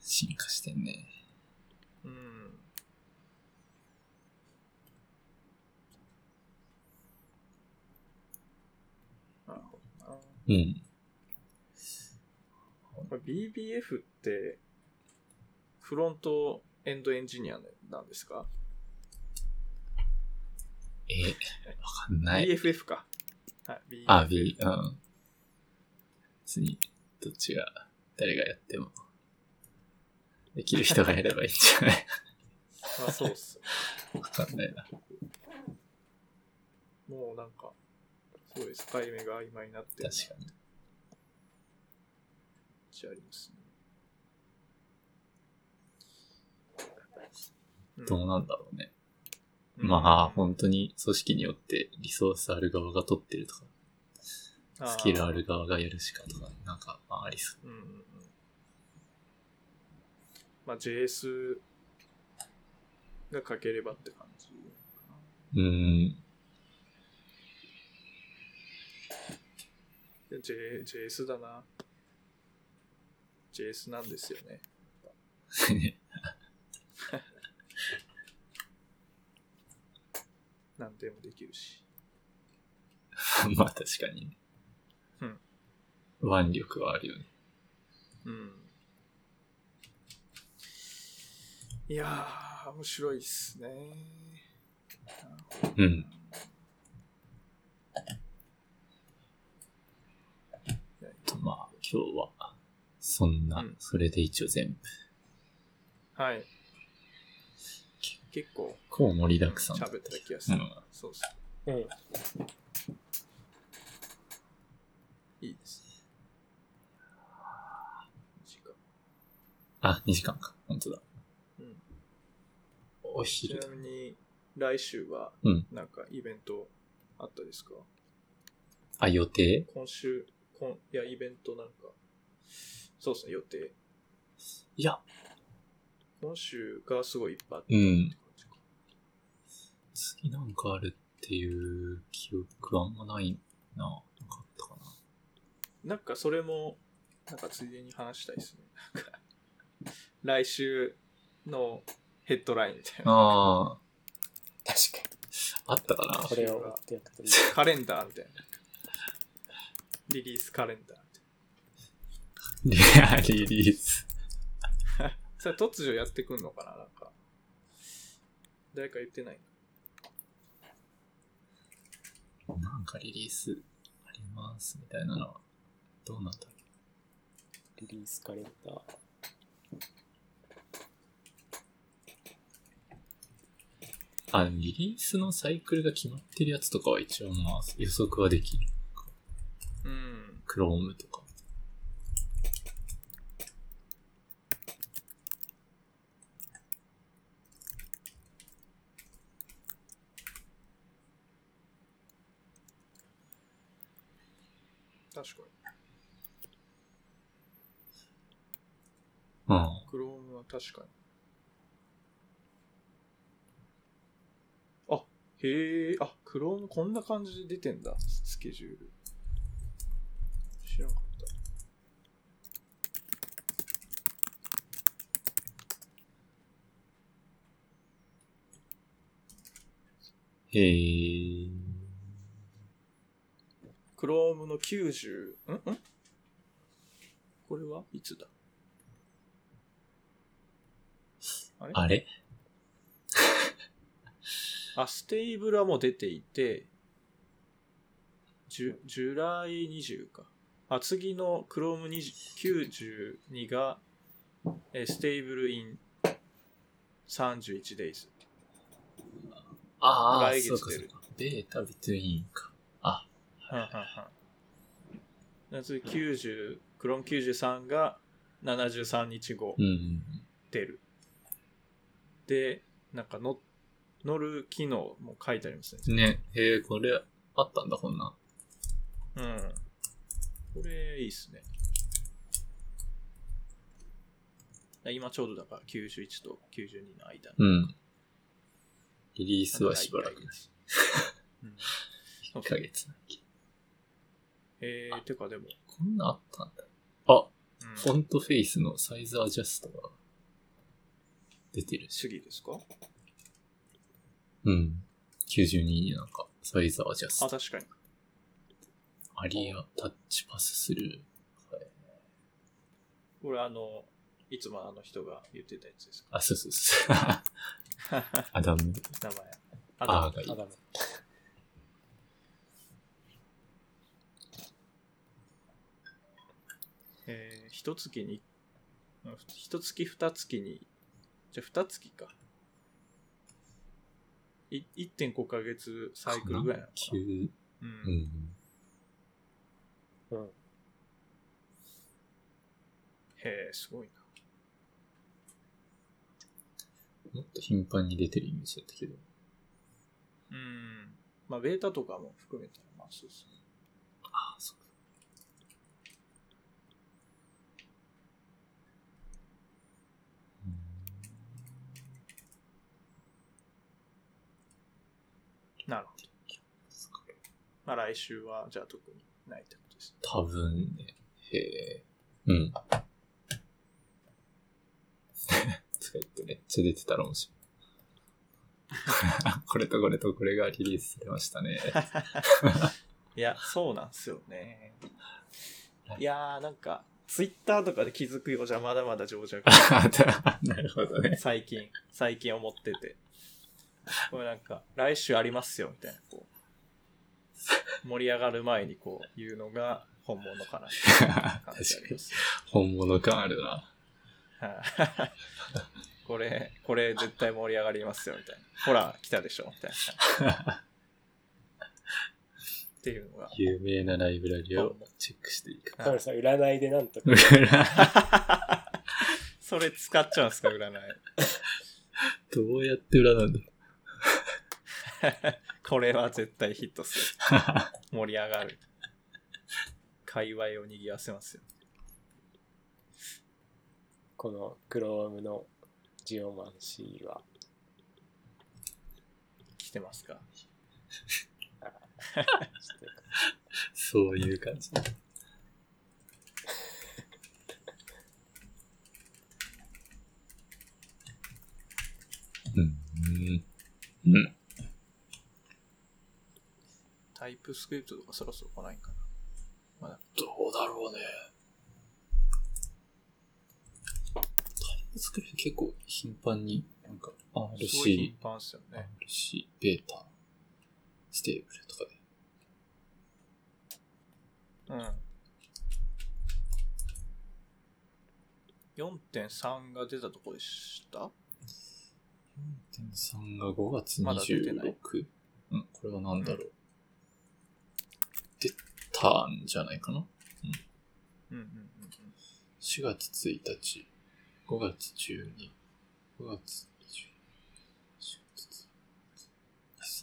進化してんね。うん。なるほどな。うん。BBF って、フロントエンドエンジニアなんですか、え、わかんない。?BFF か。はい、あ、BFF B、うん。別に、どっちが、誰がやっても、できる人がやればいいんじゃない？まあそうっす。わかんないな。もうなんか、すごい境目が曖昧になってる確かに。ちゃありますね。うんどうなんだろうね。うんまあ、本当に組織によってリソースある側が取ってるとか、スキルある側がやるしかとか、なんか、まあ、ありそうんうんうん。まあ JS が書ければって感じ。う。うん。で J、JS だな。JS なんですよね。何でもできるし。まあ、確かにね。うん。腕力はあるよね。うん。いやー、面白いっすね。うん。と、まあ、今日は、そんな、うんそれで一応全部。はい。結構、こう盛りだくさん。喋った気がする。うんそうそう。うん。いいです。時間あ、2時間か。本当だ。うんちお昼だな。みに、来週はうん、なんかイベントあったですか、あ、予定？今週、今いや、イベントなんか、そうですね、予定。いや、今週がすごいいっぱいあったうんって感じか。次なんかあるっていう記憶あんまないな。なかったかな。なんかそれも、なんかついでに話したいですね。なんか来週のヘッドラインみたいな。ああ、確かあったかなに。これを追っておくといい。カレンダーみたいな。リリースカレンダーみたいリア リリース。な。それ突如やってくんのかななんか。誰か言ってないなんかリリースありますみたいなのは、どうなんだろリリースカレンダー。う。あ、でもリリースのサイクルが決まってるやつとかは一応まあ予測はできる。うん。Chrome とか。確かに。うん。クロームは確かに。あ、へえ、あ、クロームこんな感じで出てんだ、スケジュール。知らなかった。へえ。 Chrome の90、んん？これはいつだ？あれ？あれ？あ、 stable はもう出ていて、 Ju、July 20か。あ、次の Chrome 20 92が、えー stable in 31 days。ああ、来月出るそうか。ベータビトゥインか。あ、はんはんは次90、Chrome 93が73日後うんうん出る。で、なんかの乗る機能も書いてありますね。うん。ね、へえ、これ、あったんだ、こんな。うん。これ、いいっすね。今ちょうどだから91と92の間。うん。リリースはしばらくない。うん。1ヶ月なきゃ。えー、てかでも、こんなあったんだ。あ、うん、フォントフェイスのサイズアジャストが出てるし。次ですか？うん。92になんかサイズアジャスあ、ト。確かに。アリアタッチパスする。はいこれあの、いつもあの人が言ってたやつですか？あ、そうそうそう。アダム。名前。あーがいいア。ダム。えー、一月に、うん一月二月に、じゃあ二月か。い1.5ヶ月サイクルぐらいなのか急。な？う。うんん。うん。へえ、すごいな。もっと頻繁に出てるイメージだったけど。うん。まあ、ベータとかも含めたら、まあ、そうですね。ああ、そうか。なるほど。まあ、来週は、じゃあ特にないってことですね。多分ね。へえ。うん。使ってめっちゃ出てたら面白い。これとこれとこれがリリースされましたね。いや、そうなんですよね。いやー、なんか、ツイッターとかで気づくようじゃまだまだ情弱。なるほどね。最近、最近思ってて。これなんか、来週ありますよ、みたいな、こう、盛り上がる前にこう、言うのが、本物かな。確感かに本物感あるな。はい これ、これ絶対盛り上がりますよ、みたいな。ほら、来たでしょ、みたいな。っていうのが。有名なライブラリをチェックしていく。カメさん、占いでなんとか。それ使っちゃうんですか、占い。どうやって占うんだろこれは絶対ヒットする。盛り上がる。界隈を賑わせますよ。このクロームのジオマンシーは。来てますか？そういう感じ。うん。うん。タイプスクリプトとかそろそろ来ないかな。まだ。どうだろうね。タイプスクリプト結構頻繁に、なんかすごい RC 頻、繁っすよね。RC、ベータ、ステーブルとかで。うん。4.3が出たとこでした？4.3が5月まだ出てない26。うん、これは何だろう。出たんじゃないかな？うん。うんうん ?4 月1日、5月12、5月20、4月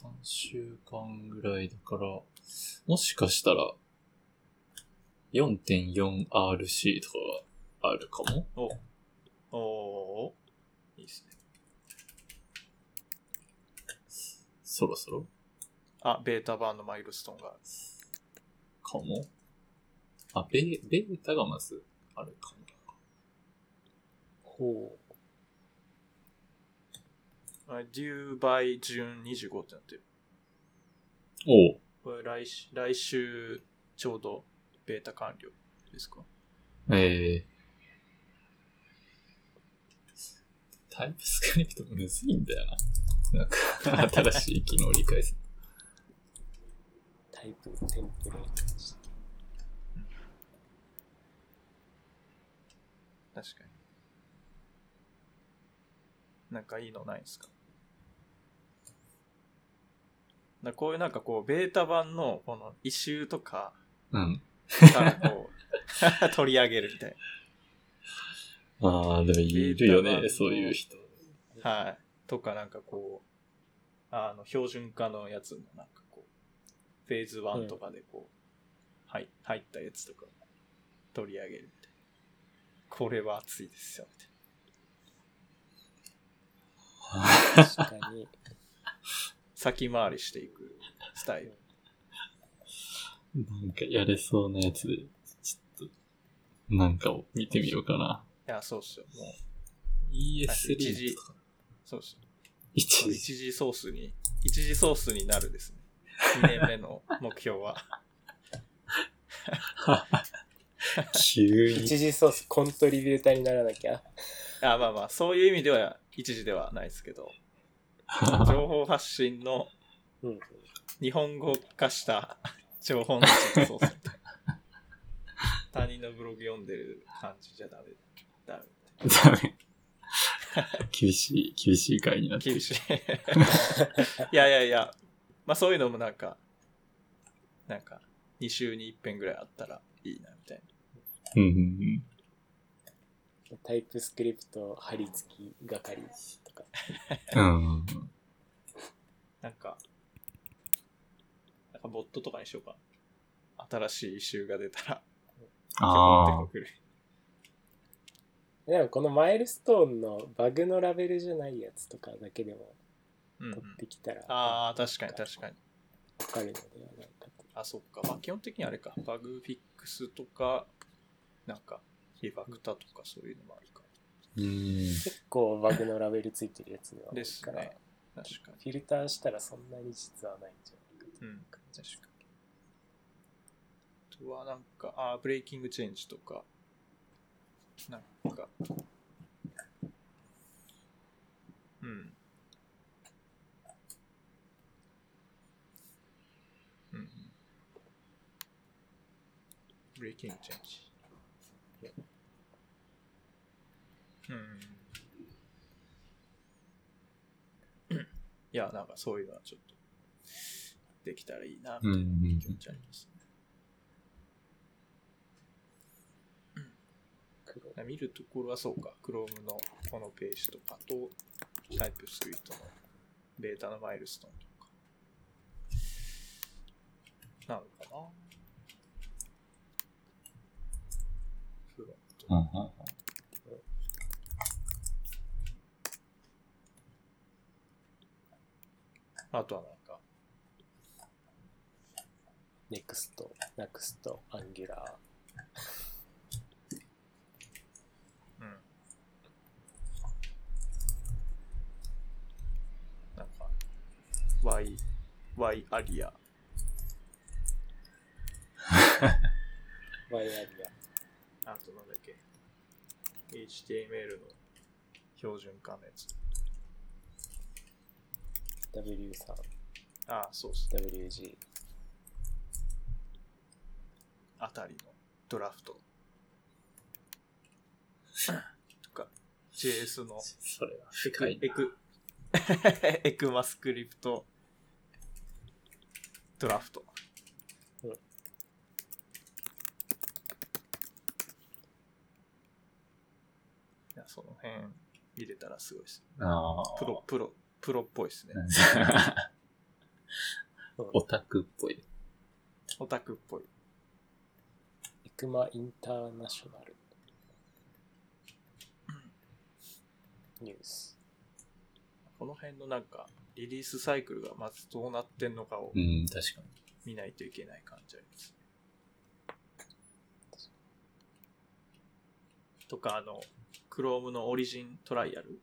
3週間ぐらいだから、もしかしたら、4.4RC とかがあるかも？うん。お。おー。いいっすね。そろそろ？あ、ベータ版のマイルストーンが。かもあ、ベー、ベータがまずあるかも。ほあ due by June 25ってなってる。おう。これ来週、来週ちょうどベータ完了ですか？う。ええタイプスクリプトむずいんだよな。なんか、新しい機能を理解する。タイプ、テンプレートにして。確かに。なんかいいのないですか？だこういうなんかこう、ベータ版のこの異臭とかうん。からこう、取り上げるみたいああ、でもいるよね、そういう人。な。はい。とかなんかこう、あの、標準化のやつのなんかこう、フェーズ1とかでこう、はい、入ったやつとか取り上げる。これは熱いですよ、みたいな。確かに。先回りしていくスタイル。なんかやれそうなやつで、ちょっと、なんかを見てみようかな。いや、そうっすよ。もう、ES3 とか。そうっすよ。一一時。次ソースに、一次ソースになるですね。2年目の目標は。急に。一次ソース、コントリビューターにならなきゃ。あまあまあ、そういう意味では一時ではないですけど、情報発信のうん。日本語化した情報のソースみたいな。他人のブログ読んでる感じじゃダメだ。ダメダメ。厳しい、厳しい回になってる厳しい。いやいやいや、まあそういうのもなんか、なんか、2週に1遍ぐらいあったらいいな。うんうんうん。タイプスクリプト貼り付き係とか。うんうんなんか、なんかボットとかにしようかな。新しいイシューが出たら、ああ持ってくる。でもこのマイルストーンのバグのラベルじゃないやつとかだけでもうん、うん取ってきたらああ、確かに確かに。わかるのではないかと。あ、そっか。まあ基本的にあれか。バグフィックスとか、なんか、リファクタとかそういうのもあるか。うん。結構バグのラベルついてるやつが多いから、ですね。確かに。フィルターしたらそんなに実はないんじゃないかと。うん、確かに。あとはなんか、あーブレイキングチェンジとか、なんか、うん。うん。ゲームチェンジ。うん。いや、なんかそういうのはちょっと、できたらいいな、みたいな気持ちありますね。黒見るところはそうか、Chrome のこのページとかと、TypeScript のベータのマイルストーンとか。なのかなフロント。うんうんうんあとはなんか、Next、Nuxt、Angular うん。なんか、 WAI、WAI-ARIA、ー、WAI-ARIA あとなんだっけ、HTML の標準化のやつ。ア、W3、ああ、そうっすね。WG、あたりのドラフト。とか、JS のそれはエク深いエク、エクマスクリプト、ドラフト。うんいや、その辺見れたらすごいです。な。ああ。プロ、プロ、プロっぽいですね。オタクっぽい。オタクっぽい。エクマインターナショナル。ニュース。この辺のなんか、リリースサイクルがまずどうなってんのかをうん、確かに。見ないといけない感じありますね。とか、あの、Chrome のオリジントライアル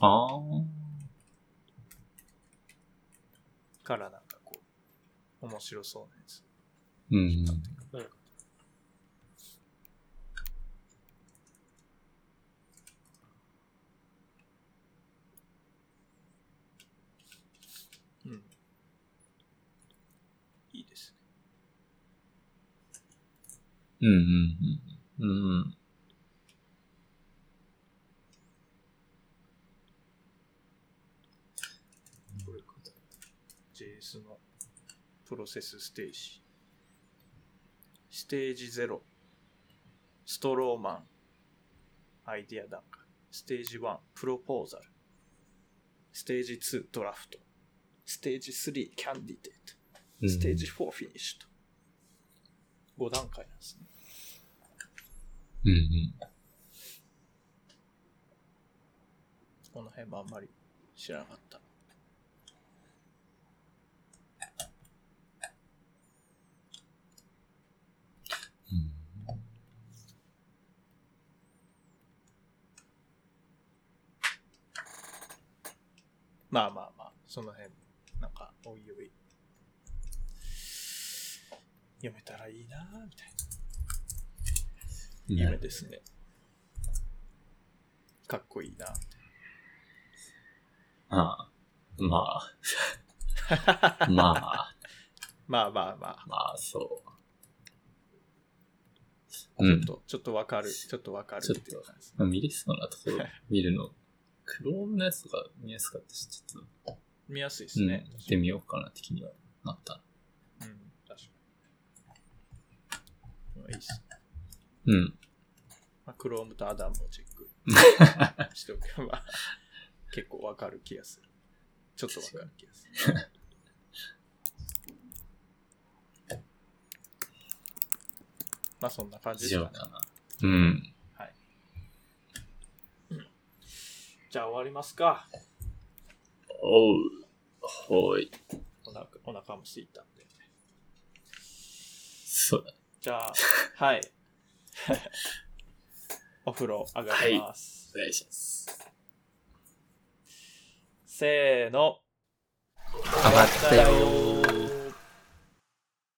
ああ。からなんかこう、面白そうなやつ。うん。うん。いいですね。うんうんうん。うん。これか。JS のプロセスステージ。ステージ0。ストローマン。アイディア段階。ステージ1。プロポーザル。ステージ2。ドラフト。ステージ3。キャンディデート。ステージ4。フィニッシュと。5段階なんですね。うんうん。この辺もあんまり知らなかった。まあまあまあ、その辺、なんか、おいおい、読めたらいいなぁみたいな夢ですね。かっこいいなぁああ。まあ。まあ。まあまあまあ、まあ、そう。ちょっと、ちょっとわかる、ちょっとわかるっていう感じですね。まあ見れそうなところ見るの。クロームのやつとか見やすかったし、ちょっと、見やすいですうん、てみようかなって気にはなった。うん、確かに。まあいいっすね。うん。まあ、クロームとアダムをチェックしておけば、結構わかる気がする。ちょっとわかる気がする。まあそんな感じ以ですかね。上かな。うん。じゃあ終わりますか。おう。ほい。お腹お腹も空いたんで。そうだ。じゃあ、はい。お風呂上がります。お願いします。せーの。上がったよー。